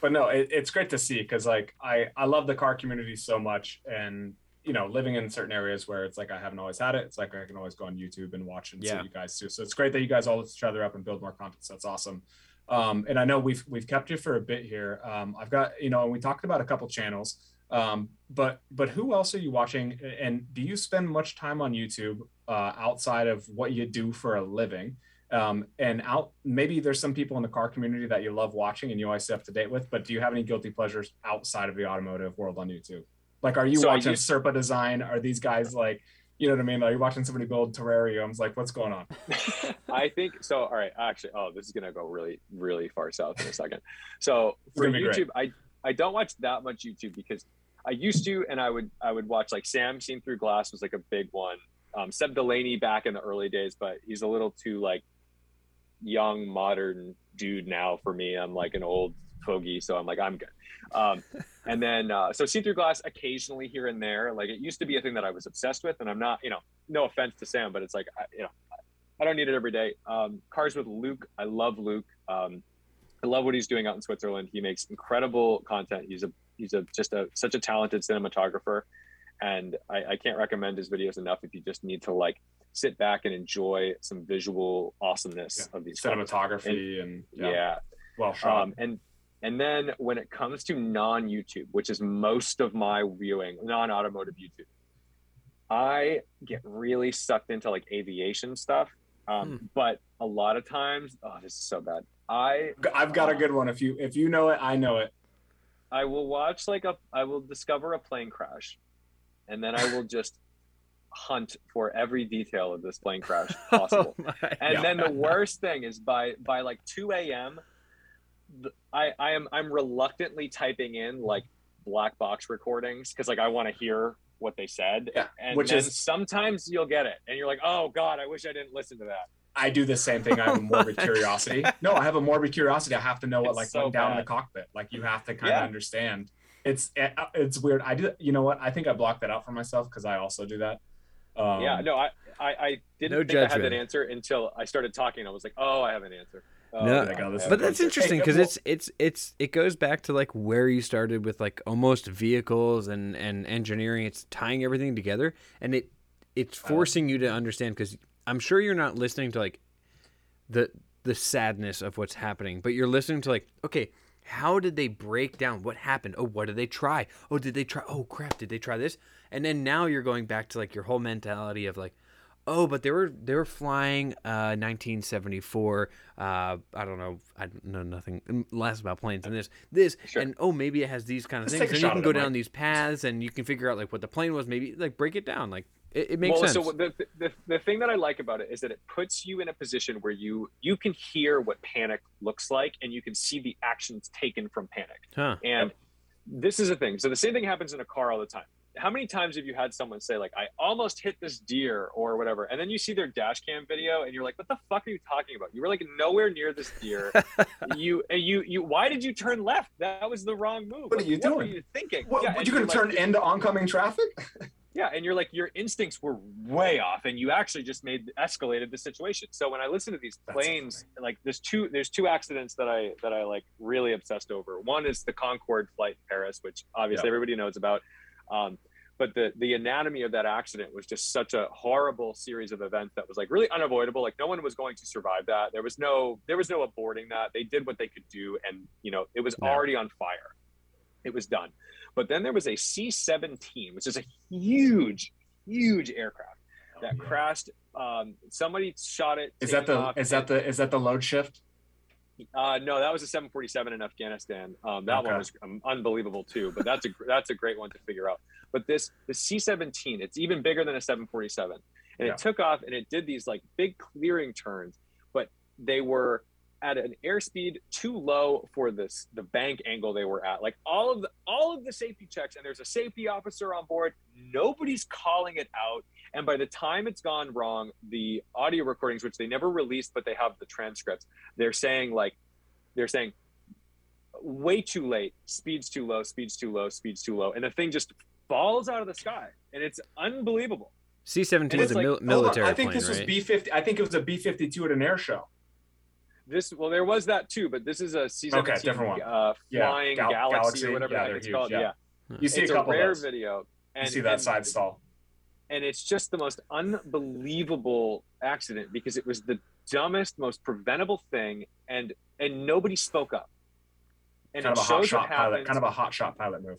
but no, it, it's great to see because like I I love the car community so much, and you know, living in certain areas where it's like I haven't always had it. It's like I can always go on YouTube and watch and yeah. see what you guys do. So it's great that you guys all lift each other up and build more content. So that's awesome. Um, and I know we've we've kept you for a bit here. Um, I've got you know, and we talked about a couple channels. Um, but but who else are you watching? And do you spend much time on YouTube uh, outside of what you do for a living? Um, and out maybe there's some people in the car community that you love watching and you always stay up to date with. But do you have any guilty pleasures outside of the automotive world on YouTube? Like, are you so watching Serpa design? Are these guys like, you know what I mean? Are you watching somebody build terrariums? Like, what's going on? I think so. All right, actually, oh, this is gonna go really, really far south in a second. So for YouTube, I I don't watch that much YouTube because I used to, and I would I would watch like Sam Seen Through Glass was like a big one. Um, Seb Delanney back in the early days, but he's a little too like young modern dude now for me. I'm like an old fogey, so I'm like I'm good. Um, and then uh, so Seen Through Glass occasionally here and there. Like it used to be a thing that I was obsessed with, and I'm not. You know, no offense to Sam, but it's like I, you know, I don't need it every day. Um, cars with Luke, I love Luke. Um, I love what he's doing out in Switzerland. He makes incredible content. He's a he's a just a such a talented cinematographer, and I, I can't recommend his videos enough if you just need to like sit back and enjoy some visual awesomeness yeah. of these cinematography and, and yeah. yeah. well shot. Um, and and then when it comes to non YouTube, which is most of my viewing, non automotive YouTube, I get really sucked into like aviation stuff. Um, hmm. But a lot of times, oh, this is so bad. I I've got a good one. If you if you know it, I know it. I will watch like a I will discover a plane crash, and then I will just hunt for every detail of this plane crash possible. oh and God. then the worst thing is by by like 2 a.m. I, I am I'm reluctantly typing in like black box recordings because like I want to hear what they said. Yeah, and which is sometimes you'll get it and you're like, oh God, I wish I didn't listen to that. I do the same thing. I have a morbid curiosity. No, I have a morbid curiosity. I have to know what it's like so went down bad. in the cockpit. Like you have to kind of yeah. understand. It's it's weird. I do. You know what? I think I blocked that out for myself because I also do that. Um, yeah, no, I, I, I didn't No think I had judgment. that answer until I started talking. I was like, oh, I have an answer. Oh, No, like, oh, But that's interesting because it's it's it's it goes back to like where you started with like almost vehicles and and engineering. It's tying everything together, and it it's forcing you to understand because I'm sure you're not listening to like the the sadness of what's happening, but you're listening to like okay. How did they break down? What happened? Oh, what did they try? Oh, did they try? Oh, crap! Did they try this? And then now you're going back to like your whole mentality of like, oh, but they were they were flying uh, 1974. Uh, I don't know. I know nothing mm, less about planes than this. This Sure. and oh, maybe it has these kind of Let's things. And you can go down Mike. these paths, and you can figure out like what the plane was. Maybe like break it down. Like it, it makes well, sense. so the, the the thing that I like about it is that it puts you in a position where you you can hear what panic looks like, and you can see the actions taken from panic. huh? And this is a thing. So the same thing happens in a car all the time. How many times have you had someone say like, "I almost hit this deer" or whatever, and then you see their dash cam video, and you're like, "What the fuck are you talking about? You were like nowhere near this deer. you you you. Why did you turn left? That was the wrong move. What are Like, you What doing? were you thinking? What, Yeah, what, you you're gonna turn like, into oncoming traffic? yeah, and you're like your instincts were way off, and you actually just made escalated the situation. So when I listen to these That's planes, like there's two there's two accidents that I that I like really obsessed over. One is the Concorde flight in Paris, which obviously Yeah. everybody knows about. Um, but the the anatomy of that accident was just such a horrible series of events that was like really unavoidable. Like no one was going to survive that. There was no there was no aborting that. They did what they could do, and you know it was Yeah. already on fire. It was done. But then there was a C-17, which is a huge, huge aircraft that Oh, yeah. crashed. Um, somebody shot it. Is that the off, is that the is that the load shift? Uh, no, that was a 747 in Afghanistan. Um, that Okay. one was um, unbelievable too. But that's a that's a great one to figure out. But this the C-17, it's even bigger than a 747, and Yeah. it took off and it did these like big clearing turns, but they were at an airspeed too low for this the bank angle they were at. Like all of the all of the safety checks, and there's a safety officer on board. Nobody's calling it out. And by the time it's gone wrong, the audio recordings, which they never released, but they have the transcripts, they're saying like they're saying way too late speeds too low speeds too low speeds too low and the thing just falls out of the sky and it's unbelievable C seventeen is a like- mil- Hold on, military I think plane, this was right? B fifty. I think it was a B fifty two at an air show. This well there was that too but this is a c-17 Okay, different one. uh, Yeah, flying Gal- galaxy, Galaxy, or whatever yeah, the heck it's huge, called yeah. yeah, You see it's a a, rare of those. video and you see that and- side stall. and it's just the most unbelievable accident because it was the dumbest most preventable thing and and nobody spoke up and Kind it of a hot shows what shot pilot. Kind of a hot shot pilot move.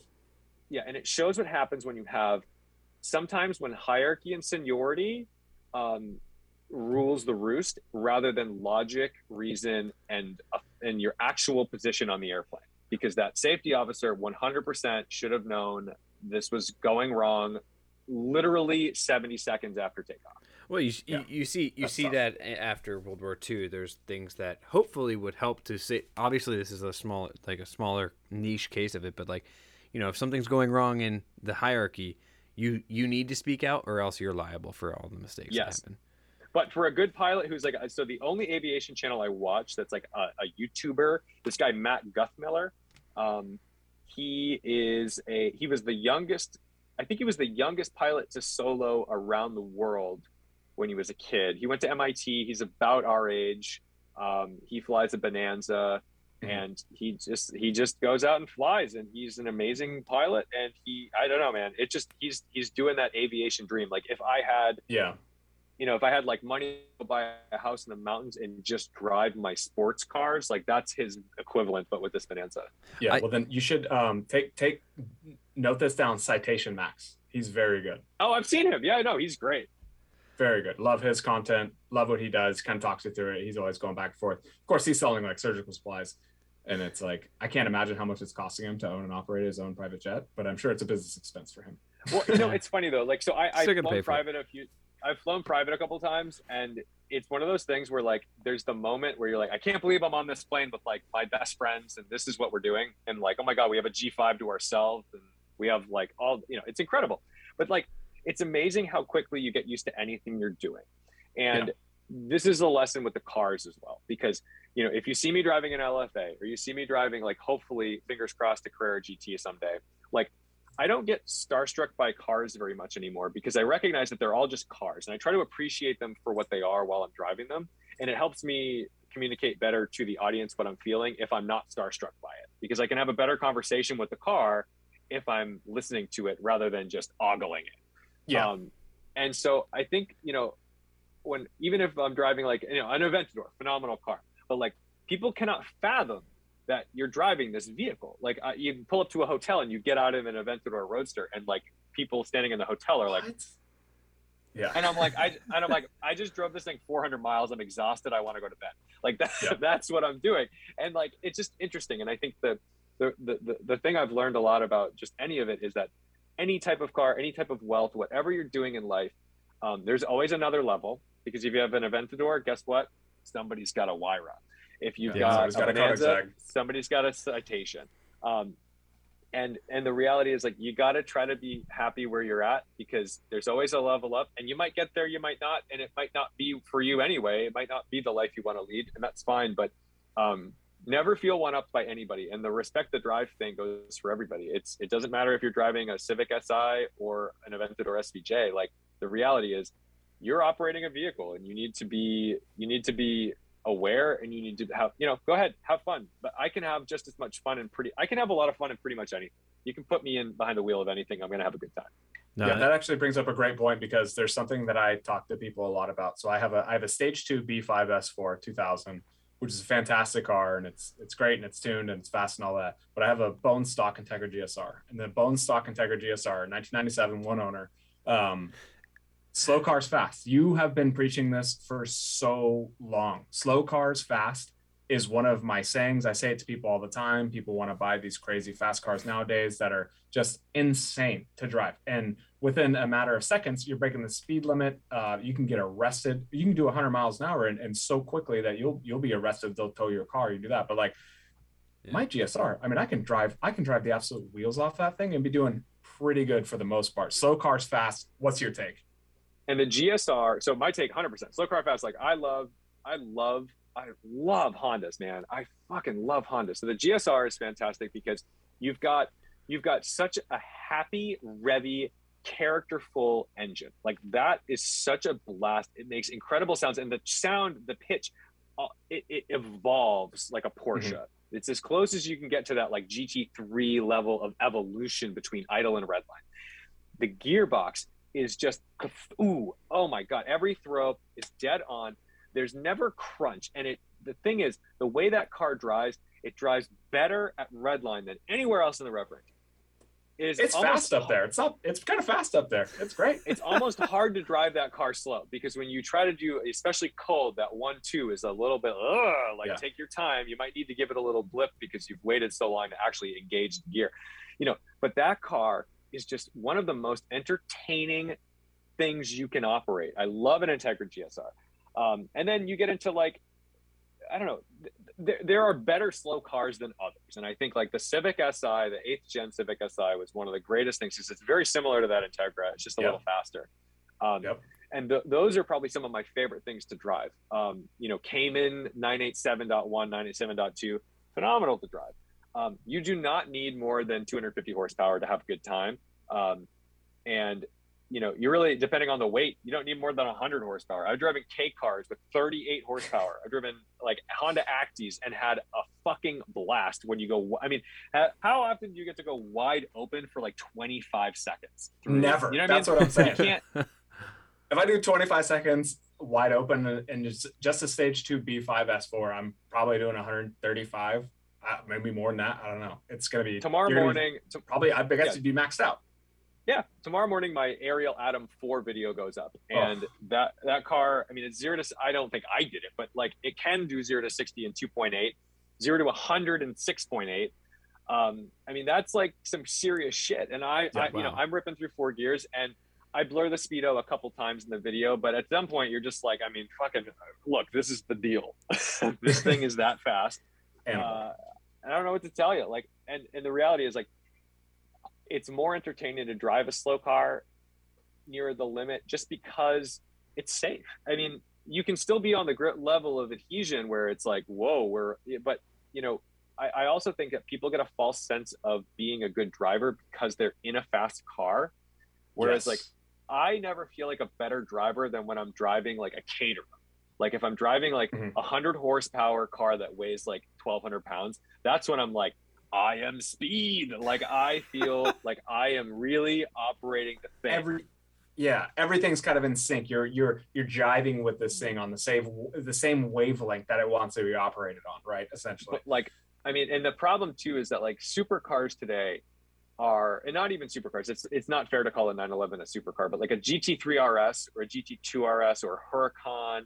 yeah and it shows what happens when you have sometimes when hierarchy and seniority um, rules the roost rather than logic reason and uh, and your actual position on the airplane because that safety officer 100% should have known this was going wrong literally 70 seconds after takeoff Well, you, Yeah. you you see you see tough. that after World War II. There's things that hopefully would help to say. Obviously, this is a small like a smaller niche case of it, but like you know, if something's going wrong in the hierarchy, you you need to speak out, or else you're liable for all the mistakes Yes. that happen. But for a good pilot who's like so the only aviation channel i watch that's like a, a youtuber this guy matt guthmiller um, he is a he was the youngest i think he was the youngest pilot to solo around the world when he was a kid he went to mit he's about our age um, he flies a bonanza Mhm. and he just he just goes out and flies and he's an amazing pilot and he i don't know man it just he's he's doing that aviation dream like if i had Yeah. You know, if I had like money to buy a house in the mountains and just drive my sports cars, like that's his equivalent, but with this Bonanza. Yeah. I- well, then you should um, take take note this down. Citation Max. He's very good. Oh, I've seen him. Yeah, I know. He's great. Very good. Love his content. Love what he does. Kind of talks you through it. He's always going back and forth. Of course, he's selling like surgical supplies, and it's like I can't imagine how much it's costing him to own and operate his own private jet, but I'm sure it's a business expense for him. Well, you know, it's funny though. Like, so I, I've Still gonna pay flown for it. private a few. I've flown private a couple times, and it's one of those things where like there's the moment where you're like, I can't believe I'm on this plane with like my best friends, and this is what we're doing, and like, oh my god, we have a G5 to ourselves, and we have like all you know, it's incredible. But like, it's amazing how quickly you get used to anything you're doing, and this is a lesson with the cars as well because you know if you see me driving an LFA or you see me driving like hopefully fingers crossed a Carrera GT someday, like I don't get starstruck by cars very much anymore because I recognize that they're all just cars and I try to appreciate them for what they are while I'm driving them. And it helps me communicate better to the audience what I'm feeling if I'm not starstruck by it because I can have a better conversation with the car if I'm listening to it rather than just ogling it. Yeah. Um, and so I think, you know, when even if I'm driving like, you know, an Aventador, phenomenal car, but like people cannot fathom that you're driving this vehicle. Like uh, you pull up to a hotel and you get out of an Aventador Roadster, and like people standing in the hotel are like, What? Yeah. and I'm like, I and I'm like, I just drove this thing 400 miles. I'm exhausted. I want to go to bed. Like that, Yeah. that's what I'm doing. And like, it's just interesting. And I think the, the the the the thing I've learned a lot about just any of it is that any type of car, any type of wealth, whatever you're doing in life, um, there's always another level. Because if you have an Aventador, guess what? Somebody's got a Huayra. If you've Yeah, got somebody's a got a Bonanza, somebody's got a citation. Um, and and the reality is like you got to try to be happy where you're at because there's always a level up and you might get there you might not and it might not be for you anyway. It might not be the life you want to lead and that's fine but um, never feel one up by anybody. And the respect the drive thing goes for everybody. It's it doesn't matter if you're driving a civic si or an Aventador svj like the reality is you're operating a vehicle and you need to be you need to be aware and you need to have you know go ahead have fun but i can have just as much fun and pretty i can have a lot of fun in pretty much anything you can put me in behind the wheel of anything i'm going to have a good time No, yeah, that actually brings up a great point because there's something that I talk to people a lot about. So I have a I have a stage two B5 S4 2000, which is a fantastic car and it's it's great and it's tuned and it's fast and all that. But I have a bone stock Integra GSR and the bone stock Integra GSR 1997 one owner. Um, slow cars fast. You have been preaching this for so long. Slow cars fast is one of my sayings. I say it to people all the time. People want to buy these crazy fast cars nowadays that are just insane to drive. And within a matter of seconds, you're breaking the speed limit. Uh, you can get arrested. You can do 100 miles an hour and, and so quickly that you'll you'll be arrested. They'll tow your car. You do that, but like Yeah. my GSR, I mean, I can drive. I can drive the absolute wheels off that thing and be doing pretty good for the most part. Slow cars fast. What's your take? And the gsr so my take 100% slow car fast like i love i love i love hondas man. I fucking love honda so the gsr is fantastic because you've got you've got such a happy revy characterful engine. Like that is such a blast. It makes incredible sounds and the sound the pitch uh, it, it evolves like a porsche. It's as close as you can get to that like gt3 level of evolution between idle and redline. The gearbox is just ooh oh my god every throw is dead on there's never crunch and it the thing is the way that car drives it drives better at redline than anywhere else in the rev range it is It's fast up there. It's up. It's kind of fast up there. It's great. it's almost hard to drive that car slow because when you try to do especially cold that one two is a little bit ugh, like Yeah. take your time you might need to give it a little blip because you've waited so long to actually engage the gear you know but that car is just one of the most entertaining things you can operate i love an integra gsr um, and then you get into like I don't know. th- There, there are better slow cars than others, and I think like the Civic Si, the eighth gen Civic Si, was one of the greatest things because it's very similar to that Integra. It's just a Yep. little faster. Um, Yep. And th- those are probably some of my favorite things to drive. Um, you know, Cayman 987.1, 987.2, phenomenal to drive. Um, you do not need more than 250 horsepower to have a good time. Um, and you know, you really depending on the weight, you don't need more than 100 horsepower. I've driven K cars with 38 horsepower. I've driven like Honda Actys and had a fucking blast when you go. I mean, how often do you get to go wide open for like 25 seconds? Never. You know That's I mean? what I'm saying. You can't. if I do 25 seconds wide open and just just a stage two B5 S4, I'm probably doing 135, uh, maybe more than that. I don't know. It's gonna be Tomorrow be- morning, to- probably I guess Yeah. you'd be maxed out. yeah, tomorrow morning my Ariel Atom 4 video goes up, Oh. and that that car. I mean, it's zero to. I don't think I did it, but like it can do zero to 60 in 2.8, zero to 100 in 6.8. Um, I mean, that's like some serious shit. And I, Yeah, I you know. I'm ripping through four gears, and I blur the speedo a couple times in the video, but at some point you're just like, I mean, fucking look, this is the deal. this thing is that fast. Uh, I don't know what to tell you. Like, and and the reality is like, it's more entertaining to drive a slow car near the limit just because it's safe. I mean, you can still be on the grit level of adhesion where it's like, whoa, we're, but you know, I, I also think that people get a false sense of being a good driver because they're in a fast car. Whereas Yes. like I never feel like a better driver than when I'm driving like a Caterham. Like if I'm driving like a Mhm. hundred horsepower car that weighs like twelve hundred pounds, that's when I'm like, I am speed. Like I feel like I am really operating the thing. every yeah everything's kind of in sync you're you're you're jiving with this thing on the same the same wavelength that it wants to be operated on right essentially but like i mean and the problem too is that like supercars today are and not even supercars it's it's not fair to call a 911 a supercar but like a gt3 rs or a gt2 rs or a huracan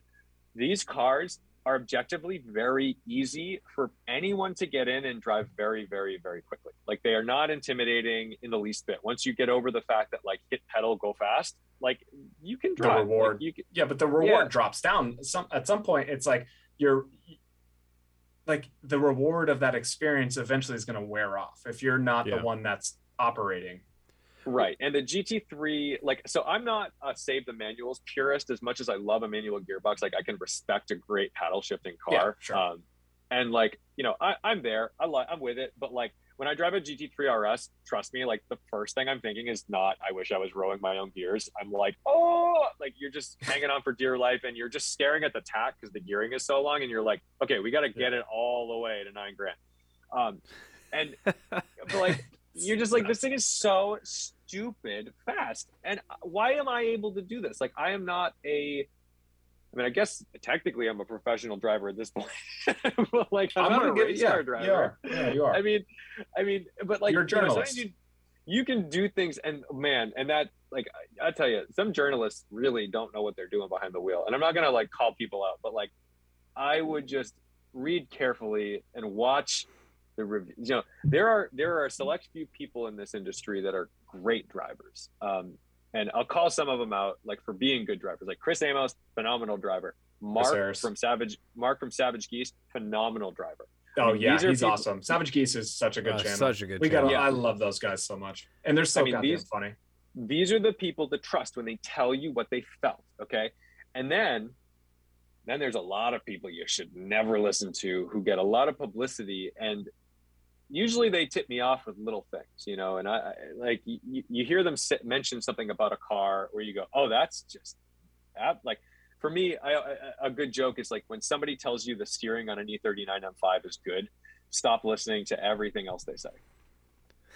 these cars are objectively very easy for anyone to get in and drive very very very quickly like they are not intimidating in the least bit once you get over the fact that like hit pedal go fast like you can The drive Like, reward. you can, yeah but the reward Yeah. drops down some at some point it's like you're like the reward of that experience eventually is going to wear off if you're not Yeah. the one that's operating Right. And the GT3, like, so I'm not a save the manuals purist as much as I love a manual gearbox. Like, I can respect a great paddle shifting car. Yeah, sure. Um, and like, you know, I, I'm there. I like, I'm with it. But like, when I drive a GT3 RS, trust me, like, the first thing I'm thinking is not, I wish I was rowing my own gears. I'm like, oh, like, you're just hanging on for dear life and you're just staring at the tach because the gearing is so long. And you're like, okay, we got to get it all the way to nine grand. Um, and but like, you're just like this thing is so stupid fast. And why am i able to do this? Like i am not a i mean i guess technically i'm a professional driver at this point. But like i'm, not a race yeah, car driver. you yeah you are. I mean i mean but like You're a journalist. you, you can do things and man and that like I, I tell you some journalists really don't know what they're doing behind the wheel. And i'm not gonna like call people out but like i would just read carefully and watch the review you know there are there are a select few people in this industry that are great drivers um and i'll call some of them out like for being good drivers like chris amos phenomenal driver. Mark Harris. from savage mark from savage geese phenomenal driver. Oh mean, yeah these he's people- awesome. Savage geese is such a good Uh, channel. such a good we channel. got Yeah. i love those guys so much. And they're so I mean, goddamn these- funny. these are the people to trust when they tell you what they felt okay? And then then there's a lot of people you should never listen to who get a lot of publicity and usually they tip me off with little things you know and i I- like you, you hear them sit, mention something about a car where you go oh that's just that like for me I, I- a good joke is like when somebody tells you the steering on an E e39 m5 is good stop listening to everything else they say.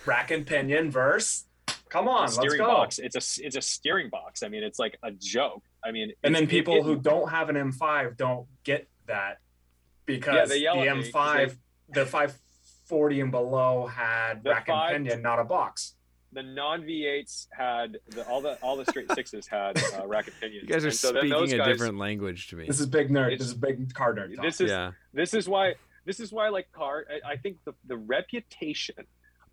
Rack and pinion verse. Come on steering box. It's a it's a steering box. I mean it's like a joke. I mean and then it's- it- people it- who don't have an M5 don't get that because they the yell at me 'cause M5, the 540 and below had The rack five- and pinion, not a box. the non V8s had the, all the all the straight sixes had uh, rack and pinions. You guys are And so speaking those a guys- different language to me. This is big nerd. This is big car nerd talk. This is yeah. this is why this is why like car. I, I think the the reputation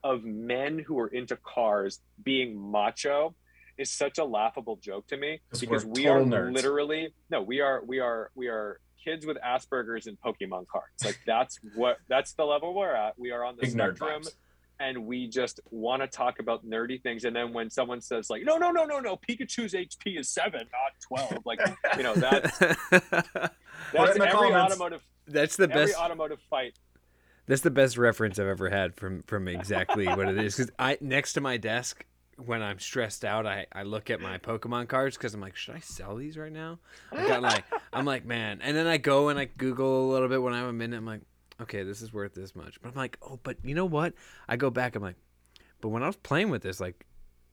of men who are into cars being macho is such a laughable joke to me because we're we are total nerds. literally no we are we are we are kids with asperger's and pokemon cards like that's what that's the level we're at we are on the big nerd spectrum and we just want to talk about nerdy things and then when someone says like no no no no no pikachu's hp is 7 not 12 like you know that's that's the every comments. automotive That's the every best. automotive fight That's the best reference I've ever had from from exactly what it is. Because I next to my desk when I'm stressed out, I, I look at my Pokemon cards because I'm like, should I sell these right now? I got like I'm like, man, and then I go and I Google a little bit when I have a minute. I'm like, okay, this is worth this much. But I'm like, oh, but you know what? I go back. I'm like, but when I was playing with this, like,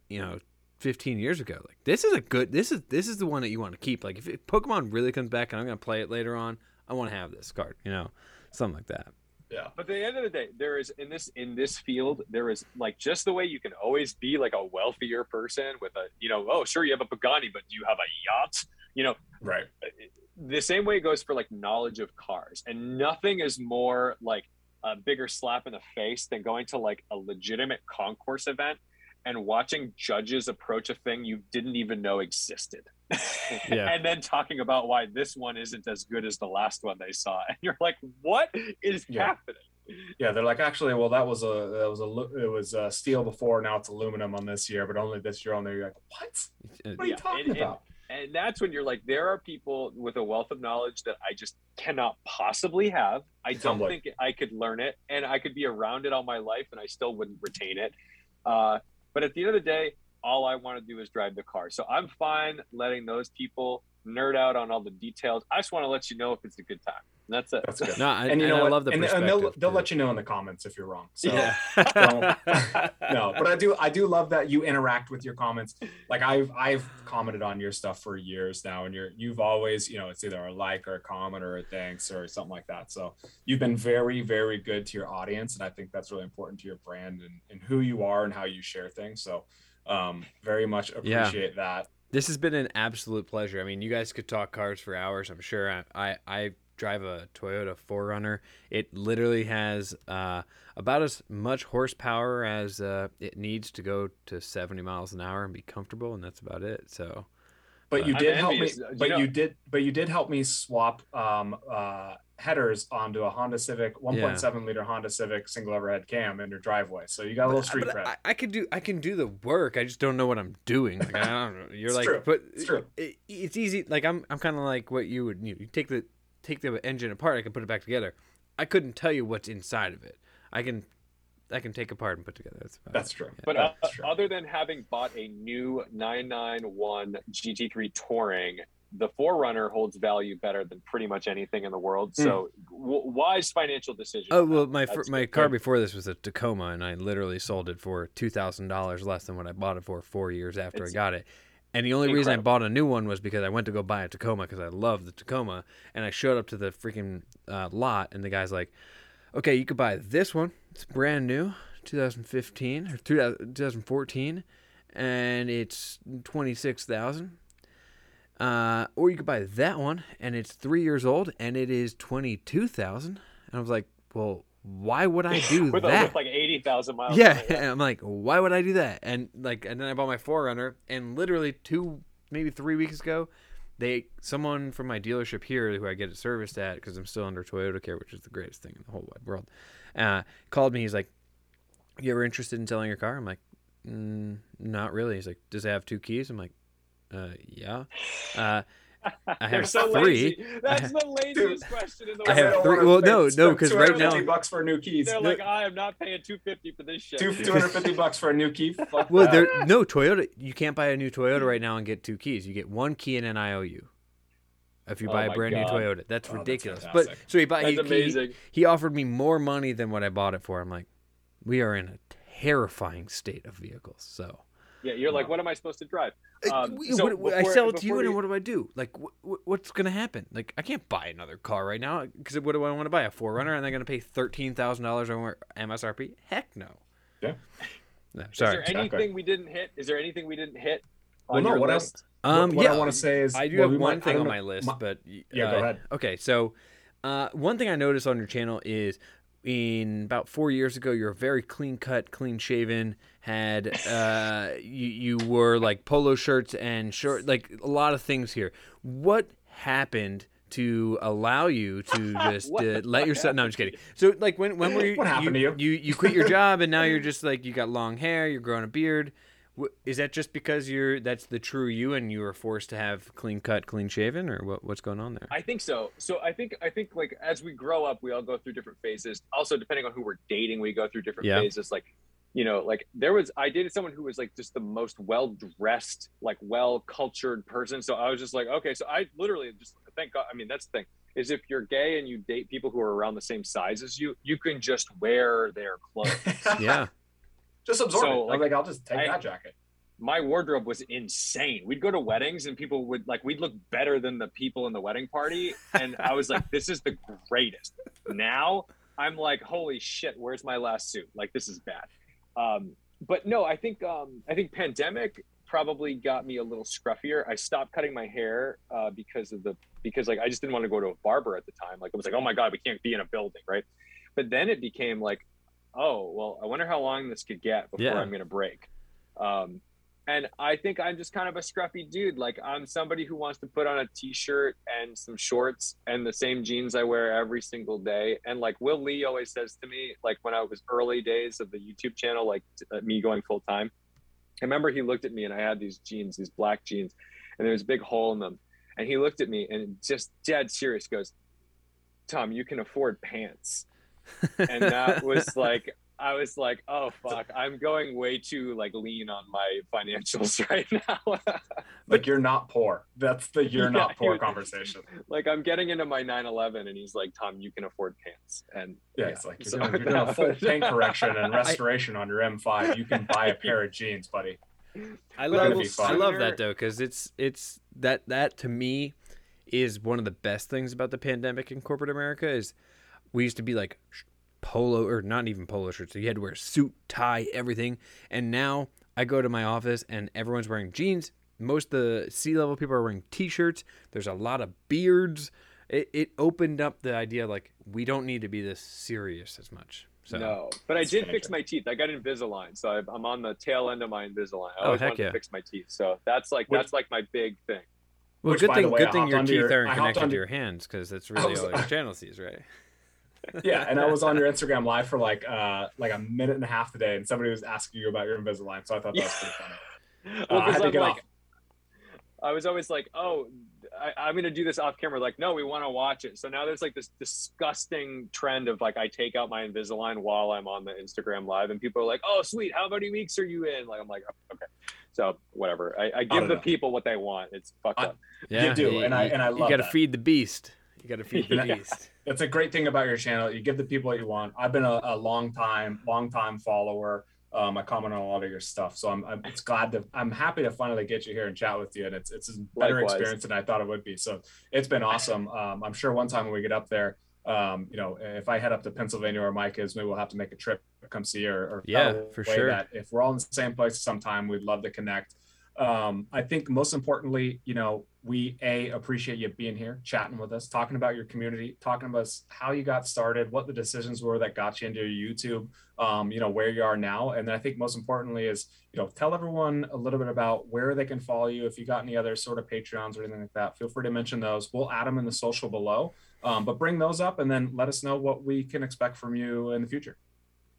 you know, 15 years ago, like this is a good. This is this is the one that you want to keep. Like if it, Pokemon really comes back and I'm gonna play it later on, I want to have this card. You know, something like that. Yeah. But at the end of the day, there is in this in this field, there is like just the way you can always be like a wealthier person with a you know, oh sure you have a Pagani, but do you have a yacht? You know, Right. the same way it goes for like knowledge of cars, and nothing is more like a bigger slap in the face than going to like a legitimate concours event and watching judges approach a thing you didn't even know existed. Yeah. and then talking about why this one isn't as good as the last one they saw. And you're like, what is Yeah. happening? Yeah, they're like actually, well, that was a that was a it was uh, steel before. Now it's aluminum on this year, but only this year on there. You're like, what? What are you Yeah, talking and- and- about? And that's when you're like, there are people with a wealth of knowledge that I just cannot possibly have. I don't Humbling. think I could learn it, and I could be around it all my life, and I still wouldn't retain it. Uh, but at the end of the day, all I want to do is drive the car. So I'm fine letting those people nerd out on all the details. I just want to let you know if it's a good time. And that's it. That's good. No, I, and you know I love the and, perspective. and they'll they'll let you know in the comments if you're wrong. So yeah. no, but I do I do love that you interact with your comments. Like I've I've commented on your stuff for years now, and you're you've always you know it's either a like or a comment or a thanks or something like that. So you've been very very good to your audience, and I think that's really important to your brand and, and who you are and how you share things. So um, very much Yeah. appreciate that. This has been an absolute pleasure. I mean, you guys could talk cars for hours. I'm sure. I I, I drive a Toyota 4Runner. It literally has uh, about as much horsepower as uh, it needs to go to 70 miles an hour and be comfortable, and that's about it. So But you did help me. envious. Do you But know- you did. But you did help me swap um, uh, headers onto a Honda Civic, 1.7 liter Honda Civic single overhead cam in your driveway. So you got a little street But cred. I, I could do I can do the work. I just don't know what I'm doing. Like, I don't know. You're It's like, true. but It's true. It, it's easy. Like I'm I'm kind of like what you would you, you take the take the engine apart. I can put it back together. I couldn't tell you what's inside of it. I can I can take apart and put together. That's about That's it. true. But uh, That's true. other than having bought a new 991 GT3 Touring, the 4Runner holds value better than pretty much anything in the world. So, w- wise financial decision. Oh well, my That's my car before this was a Tacoma, and I literally sold it for two thousand dollars less than what I bought it for four years after It's I got it. And the only reason I bought a new one was because I went to go buy a Tacoma because I love the Tacoma, and I showed up to the freaking uh, lot, and the guy's like, "Okay, you could buy this one. It's brand new, 2015 or 2014, and it's twenty six thousand. Uh, or you could buy that one, and it's three years old, and it is twenty two thousand. And I was like, well, why would I do with, that? with like 80,000 miles. yeah, I'm like, why would I do that? And like, and then I bought my 4Runner, and literally two, maybe three weeks ago, they someone from my dealership here who I get it serviced at because I'm still under Toyota Care, which is the greatest thing in the whole wide world, uh, called me. He's like, "You ever interested in selling your car?" I'm like, mm, "Not really." He's like, "Does it have two keys?" I'm like, uh, "Yeah." Uh, I have so three. lazy. That's the laziest question in the world. I world. have three- well, no, no, because right 250 now- bucks for a new keys. They're like, I am not paying 250 for this shit. 250 bucks for a new key. Fuck Well, that. there no Toyota. You can't buy a new Toyota right now and get two keys. You get one key and an IOU. If you Oh buy a my brand new Toyota, that's Oh, that's ridiculous. but so he bought. That's He, he, he offered me more money than what I bought it for. I'm like, we are in a terrifying state of vehicles. So Yeah, you're like, what am I supposed to drive? Um, Uh, so what- I sell it to you, before and what do I do? Like, wh- wh- what's gonna happen? Like, I can't buy another car right now because what do I want to buy? A 4Runner, and I'm gonna pay thirteen thousand dollars over MSRP? Heck no. Yeah. No, Is there Exactly. anything we didn't hit? Is there anything we didn't hit Well, no, your what I- list? Um, what, what yeah, I want to say is I do well, have one might- thing on my list, my- but Yeah, go uh, ahead. Okay, so uh, one thing I noticed on your channel is in about four years ago, you were very clean cut, clean shaven. Had uh, you you wore like polo shirts and short, like a lot of things here. What happened? To allow you to just uh, let yourself. No, I'm just kidding. So, like, when when were you? What happened you, to you? You you quit your job and now you're just like you got long hair. You're growing a beard. Is that just because you're that's the true you and you were forced to have clean cut, clean shaven, or what, what's going on there? I think so. So I think I think like as we grow up, we all go through different phases. Also, depending on who we're dating, we go through different Yeah. phases. Like, you know, like there was I dated someone who was like just the most well dressed, like well cultured person. So I was just like, okay, so I literally just thank God. I mean, that's the thing is if you're gay and you date people who are around the same size as you, you can just wear their clothes. yeah, just absorb So, it. I was like, like, I'll just take I- that jacket. my wardrobe was insane. We'd go to weddings and people would like we'd look better than the people in the wedding party, and I was like, this is the greatest. Now I'm like, holy shit, where's my last suit? Like this is bad. Um, but no, I think um, I think pandemic probably got me a little scruffier. I stopped cutting my hair uh, because of the because like I just didn't want to go to a barber at the time. Like it was like, oh my god, we can't be in a building, right? But then it became like, oh well, I wonder how long this could get before Yeah. I'm gonna break. Um, and I think I'm just kind of a scruffy dude. Like I'm somebody who wants to put on a t-shirt and some shorts and the same jeans I wear every single day. And like Will Lee always says to me, like when I was early days of the YouTube channel, like uh, me going full time, I remember he looked at me and I had these jeans, these black jeans, and there was a big hole in them. And he looked at me and just dead serious goes, Tom, you can afford pants. And that was like I was like, oh fuck, I'm going way too like lean on my financials right now. like you're not poor. That's the you're Yeah, not poor you- conversation. like I'm getting into my 911 and he's like, Tom, you can afford pants. And Yeah, it's like you're, So doing, you're doing a full was- paint correction and restoration on your M5. You can buy a pair of jeans, buddy. I love I love that though because it's it's that that to me is one of the best things about the pandemic in corporate America is we used to be like sh- polo or not even polo shirts. So you had to wear a suit, tie, everything. And now I go to my office and everyone's wearing jeans. Most of the C level people are wearing t-shirts. There's a lot of beards. It, it opened up the idea like we don't need to be this serious as much. So no, but I did fix my teeth. I got Invisalign, so I've- I'm on the tail end of my Invisalign. I Oh, always heck wanted yeah. to fix my teeth, so that's like Which- that's like my big thing. well, Which, good thing way, good I thing your teeth your- aren't I hopped connected to your hands because that's really was- all your channel sees, right? Yeah, and I was on your Instagram live for like uh like a minute and a half today, and somebody was asking you about your Invisalign, so I thought that was pretty funny. Well, Uh, I 'cause had to I'm get like, off. I was always like, oh, I, I'm going to do this off camera. Like, no, we want to watch it. So now there's like this disgusting trend of like, I take out my Invisalign while I'm on the Instagram live, and people are like, oh, sweet. How many weeks are you in? Like, I'm like, okay. So whatever. I, I give don't the know. people what they want. It's fucked I- up. Yeah, do, and I- and I you love got to that. feed the beast. You got to feed the Yeah. beast. It's a great thing about your channel. You give the people what you want. I've been a, a long time, long time follower. Um, I comment on a lot of your stuff, so I'm, I'm it's glad to I'm happy to finally get you here and chat with you. And it's it's a better Likewise. experience than I thought it would be. So it's been awesome. Um, I'm sure one time when we get up there, um, you know, if I head up to Pennsylvania or Mike is, maybe we'll have to make a trip to come see you or, or Yeah, for sure. That if we're all in the same place sometime, we'd love to connect. Um, I think most importantly, you know, we a appreciate you being here, chatting with us, talking about your community, talking about how you got started, what the decisions were that got you into YouTube, um, you know, where you are now, and then I think most importantly is, you know, tell everyone a little bit about where they can follow you. If you got any other sort of Patreons or anything like that, feel free to mention those. We'll add them in the social below, um, but bring those up and then let us know what we can expect from you in the future.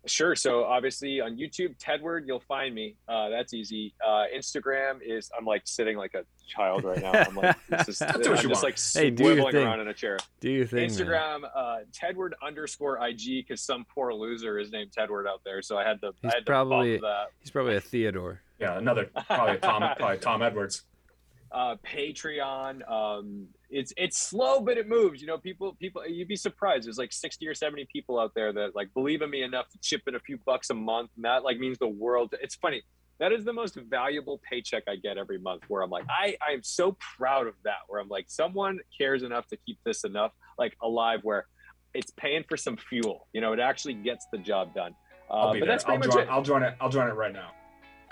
Sure. So obviously on YouTube, Tedward, you'll find me. Uh, that's easy. Uh, Instagram is I'm like sitting like a child right now. I'm like this is, That's I'm just want. like Hey, do your swiveling thing. around in a chair. Do your thing, man. Instagram, uh, Tedward underscore IG, because some poor loser is named Tedward out there. So I had to, He's I had probably- bump that. He's probably a Theodore. Yeah, another probably Tom, probably Tom Edwards. Uh, Patreon. Um, it's it's slow, but it moves. You know, people people you'd be surprised. There's like 60 or 70 people out there that like believe in me enough to chip in a few bucks a month, and that like means the world. It's funny. That is the most valuable paycheck I get every month. Where I'm like, I I'm so proud of that. Where I'm like, someone cares enough to keep this enough like alive. Where it's paying for some fuel. You know, it actually gets the job done. Uh, I'll be but there. that's I'll much join, it. I'll join it. I'll join it right now.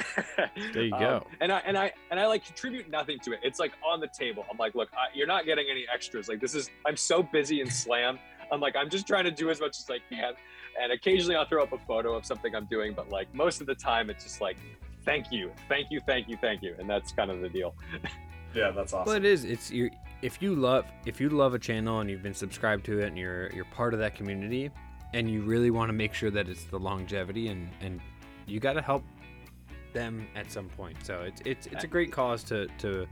There you Um, go. and I and I and I like contribute nothing to it. It's like on the table. I'm like, look, I, you're not getting any extras. Like this is. I'm so busy and slammed. I'm like, I'm just trying to do as much as I can. And occasionally I'll throw up a photo of something I'm doing, but like most of the time it's just like, thank you, thank you, thank you, thank you, and that's kind of the deal. Yeah, that's awesome. Well, it is. It's you. If you love, if you love a channel and you've been subscribed to it and you're you're part of that community, and you really want to make sure that it's the longevity and and you got to help them at some point. So it's it's it's a great cause to to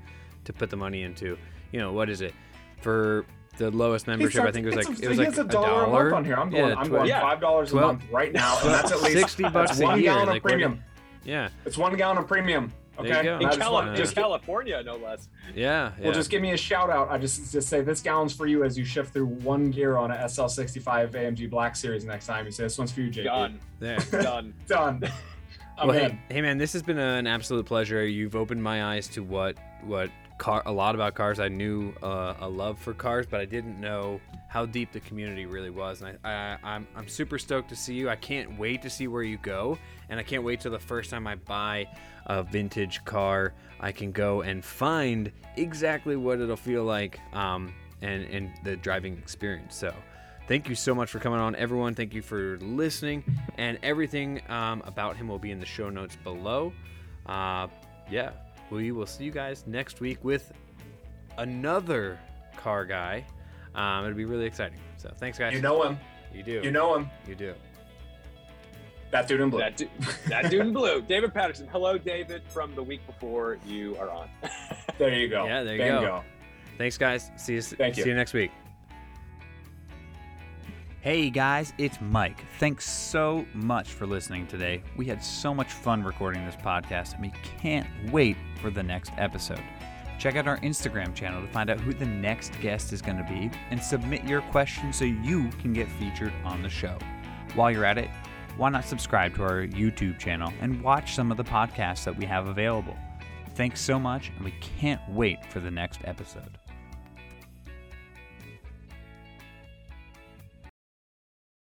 to put the money into. You know what is it for the lowest membership? I think it was like a- it was like a dollar, a month on here. I'm going. Yeah, I'm going Yeah. five dollars a month right now, and that's at least 60 bucks a one year, gallon like, of premium. Yeah, It's one gallon of premium. Okay, In, just Cali- just, California, no less. yeah, yeah. well, just give me a shout out. I just just say this gallon's for you as you shift through one gear on a SL65 AMG Black Series next time. You say this one's for you, JP. Done, there. done. Done. I'm well, hey, hey, man, this has been an absolute pleasure. You've opened my eyes to what what car a lot about cars. I knew uh, a love for cars, but I didn't know how deep the community really was. And I, I I'm I'm super stoked to see you. I can't wait to see where you go, and I can't wait till the first time I buy a vintage car, I can go and find exactly what it'll feel like, um, and and the driving experience. So. Thank you so much for coming on, everyone. Thank you for listening, and everything um, about him will be in the show notes below. Uh, yeah, we will see you guys next week with another car guy. Um, it'll be really exciting. So thanks, guys. You know him. you do. You know him. you do. That dude in blue. That, du- that dude in blue, David Patterson. Hello, David, from the week before you are on. There you go. Yeah, there you Bingo. go. Thanks, guys. See you. Thank you. See you next week. Hey guys, it's Mike. Thanks so much for listening today. We had so much fun recording this podcast, and we can't wait for the next episode. Check out our Instagram channel to find out who the next guest is going to be and submit your questions so you can get featured on the show. While you're at it, why not subscribe to our YouTube channel and watch some of the podcasts that we have available? Thanks so much, and we can't wait for the next episode.